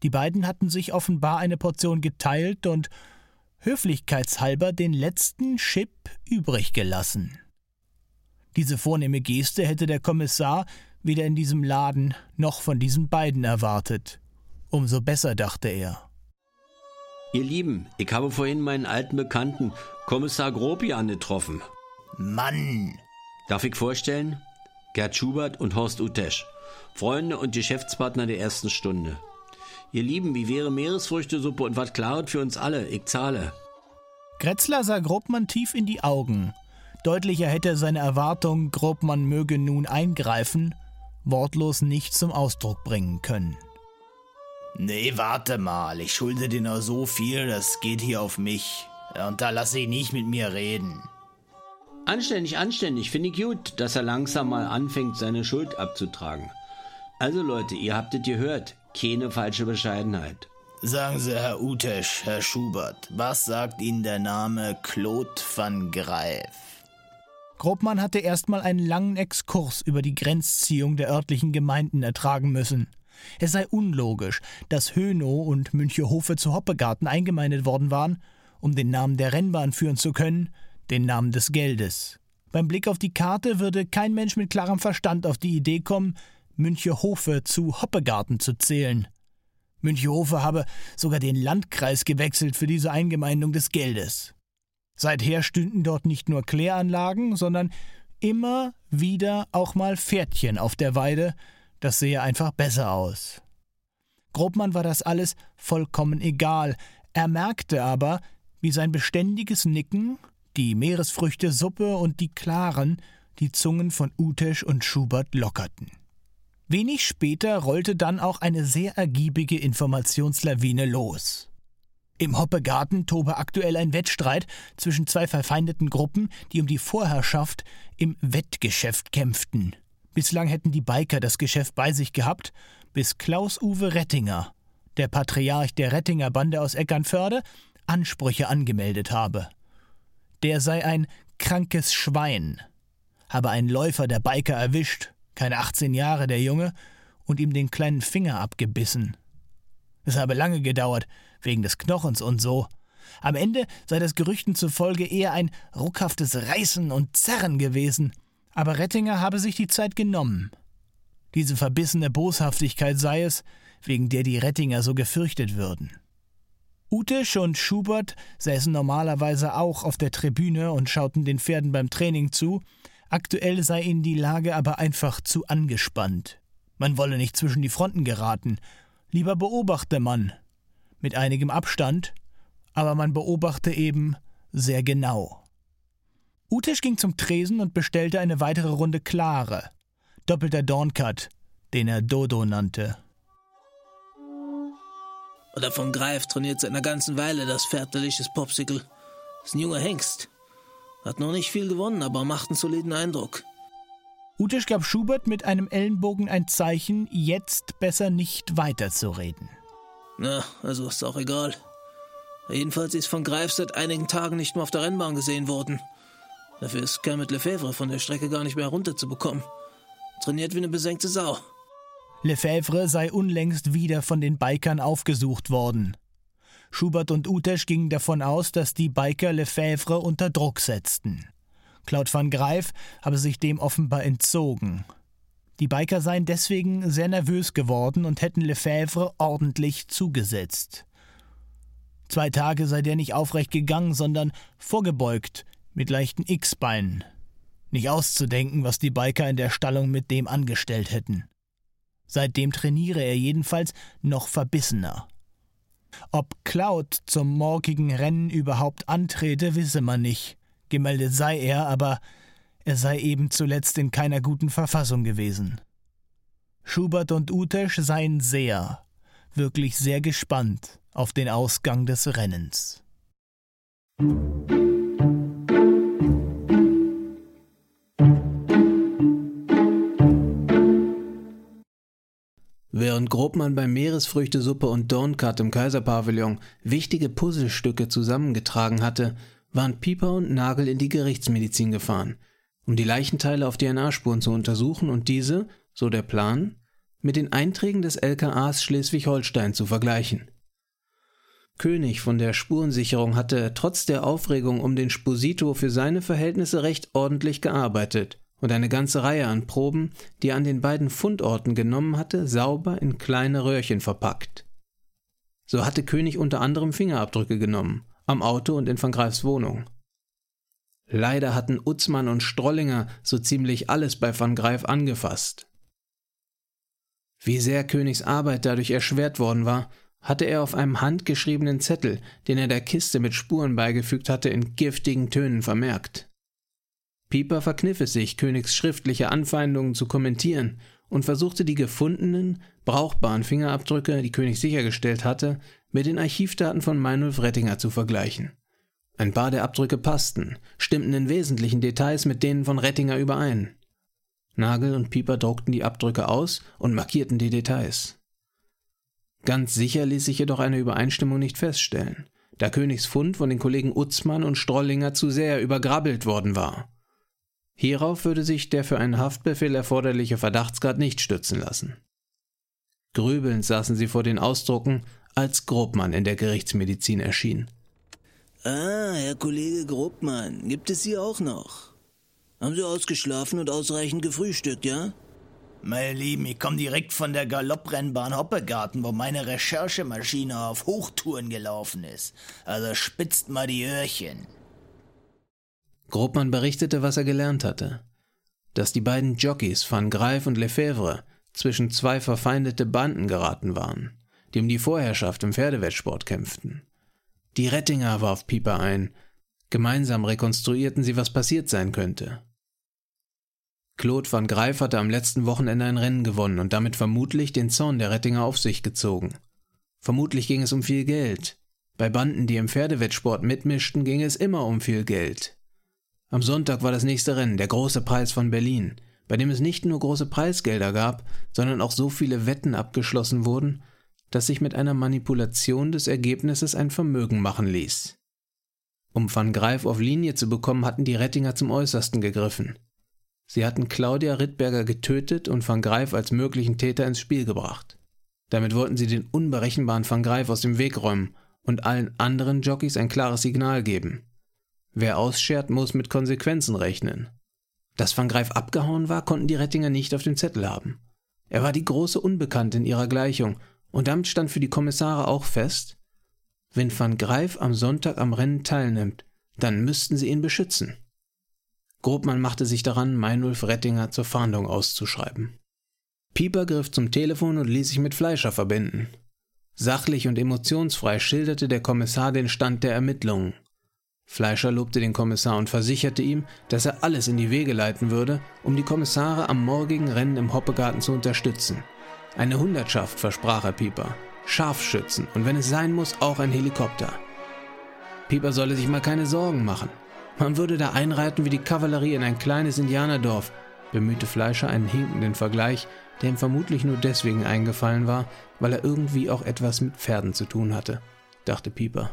Die beiden hatten sich offenbar eine Portion geteilt und höflichkeitshalber den letzten Chip übrig gelassen. Diese vornehme Geste hätte der Kommissar weder in diesem Laden noch von diesen beiden erwartet. Umso besser, dachte er. Ihr Lieben, ich habe vorhin meinen alten Bekannten, Kommissar Gropi, angetroffen. Mann! Darf ich vorstellen? Gerd Schubert und Horst Utesch. Freunde und Geschäftspartner der ersten Stunde. Ihr Lieben, wie wäre Meeresfrüchtesuppe und was klaret für uns alle? Ich zahle. Gretzler sah Grobmann tief in die Augen. Deutlicher hätte seine Erwartung, Grobmann möge nun eingreifen, wortlos nicht zum Ausdruck bringen können. Nee, warte mal, ich schulde dir nur so viel, das geht hier auf mich. Und da lass ich nicht mit mir reden. Anständig, anständig, finde ich gut, dass er langsam mal anfängt, seine Schuld abzutragen. Also Leute, ihr habt es gehört, keine falsche Bescheidenheit. Sagen Sie, Herr Utesch, Herr Schubert, was sagt Ihnen der Name Claude van Greif? Grobmann hatte erstmal einen langen Exkurs über die Grenzziehung der örtlichen Gemeinden ertragen müssen. Es sei unlogisch, dass Hönow und Münchehofe zu Hoppegarten eingemeindet worden waren, um den Namen der Rennbahn führen zu können, den Namen des Geldes. Beim Blick auf die Karte würde kein Mensch mit klarem Verstand auf die Idee kommen, Münchehofe zu Hoppegarten zu zählen. Münchehofe habe sogar den Landkreis gewechselt für diese Eingemeindung des Geldes. Seither stünden dort nicht nur Kläranlagen, sondern immer wieder auch mal Pferdchen auf der Weide, das sehe einfach besser aus. Grobmann war das alles vollkommen egal, er merkte aber, wie sein beständiges Nicken, die Meeresfrüchtesuppe und die Klaren die Zungen von Utesch und Schubert lockerten. Wenig später rollte dann auch eine sehr ergiebige Informationslawine los. Im Hoppegarten tobe aktuell ein Wettstreit zwischen zwei verfeindeten Gruppen, die um die Vorherrschaft im Wettgeschäft kämpften. Bislang hätten die Biker das Geschäft bei sich gehabt, bis Klaus-Uwe Rettinger, der Patriarch der Rettinger Bande aus Eckernförde, Ansprüche angemeldet habe. Der sei ein krankes Schwein, habe einen Läufer der Biker erwischt, keine 18 Jahre der Junge, und ihm den kleinen Finger abgebissen. Es habe lange gedauert, wegen des Knochens und so. Am Ende sei das Gerüchten zufolge eher ein ruckhaftes Reißen und Zerren gewesen, aber Rettinger habe sich die Zeit genommen. Diese verbissene Boshaftigkeit sei es, wegen der die Rettinger so gefürchtet würden. Utesch und Schubert säßen normalerweise auch auf der Tribüne und schauten den Pferden beim Training zu, aktuell sei ihnen die Lage aber einfach zu angespannt. Man wolle nicht zwischen die Fronten geraten, lieber beobachte man, mit einigem Abstand, aber man beobachte eben sehr genau. Utesch ging zum Tresen und bestellte eine weitere Runde Klare. Doppelter Dorncut, den er Dodo nannte. Oder von Greif trainiert seit einer ganzen Weile das väterliches Popsicle. Ist ein junger Hengst. Hat noch nicht viel gewonnen, aber macht einen soliden Eindruck. Utesch gab Schubert mit einem Ellenbogen ein Zeichen, jetzt besser nicht weiterzureden. Na, also ist auch egal. Jedenfalls ist von Greif seit einigen Tagen nicht mehr auf der Rennbahn gesehen worden. Dafür ist Kermit Lefebvre von der Strecke gar nicht mehr herunterzubekommen. Trainiert wie eine besenkte Sau. Lefebvre sei unlängst wieder von den Bikern aufgesucht worden. Schubert und Utesch gingen davon aus, dass die Biker Lefebvre unter Druck setzten. Claude van Greif habe sich dem offenbar entzogen. Die Biker seien deswegen sehr nervös geworden und hätten Lefebvre ordentlich zugesetzt. Zwei Tage sei der nicht aufrecht gegangen, sondern vorgebeugt, mit leichten X-Beinen. Nicht auszudenken, was die Biker in der Stallung mit dem angestellt hätten. Seitdem trainiere er jedenfalls noch verbissener. Ob Cloud zum morgigen Rennen überhaupt antrete, wisse man nicht. Gemeldet sei er, aber er sei eben zuletzt in keiner guten Verfassung gewesen. Schubert und Utesch seien sehr, wirklich sehr gespannt auf den Ausgang des Rennens. Während Grobmann bei Meeresfrüchtesuppe und Dorncut im Kaiserpavillon wichtige Puzzlestücke zusammengetragen hatte, waren Pieper und Nagel in die Gerichtsmedizin gefahren, um die Leichenteile auf DNA-Spuren zu untersuchen und diese, so der Plan, mit den Einträgen des LKAs Schleswig-Holstein zu vergleichen. König von der Spurensicherung hatte trotz der Aufregung um den Sposito für seine Verhältnisse recht ordentlich gearbeitet und eine ganze Reihe an Proben, die er an den beiden Fundorten genommen hatte, sauber in kleine Röhrchen verpackt. So hatte König unter anderem Fingerabdrücke genommen, am Auto und in van Greifs Wohnung. Leider hatten Utzmann und Strollinger so ziemlich alles bei van Greif angefasst. Wie sehr Königs Arbeit dadurch erschwert worden war, hatte er auf einem handgeschriebenen Zettel, den er der Kiste mit Spuren beigefügt hatte, in giftigen Tönen vermerkt. Pieper verkniff es sich, Königs schriftliche Anfeindungen zu kommentieren und versuchte die gefundenen, brauchbaren Fingerabdrücke, die König sichergestellt hatte, mit den Archivdaten von Meinulf Rettinger zu vergleichen. Ein paar der Abdrücke passten, stimmten in wesentlichen Details mit denen von Rettinger überein. Nagel und Pieper druckten die Abdrücke aus und markierten die Details. Ganz sicher ließ sich jedoch eine Übereinstimmung nicht feststellen, da Königs Fund von den Kollegen Utzmann und Strollinger zu sehr übergrabbelt worden war. Hierauf würde sich der für einen Haftbefehl erforderliche Verdachtsgrad nicht stützen lassen. Grübelnd saßen sie vor den Ausdrucken, als Grobmann in der Gerichtsmedizin erschien. Ah, Herr Kollege Grobmann, gibt es Sie auch noch? Haben Sie ausgeschlafen und ausreichend gefrühstückt, ja? Meine Lieben, ich komme direkt von der Galopprennbahn Hoppegarten, wo meine Recherchemaschine auf Hochtouren gelaufen ist. Also spitzt mal die Öhrchen. Grobmann berichtete, was er gelernt hatte. Dass die beiden Jockeys Van Greif und Lefebvre zwischen zwei verfeindete Banden geraten waren, die um die Vorherrschaft im Pferdewettsport kämpften. Die Rettinger warf Pieper ein. Gemeinsam rekonstruierten sie, was passiert sein könnte. Claude van Greif hatte am letzten Wochenende ein Rennen gewonnen und damit vermutlich den Zorn der Rettinger auf sich gezogen. Vermutlich ging es um viel Geld. Bei Banden, die im Pferdewettsport mitmischten, ging es immer um viel Geld. Am Sonntag war das nächste Rennen, der große Preis von Berlin, bei dem es nicht nur große Preisgelder gab, sondern auch so viele Wetten abgeschlossen wurden, dass sich mit einer Manipulation des Ergebnisses ein Vermögen machen ließ. Um van Greif auf Linie zu bekommen, hatten die Rettinger zum Äußersten gegriffen. Sie hatten Claudia Rittberger getötet und van Greif als möglichen Täter ins Spiel gebracht. Damit wollten sie den unberechenbaren van Greif aus dem Weg räumen und allen anderen Jockeys ein klares Signal geben. Wer ausschert, muss mit Konsequenzen rechnen. Dass Van Greif abgehauen war, konnten die Rettinger nicht auf dem Zettel haben. Er war die große Unbekannte in ihrer Gleichung, und damit stand für die Kommissare auch fest, wenn Van Greif am Sonntag am Rennen teilnimmt, dann müssten sie ihn beschützen. Grobmann machte sich daran, Meinulf Rettinger zur Fahndung auszuschreiben. Pieper griff zum Telefon und ließ sich mit Fleischer verbinden. Sachlich und emotionsfrei schilderte der Kommissar den Stand der Ermittlungen. Fleischer lobte den Kommissar und versicherte ihm, dass er alles in die Wege leiten würde, um die Kommissare am morgigen Rennen im Hoppegarten zu unterstützen. Eine Hundertschaft versprach er Pieper, Scharfschützen und wenn es sein muss, auch ein Helikopter. Pieper solle sich mal keine Sorgen machen. Man würde da einreiten wie die Kavallerie in ein kleines Indianerdorf, bemühte Fleischer einen hinkenden Vergleich, der ihm vermutlich nur deswegen eingefallen war, weil er irgendwie auch etwas mit Pferden zu tun hatte, dachte Pieper.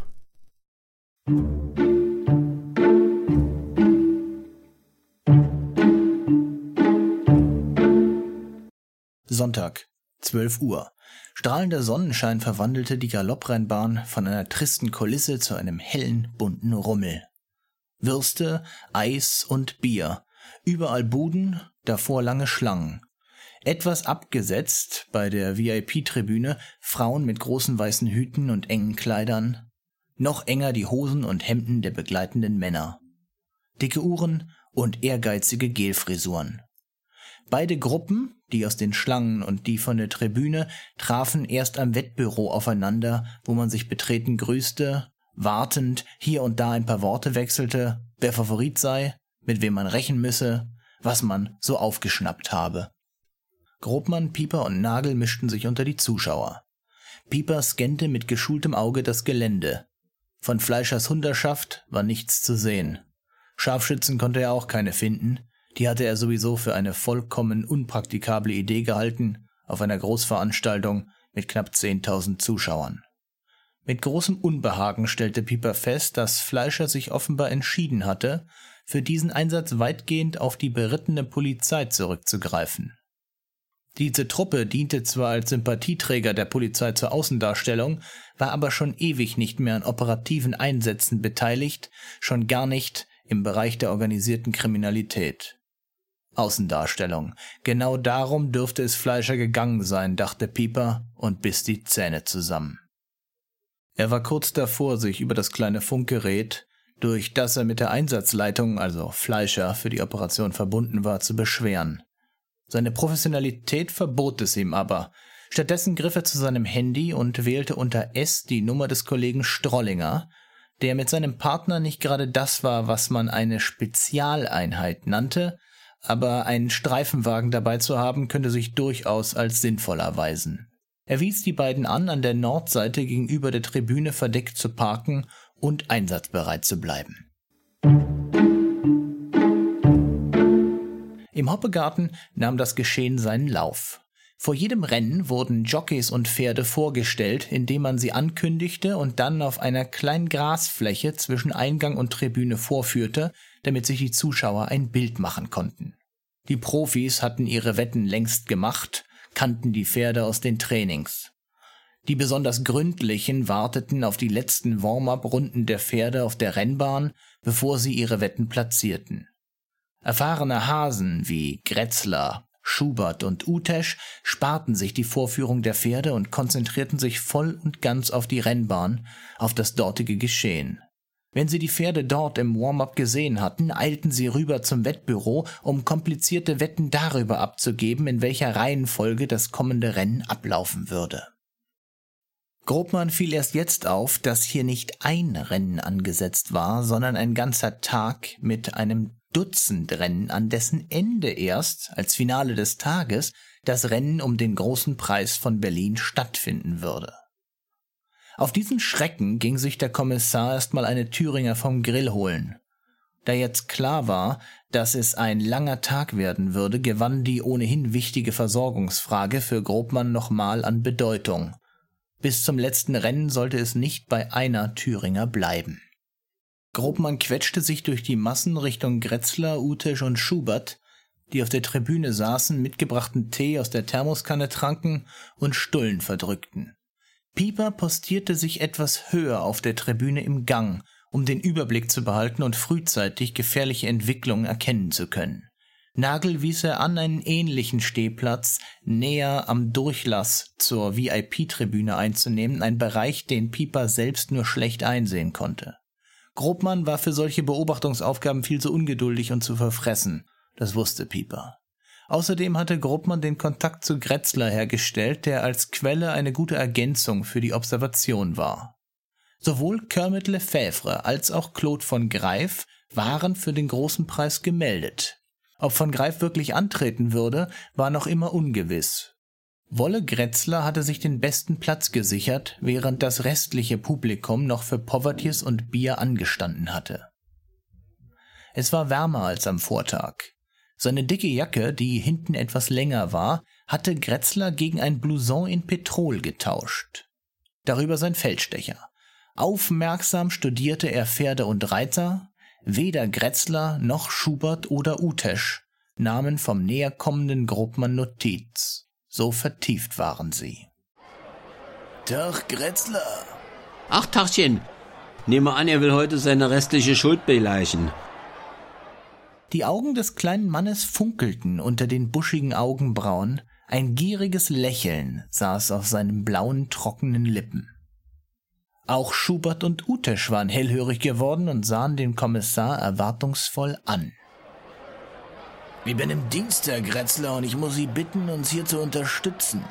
Sonntag, 12 Uhr. Strahlender Sonnenschein verwandelte die Galopprennbahn von einer tristen Kulisse zu einem hellen, bunten Rummel. Würste, Eis und Bier, überall Buden, davor lange Schlangen. Etwas abgesetzt bei der VIP-Tribüne Frauen mit großen weißen Hüten und engen Kleidern, noch enger die Hosen und Hemden der begleitenden Männer. Dicke Uhren und ehrgeizige Gelfrisuren. Beide Gruppen, die aus den Schlangen und die von der Tribüne, trafen erst am Wettbüro aufeinander, wo man sich betreten grüßte, wartend hier und da ein paar Worte wechselte, wer Favorit sei, mit wem man rächen müsse, was man so aufgeschnappt habe. Grobmann, Pieper und Nagel mischten sich unter die Zuschauer. Pieper scannte mit geschultem Auge das Gelände. Von Fleischers Hunderschaft war nichts zu sehen. Scharfschützen konnte er auch keine finden, die hatte er sowieso für eine vollkommen unpraktikable Idee gehalten auf einer Großveranstaltung mit knapp 10.000 Zuschauern. Mit großem Unbehagen stellte Pieper fest, dass Fleischer sich offenbar entschieden hatte, für diesen Einsatz weitgehend auf die berittene Polizei zurückzugreifen. Diese Truppe diente zwar als Sympathieträger der Polizei zur Außendarstellung, war aber schon ewig nicht mehr an operativen Einsätzen beteiligt, schon gar nicht im Bereich der organisierten Kriminalität. Außendarstellung. Genau darum dürfte es Fleischer gegangen sein, dachte Pieper und biss die Zähne zusammen. Er war kurz davor, sich über das kleine Funkgerät, durch das er mit der Einsatzleitung, also Fleischer, für die Operation verbunden war, zu beschweren. Seine Professionalität verbot es ihm aber. Stattdessen griff er zu seinem Handy und wählte unter S die Nummer des Kollegen Strollinger, der mit seinem Partner nicht gerade das war, was man eine Spezialeinheit nannte, aber einen Streifenwagen dabei zu haben, könnte sich durchaus als sinnvoll erweisen. Er wies die beiden an, an der Nordseite gegenüber der Tribüne verdeckt zu parken und einsatzbereit zu bleiben. Im Hoppegarten nahm das Geschehen seinen Lauf. Vor jedem Rennen wurden Jockeys und Pferde vorgestellt, indem man sie ankündigte und dann auf einer kleinen Grasfläche zwischen Eingang und Tribüne vorführte, damit sich die Zuschauer ein Bild machen konnten. Die Profis hatten ihre Wetten längst gemacht, kannten die Pferde aus den Trainings. Die besonders gründlichen warteten auf die letzten Warm-up-Runden der Pferde auf der Rennbahn, bevor sie ihre Wetten platzierten. Erfahrene Hasen wie Gretzler, Schubert und Utesch sparten sich die Vorführung der Pferde und konzentrierten sich voll und ganz auf die Rennbahn, auf das dortige Geschehen. Wenn sie die Pferde dort im Warm-up gesehen hatten, eilten sie rüber zum Wettbüro, um komplizierte Wetten darüber abzugeben, in welcher Reihenfolge das kommende Rennen ablaufen würde. Grobmann fiel erst jetzt auf, dass hier nicht ein Rennen angesetzt war, sondern ein ganzer Tag mit einem Dutzend Rennen, an dessen Ende erst, als Finale des Tages, das Rennen um den großen Preis von Berlin stattfinden würde. Auf diesen Schrecken ging sich der Kommissar erstmal eine Thüringer vom Grill holen. Da jetzt klar war, dass es ein langer Tag werden würde, gewann die ohnehin wichtige Versorgungsfrage für Grobmann nochmal an Bedeutung. Bis zum letzten Rennen sollte es nicht bei einer Thüringer bleiben. Grobmann quetschte sich durch die Massen Richtung Gretzler, Utesch und Schubert, die auf der Tribüne saßen, mitgebrachten Tee aus der Thermoskanne tranken und Stullen verdrückten. Pieper postierte sich etwas höher auf der Tribüne im Gang, um den Überblick zu behalten und frühzeitig gefährliche Entwicklungen erkennen zu können. Nagel wies er an, einen ähnlichen Stehplatz näher am Durchlass zur VIP-Tribüne einzunehmen, ein Bereich, den Pieper selbst nur schlecht einsehen konnte. Grobmann war für solche Beobachtungsaufgaben viel zu ungeduldig und zu verfressen. Das wusste Pieper. Außerdem hatte Grobmann den Kontakt zu Gretzler hergestellt, der als Quelle eine gute Ergänzung für die Observation war. Sowohl Kermit Lefebvre als auch Claude von Greif waren für den großen Preis gemeldet. Ob von Greif wirklich antreten würde, war noch immer ungewiss. Wolle Gretzler hatte sich den besten Platz gesichert, während das restliche Publikum noch für Poverties und Bier angestanden hatte. Es war wärmer als am Vortag. Seine dicke Jacke, die hinten etwas länger war, hatte Gretzler gegen ein Blouson in Petrol getauscht. Darüber sein Feldstecher. Aufmerksam studierte er Pferde und Reiter, weder Gretzler noch Schubert oder Utesch nahmen vom näherkommenden Gruppmann Notiz. So vertieft waren sie. Tag, Gretzler. Ach, Tachchen. Nehme an, er will heute seine restliche Schuld beleichen. Die Augen des kleinen Mannes funkelten unter den buschigen Augenbrauen, ein gieriges Lächeln saß auf seinen blauen, trockenen Lippen. Auch Schubert und Utesch waren hellhörig geworden und sahen den Kommissar erwartungsvoll an. Ich bin im Dienst, Herr Gretzler, und ich muss Sie bitten, uns hier zu unterstützen.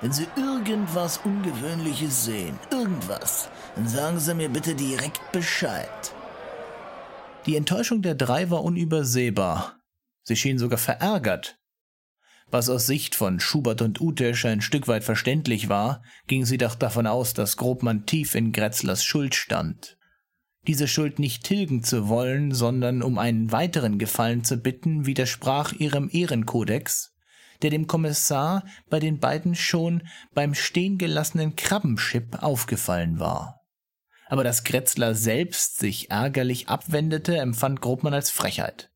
Wenn Sie irgendwas Ungewöhnliches sehen, irgendwas, dann sagen Sie mir bitte direkt Bescheid. Die Enttäuschung der drei war unübersehbar. Sie schienen sogar verärgert, was aus Sicht von Schubert und Utesch ein Stück weit verständlich war, ging sie doch davon aus, dass Grobmann tief in Gretzlers Schuld stand. Diese Schuld nicht tilgen zu wollen, sondern um einen weiteren Gefallen zu bitten, widersprach ihrem Ehrenkodex, der dem Kommissar bei den beiden schon beim stehen gelassenen Krabbenschip aufgefallen war. Aber dass Gretzler selbst sich ärgerlich abwendete, empfand Grobmann als Frechheit.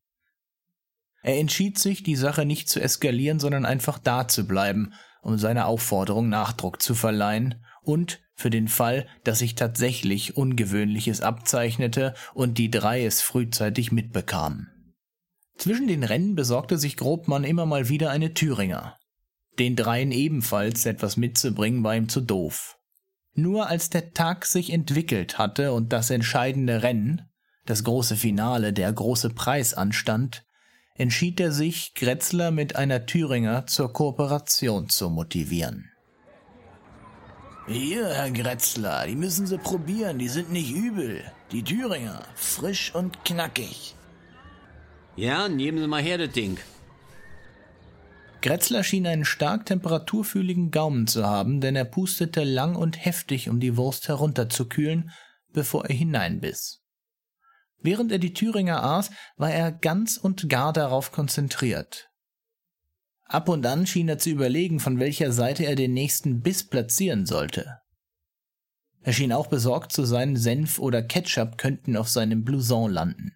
Er entschied sich, die Sache nicht zu eskalieren, sondern einfach da zu bleiben, um seiner Aufforderung Nachdruck zu verleihen und für den Fall, dass sich tatsächlich Ungewöhnliches abzeichnete und die drei es frühzeitig mitbekamen. Zwischen den Rennen besorgte sich Grobmann immer mal wieder eine Thüringer. Den dreien ebenfalls etwas mitzubringen war ihm zu doof. Nur als der Tag sich entwickelt hatte und das entscheidende Rennen, das große Finale, der große Preis anstand, entschied er sich, Gretzler mit einer Thüringer zur Kooperation zu motivieren. Hier, Herr Gretzler, die müssen Sie probieren, die sind nicht übel. Die Thüringer, frisch und knackig. Ja, nehmen Sie mal her das Ding. Gretzler schien einen stark temperaturfühligen Gaumen zu haben, denn er pustete lang und heftig, um die Wurst herunterzukühlen, bevor er hineinbiss. Während er die Thüringer aß, war er ganz und gar darauf konzentriert. Ab und an schien er zu überlegen, von welcher Seite er den nächsten Biss platzieren sollte. Er schien auch besorgt zu sein, Senf oder Ketchup könnten auf seinem Blouson landen.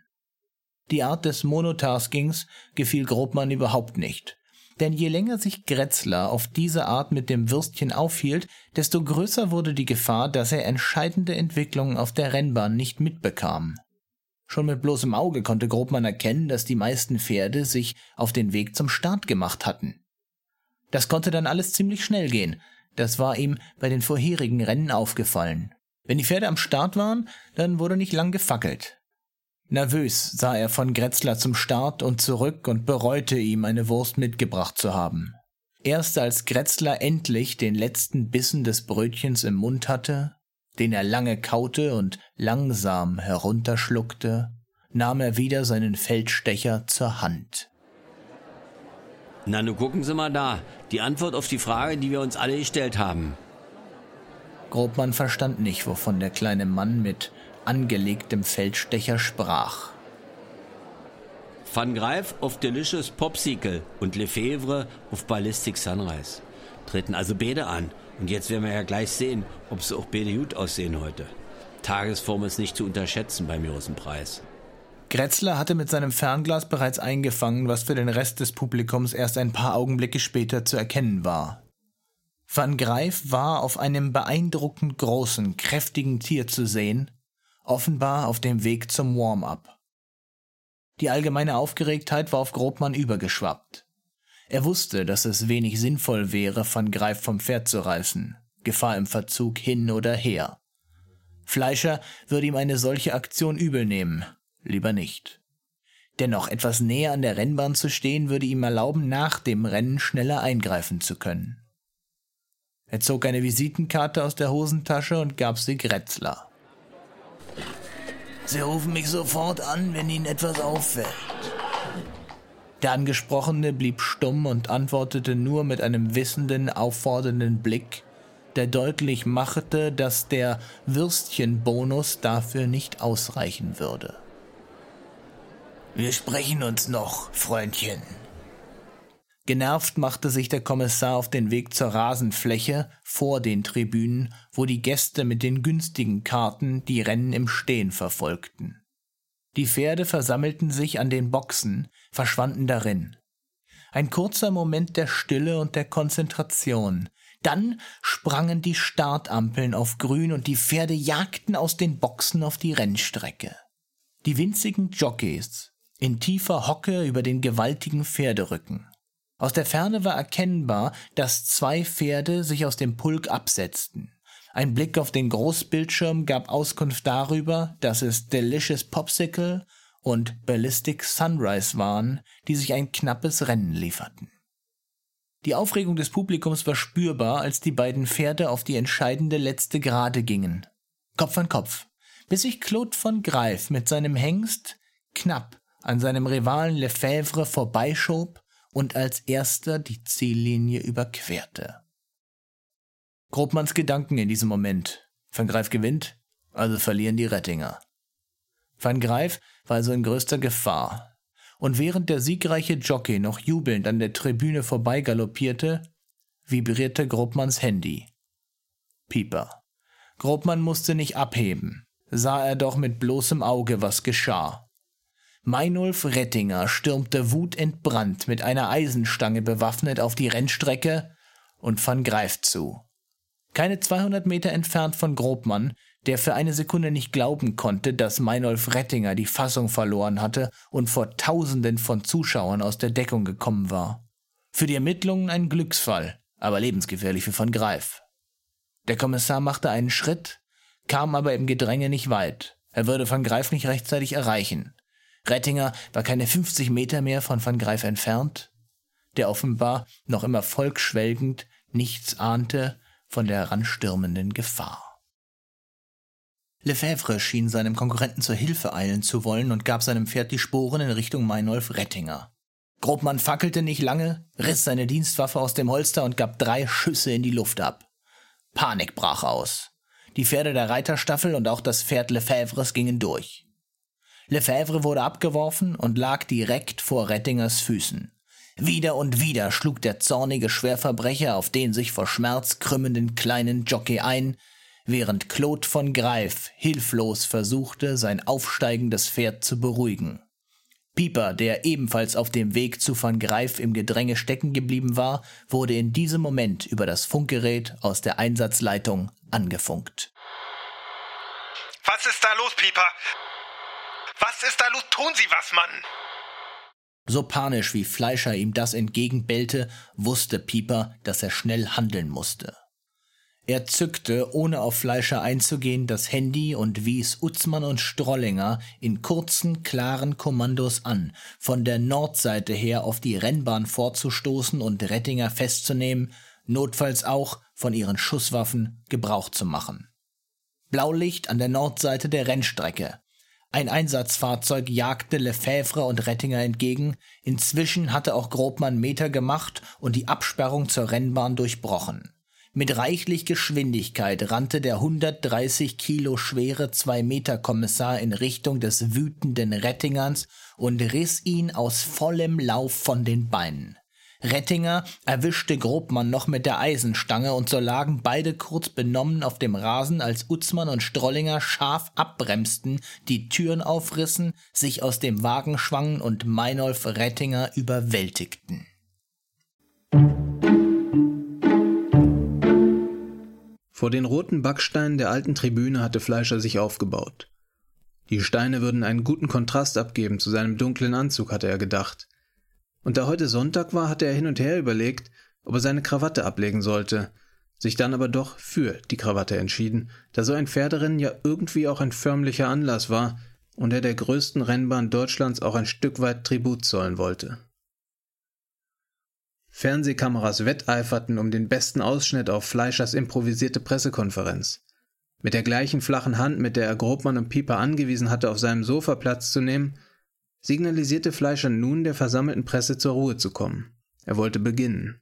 Die Art des Monotaskings gefiel Grobmann überhaupt nicht. Denn je länger sich Gretzler auf diese Art mit dem Würstchen aufhielt, desto größer wurde die Gefahr, dass er entscheidende Entwicklungen auf der Rennbahn nicht mitbekam. Schon mit bloßem Auge konnte Grobmann erkennen, dass die meisten Pferde sich auf den Weg zum Start gemacht hatten. Das konnte dann alles ziemlich schnell gehen. Das war ihm bei den vorherigen Rennen aufgefallen. Wenn die Pferde am Start waren, dann wurde nicht lang gefackelt. Nervös sah er von Gretzler zum Start und zurück und bereute ihm eine Wurst mitgebracht zu haben. Erst als Gretzler endlich den letzten Bissen des Brötchens im Mund hatte, den er lange kaute und langsam herunterschluckte, nahm er wieder seinen Feldstecher zur Hand. Na, nun gucken Sie mal da. Die Antwort auf die Frage, die wir uns alle gestellt haben. Grobmann verstand nicht, wovon der kleine Mann mit angelegtem Feldstecher sprach. Van Greif auf Delicious Popsicle und Lefebvre auf Ballistic Sunrise. Treten also beide an. Und jetzt werden wir ja gleich sehen, ob sie auch beide gut aussehen heute. Tagesform ist nicht zu unterschätzen beim großen Preis. Gretzler hatte mit seinem Fernglas bereits eingefangen, was für den Rest des Publikums erst ein paar Augenblicke später zu erkennen war. Van Greif war auf einem beeindruckend großen, kräftigen Tier zu sehen, offenbar auf dem Weg zum Warm-up. Die allgemeine Aufgeregtheit war auf Grobmann übergeschwappt. Er wusste, dass es wenig sinnvoll wäre, Van Greif vom Pferd zu reißen, Gefahr im Verzug hin oder her. Fleischer würde ihm eine solche Aktion übel nehmen, lieber nicht. Dennoch etwas näher an der Rennbahn zu stehen, würde ihm erlauben, nach dem Rennen schneller eingreifen zu können. Er zog eine Visitenkarte aus der Hosentasche und gab sie Gretzler. Sie rufen mich sofort an, wenn Ihnen etwas auffällt. Der Angesprochene blieb stumm und antwortete nur mit einem wissenden, auffordernden Blick, der deutlich machte, dass der Würstchenbonus dafür nicht ausreichen würde. Wir sprechen uns noch, Freundchen. Genervt machte sich der Kommissar auf den Weg zur Rasenfläche vor den Tribünen, wo die Gäste mit den günstigen Karten die Rennen im Stehen verfolgten. Die Pferde versammelten sich an den Boxen, verschwanden darin. Ein kurzer Moment der Stille und der Konzentration. Dann sprangen die Startampeln auf grün und die Pferde jagten aus den Boxen auf die Rennstrecke. Die winzigen Jockeys in tiefer Hocke über den gewaltigen Pferderücken. Aus der Ferne war erkennbar, dass zwei Pferde sich aus dem Pulk absetzten. Ein Blick auf den Großbildschirm gab Auskunft darüber, dass es Delicious Popsicle und Ballistic Sunrise waren, die sich ein knappes Rennen lieferten. Die Aufregung des Publikums war spürbar, als die beiden Pferde auf die entscheidende letzte Gerade gingen. Kopf an Kopf, bis sich Claude von Greif mit seinem Hengst knapp an seinem Rivalen Lefebvre vorbeischob und als erster die Ziellinie überquerte. Grobmanns Gedanken in diesem Moment. Van Greif gewinnt, also verlieren die Rettinger. Van Greif war also in größter Gefahr. Und während der siegreiche Jockey noch jubelnd an der Tribüne vorbeigaloppierte, vibrierte Grobmanns Handy. Pieper. Grobmann musste nicht abheben, sah er doch mit bloßem Auge, was geschah. Meinulf Rettinger stürmte wutentbrannt mit einer Eisenstange bewaffnet auf die Rennstrecke und van Greif zu. Keine 200 Meter entfernt von Grobmann, der für eine Sekunde nicht glauben konnte, dass Meinolf Rettinger die Fassung verloren hatte und vor Tausenden von Zuschauern aus der Deckung gekommen war. Für die Ermittlungen ein Glücksfall, aber lebensgefährlich für van Greif. Der Kommissar machte einen Schritt, kam aber im Gedränge nicht weit. Er würde van Greif nicht rechtzeitig erreichen. Rettinger war keine 50 Meter mehr von Van Greif entfernt, der offenbar noch immer volksschwelgend nichts ahnte von der heranstürmenden Gefahr. Lefebvre schien seinem Konkurrenten zur Hilfe eilen zu wollen und gab seinem Pferd die Sporen in Richtung Meinolf Rettinger. Grobmann fackelte nicht lange, riss seine Dienstwaffe aus dem Holster und gab drei Schüsse in die Luft ab. Panik brach aus. Die Pferde der Reiterstaffel und auch das Pferd Lefebvres gingen durch. Lefebvre wurde abgeworfen und lag direkt vor Rettingers Füßen. Wieder und wieder schlug der zornige Schwerverbrecher auf den sich vor Schmerz krümmenden kleinen Jockey ein, während Claude von Greif hilflos versuchte, sein aufsteigendes Pferd zu beruhigen. Pieper, der ebenfalls auf dem Weg zu van Greif im Gedränge stecken geblieben war, wurde in diesem Moment über das Funkgerät aus der Einsatzleitung angefunkt. Was ist da los, Pieper? Was ist da los? Tun Sie was, Mann! So panisch wie Fleischer ihm das entgegenbellte, wusste Pieper, dass er schnell handeln musste. Er zückte, ohne auf Fleischer einzugehen, das Handy und wies Utzmann und Strollinger in kurzen, klaren Kommandos an, von der Nordseite her auf die Rennbahn vorzustoßen und Rettinger festzunehmen, notfalls auch von ihren Schusswaffen Gebrauch zu machen. Blaulicht an der Nordseite der Rennstrecke. Ein Einsatzfahrzeug jagte Lefebvre und Rettinger entgegen. Inzwischen hatte auch Grobmann Meter gemacht und die Absperrung zur Rennbahn durchbrochen. Mit reichlich Geschwindigkeit rannte der 130 Kilo schwere Zwei-Meter-Kommissar in Richtung des wütenden Rettingerns und riss ihn aus vollem Lauf von den Beinen. Rettinger erwischte Grobmann noch mit der Eisenstange und so lagen beide kurz benommen auf dem Rasen, als Utzmann und Strollinger scharf abbremsten, die Türen aufrissen, sich aus dem Wagen schwangen und Meinolf Rettinger überwältigten. Vor den roten Backsteinen der alten Tribüne hatte Fleischer sich aufgebaut. Die Steine würden einen guten Kontrast abgeben zu seinem dunklen Anzug, hatte er gedacht. Und da heute Sonntag war, hatte er hin und her überlegt, ob er seine Krawatte ablegen sollte, sich dann aber doch für die Krawatte entschieden, da so ein Pferderennen ja irgendwie auch ein förmlicher Anlass war und er der größten Rennbahn Deutschlands auch ein Stück weit Tribut zollen wollte. Fernsehkameras wetteiferten um den besten Ausschnitt auf Fleischers improvisierte Pressekonferenz. Mit der gleichen flachen Hand, mit der er Grobmann und Pieper angewiesen hatte, auf seinem Sofa Platz zu nehmen, signalisierte Fleischer nun der versammelten Presse zur Ruhe zu kommen. Er wollte beginnen.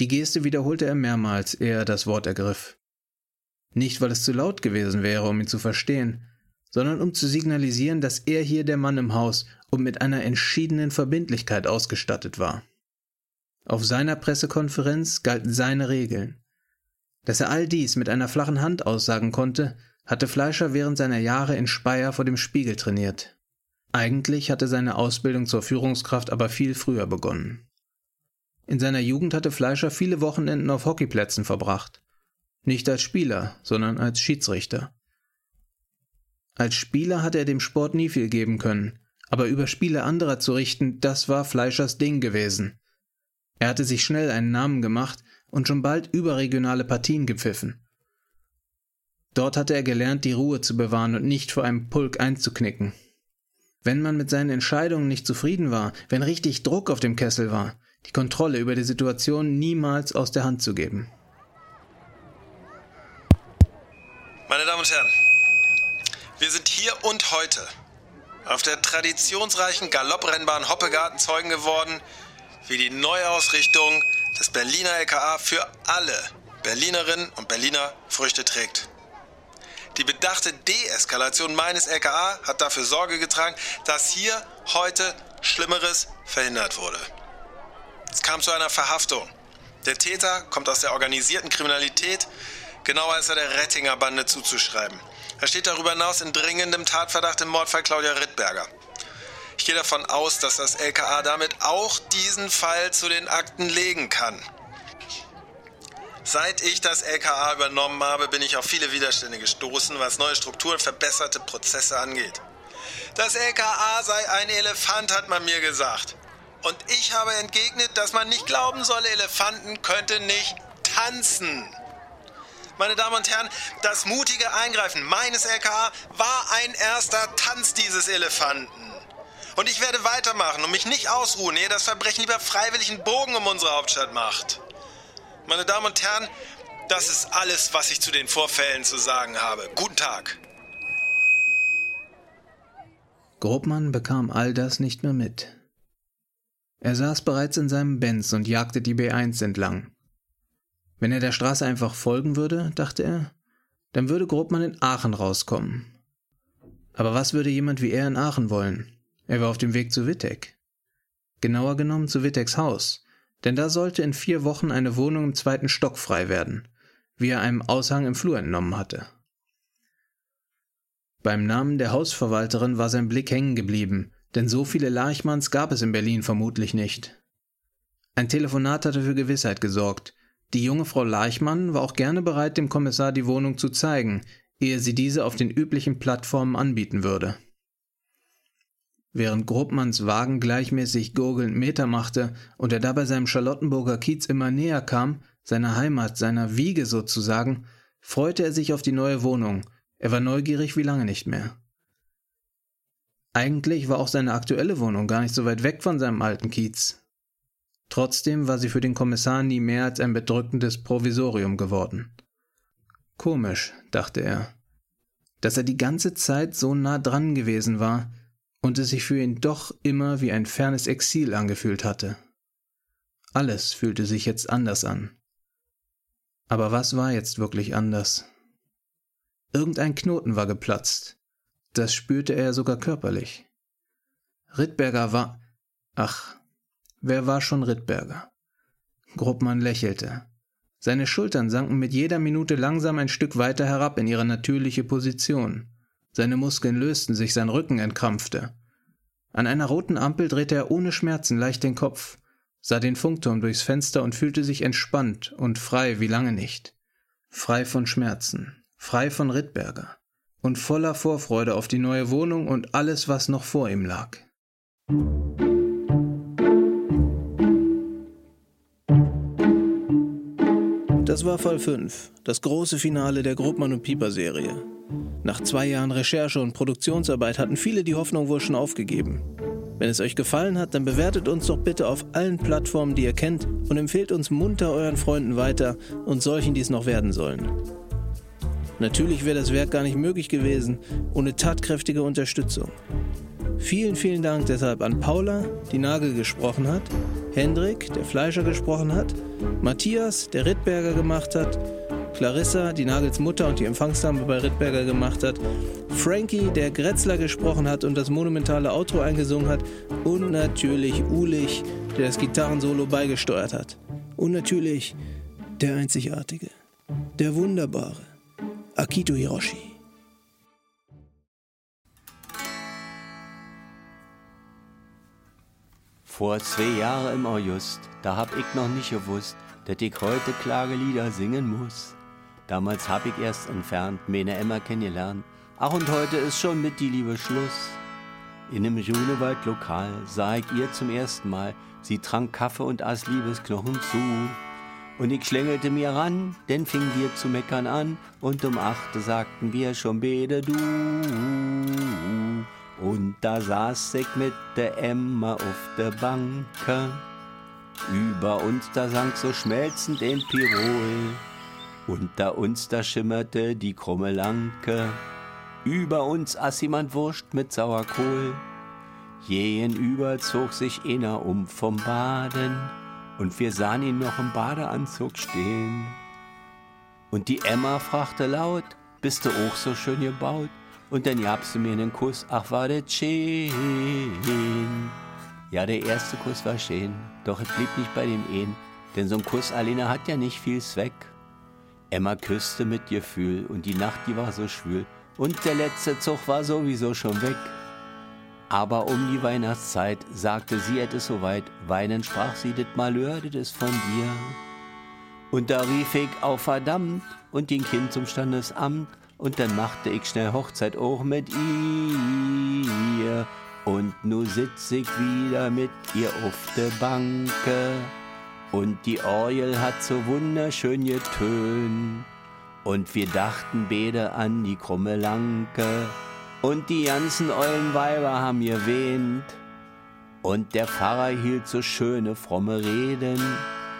Die Geste wiederholte er mehrmals, ehe er das Wort ergriff. Nicht, weil es zu laut gewesen wäre, um ihn zu verstehen, sondern um zu signalisieren, dass er hier der Mann im Haus und mit einer entschiedenen Verbindlichkeit ausgestattet war. Auf seiner Pressekonferenz galten seine Regeln. Dass er all dies mit einer flachen Hand aussagen konnte, hatte Fleischer während seiner Jahre in Speyer vor dem Spiegel trainiert. Eigentlich hatte seine Ausbildung zur Führungskraft aber viel früher begonnen. In seiner Jugend hatte Fleischer viele Wochenenden auf Hockeyplätzen verbracht. Nicht als Spieler, sondern als Schiedsrichter. Als Spieler hatte er dem Sport nie viel geben können, aber über Spiele anderer zu richten, das war Fleischers Ding gewesen. Er hatte sich schnell einen Namen gemacht und schon bald überregionale Partien gepfiffen. Dort hatte er gelernt, die Ruhe zu bewahren und nicht vor einem Pulk einzuknicken. Wenn man mit seinen Entscheidungen nicht zufrieden war, wenn richtig Druck auf dem Kessel war, die Kontrolle über die Situation niemals aus der Hand zu geben. Meine Damen und Herren, wir sind hier und heute auf der traditionsreichen Galopprennbahn Hoppegarten Zeugen geworden, wie die Neuausrichtung des Berliner LKA für alle Berlinerinnen und Berliner Früchte trägt. Die bedachte Deeskalation meines LKA hat dafür Sorge getragen, dass hier heute Schlimmeres verhindert wurde. Es kam zu einer Verhaftung. Der Täter kommt aus der organisierten Kriminalität, genauer ist er der Rettinger Bande zuzuschreiben. Er steht darüber hinaus in dringendem Tatverdacht im Mordfall Claudia Rittberger. Ich gehe davon aus, dass das LKA damit auch diesen Fall zu den Akten legen kann. Seit ich das LKA übernommen habe, bin ich auf viele Widerstände gestoßen, was neue Strukturen, verbesserte Prozesse angeht. Das LKA sei ein Elefant, hat man mir gesagt. Und ich habe entgegnet, dass man nicht glauben solle, Elefanten könnten nicht tanzen. Meine Damen und Herren, das mutige Eingreifen meines LKA war ein erster Tanz dieses Elefanten. Und ich werde weitermachen und mich nicht ausruhen, ehe das Verbrechen lieber freiwillig einen Bogen um unsere Hauptstadt macht. Meine Damen und Herren, das ist alles, was ich zu den Vorfällen zu sagen habe. Guten Tag. Grobmann bekam all das nicht mehr mit. Er saß bereits in seinem Benz und jagte die B1 entlang. Wenn er der Straße einfach folgen würde, dachte er, dann würde Grobmann in Aachen rauskommen. Aber was würde jemand wie er in Aachen wollen? Er war auf dem Weg zu Wittek. Genauer genommen zu Witteks Haus, denn da sollte in vier Wochen eine Wohnung im zweiten Stock frei werden, wie er einem Aushang im Flur entnommen hatte. Beim Namen der Hausverwalterin war sein Blick hängen geblieben, denn so viele Larchmanns gab es in Berlin vermutlich nicht. Ein Telefonat hatte für Gewissheit gesorgt. Die junge Frau Larchmann war auch gerne bereit, dem Kommissar die Wohnung zu zeigen, ehe sie diese auf den üblichen Plattformen anbieten würde. Während Grobmanns Wagen gleichmäßig gurgelnd Meter machte und er dabei seinem Charlottenburger Kiez immer näher kam, seiner Heimat, seiner Wiege sozusagen, freute er sich auf die neue Wohnung. Er war neugierig wie lange nicht mehr. Eigentlich war auch seine aktuelle Wohnung gar nicht so weit weg von seinem alten Kiez. Trotzdem war sie für den Kommissar nie mehr als ein bedrückendes Provisorium geworden. Komisch, dachte er, dass er die ganze Zeit so nah dran gewesen war, und es sich für ihn doch immer wie ein fernes Exil angefühlt hatte. Alles fühlte sich jetzt anders an. Aber was war jetzt wirklich anders? Irgendein Knoten war geplatzt. Das spürte er sogar körperlich. Rittberger war. Ach, wer war schon Rittberger? Gruppmann lächelte. Seine Schultern sanken mit jeder Minute langsam ein Stück weiter herab in ihre natürliche Position. Seine Muskeln lösten sich, sein Rücken entkrampfte. An einer roten Ampel drehte er ohne Schmerzen leicht den Kopf, sah den Funkturm durchs Fenster und fühlte sich entspannt und frei wie lange nicht. Frei von Schmerzen, frei von Rittberger und voller Vorfreude auf die neue Wohnung und alles, was noch vor ihm lag. Das war Fall 5, das große Finale der Grobmann und Pieper Serie. Nach zwei Jahren Recherche und Produktionsarbeit hatten viele die Hoffnung wohl schon aufgegeben. Wenn es euch gefallen hat, dann bewertet uns doch bitte auf allen Plattformen, die ihr kennt und empfehlt uns munter euren Freunden weiter und solchen, die es noch werden sollen. Natürlich wäre das Werk gar nicht möglich gewesen ohne tatkräftige Unterstützung. Vielen, vielen Dank deshalb an Paula, die Nagel gesprochen hat, Hendrik, der Fleischer gesprochen hat, Matthias, der Rittberger gemacht hat, Clarissa, die Nagels Mutter und die Empfangsdame bei Rittberger gemacht hat, Frankie, der Gretzler gesprochen hat und das monumentale Outro eingesungen hat und natürlich Ulich, der das Gitarrensolo beigesteuert hat. Und natürlich der Einzigartige, der Wunderbare, Akito Hiroshi. Vor zwei Jahren im August, da hab ich noch nicht gewusst, dass ich heute Klagelieder singen muss. Damals hab ich erst entfernt meine Emma kennengelernt. Ach, und heute ist schon mit die Liebe Schluss. In einem Junewald-Lokal sah ich ihr zum ersten Mal. Sie trank Kaffee und aß Liebesknochen zu. Und ich schlängelte mir ran, denn fing wir zu meckern an. Und um achte sagten wir schon bede du. Und da saß ich mit der Emma auf der Banke. Über uns da sank so schmelzend ein Pirol. Unter uns da schimmerte die krumme Lanke. Über uns aß jemand Wurst mit Sauerkohl. Jenüber zog sich einer um vom Baden. Und wir sahen ihn noch im Badeanzug stehen. Und die Emma fragte laut, bist du auch so schön gebaut? Und dann gab sie mir einen Kuss, ach war das schön. Ja, der erste Kuss war schön, doch es blieb nicht bei dem Ehen, denn so ein Kuss alleine hat ja nicht viel Zweck. Emma küsste mit Gefühl und die Nacht, die war so schwül und der letzte Zug war sowieso schon weg. Aber um die Weihnachtszeit sagte sie etwas soweit, weinend sprach sie, das Malheur, das ist von dir. Und da rief ich auf verdammt und ging Kind zum Standesamt und dann machte ich schnell Hochzeit auch mit ihr. Und nu sitz ich wieder mit ihr auf der Banke. Und die Orgel hat so wunderschön getönt. Und wir dachten beide an die krumme Lanke. Und die ganzen ollen Weiber haben gewähnt. Und der Pfarrer hielt so schöne, fromme Reden.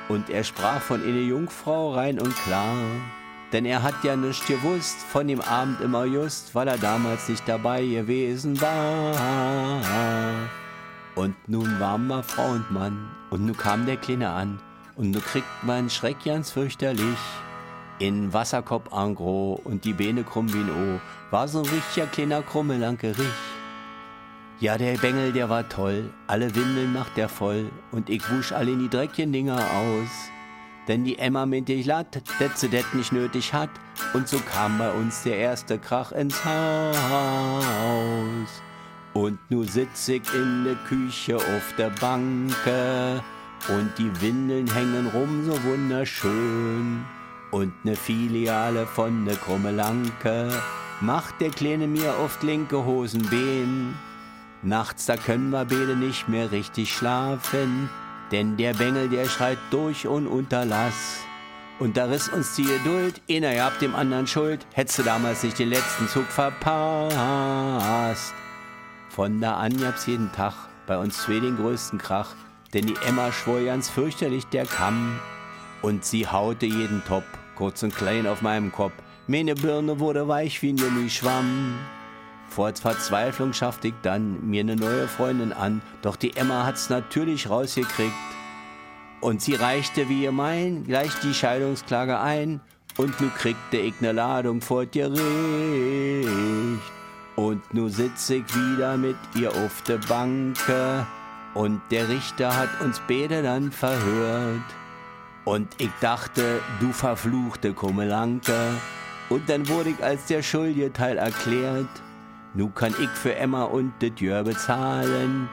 Und er sprach von eine Jungfrau rein und klar. Denn er hat ja nichts gewusst von dem Abend immer just, weil er damals nicht dabei gewesen war. Und nun waren wir Frau und Mann, und nun kam der Kleine an, und nun kriegt man Schreck ganz fürchterlich. In Wasserkopf angro und die Beine krumm wie ein O, war so ein richtiger kleiner Krummelankerich. Ja, der Bengel, der war toll, alle Windeln macht er voll, und ich wusch alle in die dreckigen Dinger aus. Denn die Emma meinte ich latt, dass sie das nicht nötig hat. Und so kam bei uns der erste Krach ins Haus. Und nu sitz ich in der Küche auf der Banke. Und die Windeln hängen rum so wunderschön. Und ne Filiale von ne Krummelanke macht der Kleine mir oft linke Hosenbehen. Nachts, da können wir beide nicht mehr richtig schlafen. Denn der Bengel, der schreit durch und Unterlass. Und da riss uns die Geduld, einer gab dem anderen Schuld, hättest du damals nicht den letzten Zug verpasst. Von da an gab's jeden Tag bei uns zwei den größten Krach, denn die Emma schwor ganz fürchterlich der Kamm. Und sie haute jeden Top, kurz und klein auf meinem Kopf. Meine Birne wurde weich wie ein Gummischwamm. Vor Verzweiflung schaffte ich dann mir ne neue Freundin an, doch die Emma hat's natürlich rausgekriegt. Und sie reichte wie ihr mein gleich die Scheidungsklage ein. Und nu kriegte ich ne Ladung vor Gericht. Und nu sitz ich wieder mit ihr auf der Banke. Und der Richter hat uns beide dann verhört. Und ich dachte, du verfluchte Kummelanke. Und dann wurde ich als der schuldige Teil erklärt. Nu kann ich für Emma und das Jör bezahlen.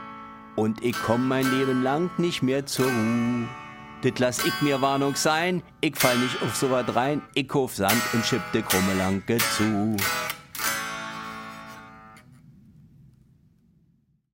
Und ich komm mein Leben lang nicht mehr zur Ruhe. Das lass ich mir Warnung sein. Ich fall nicht auf so was rein. Ich kauf Sand und schipp de Krummelanke zu.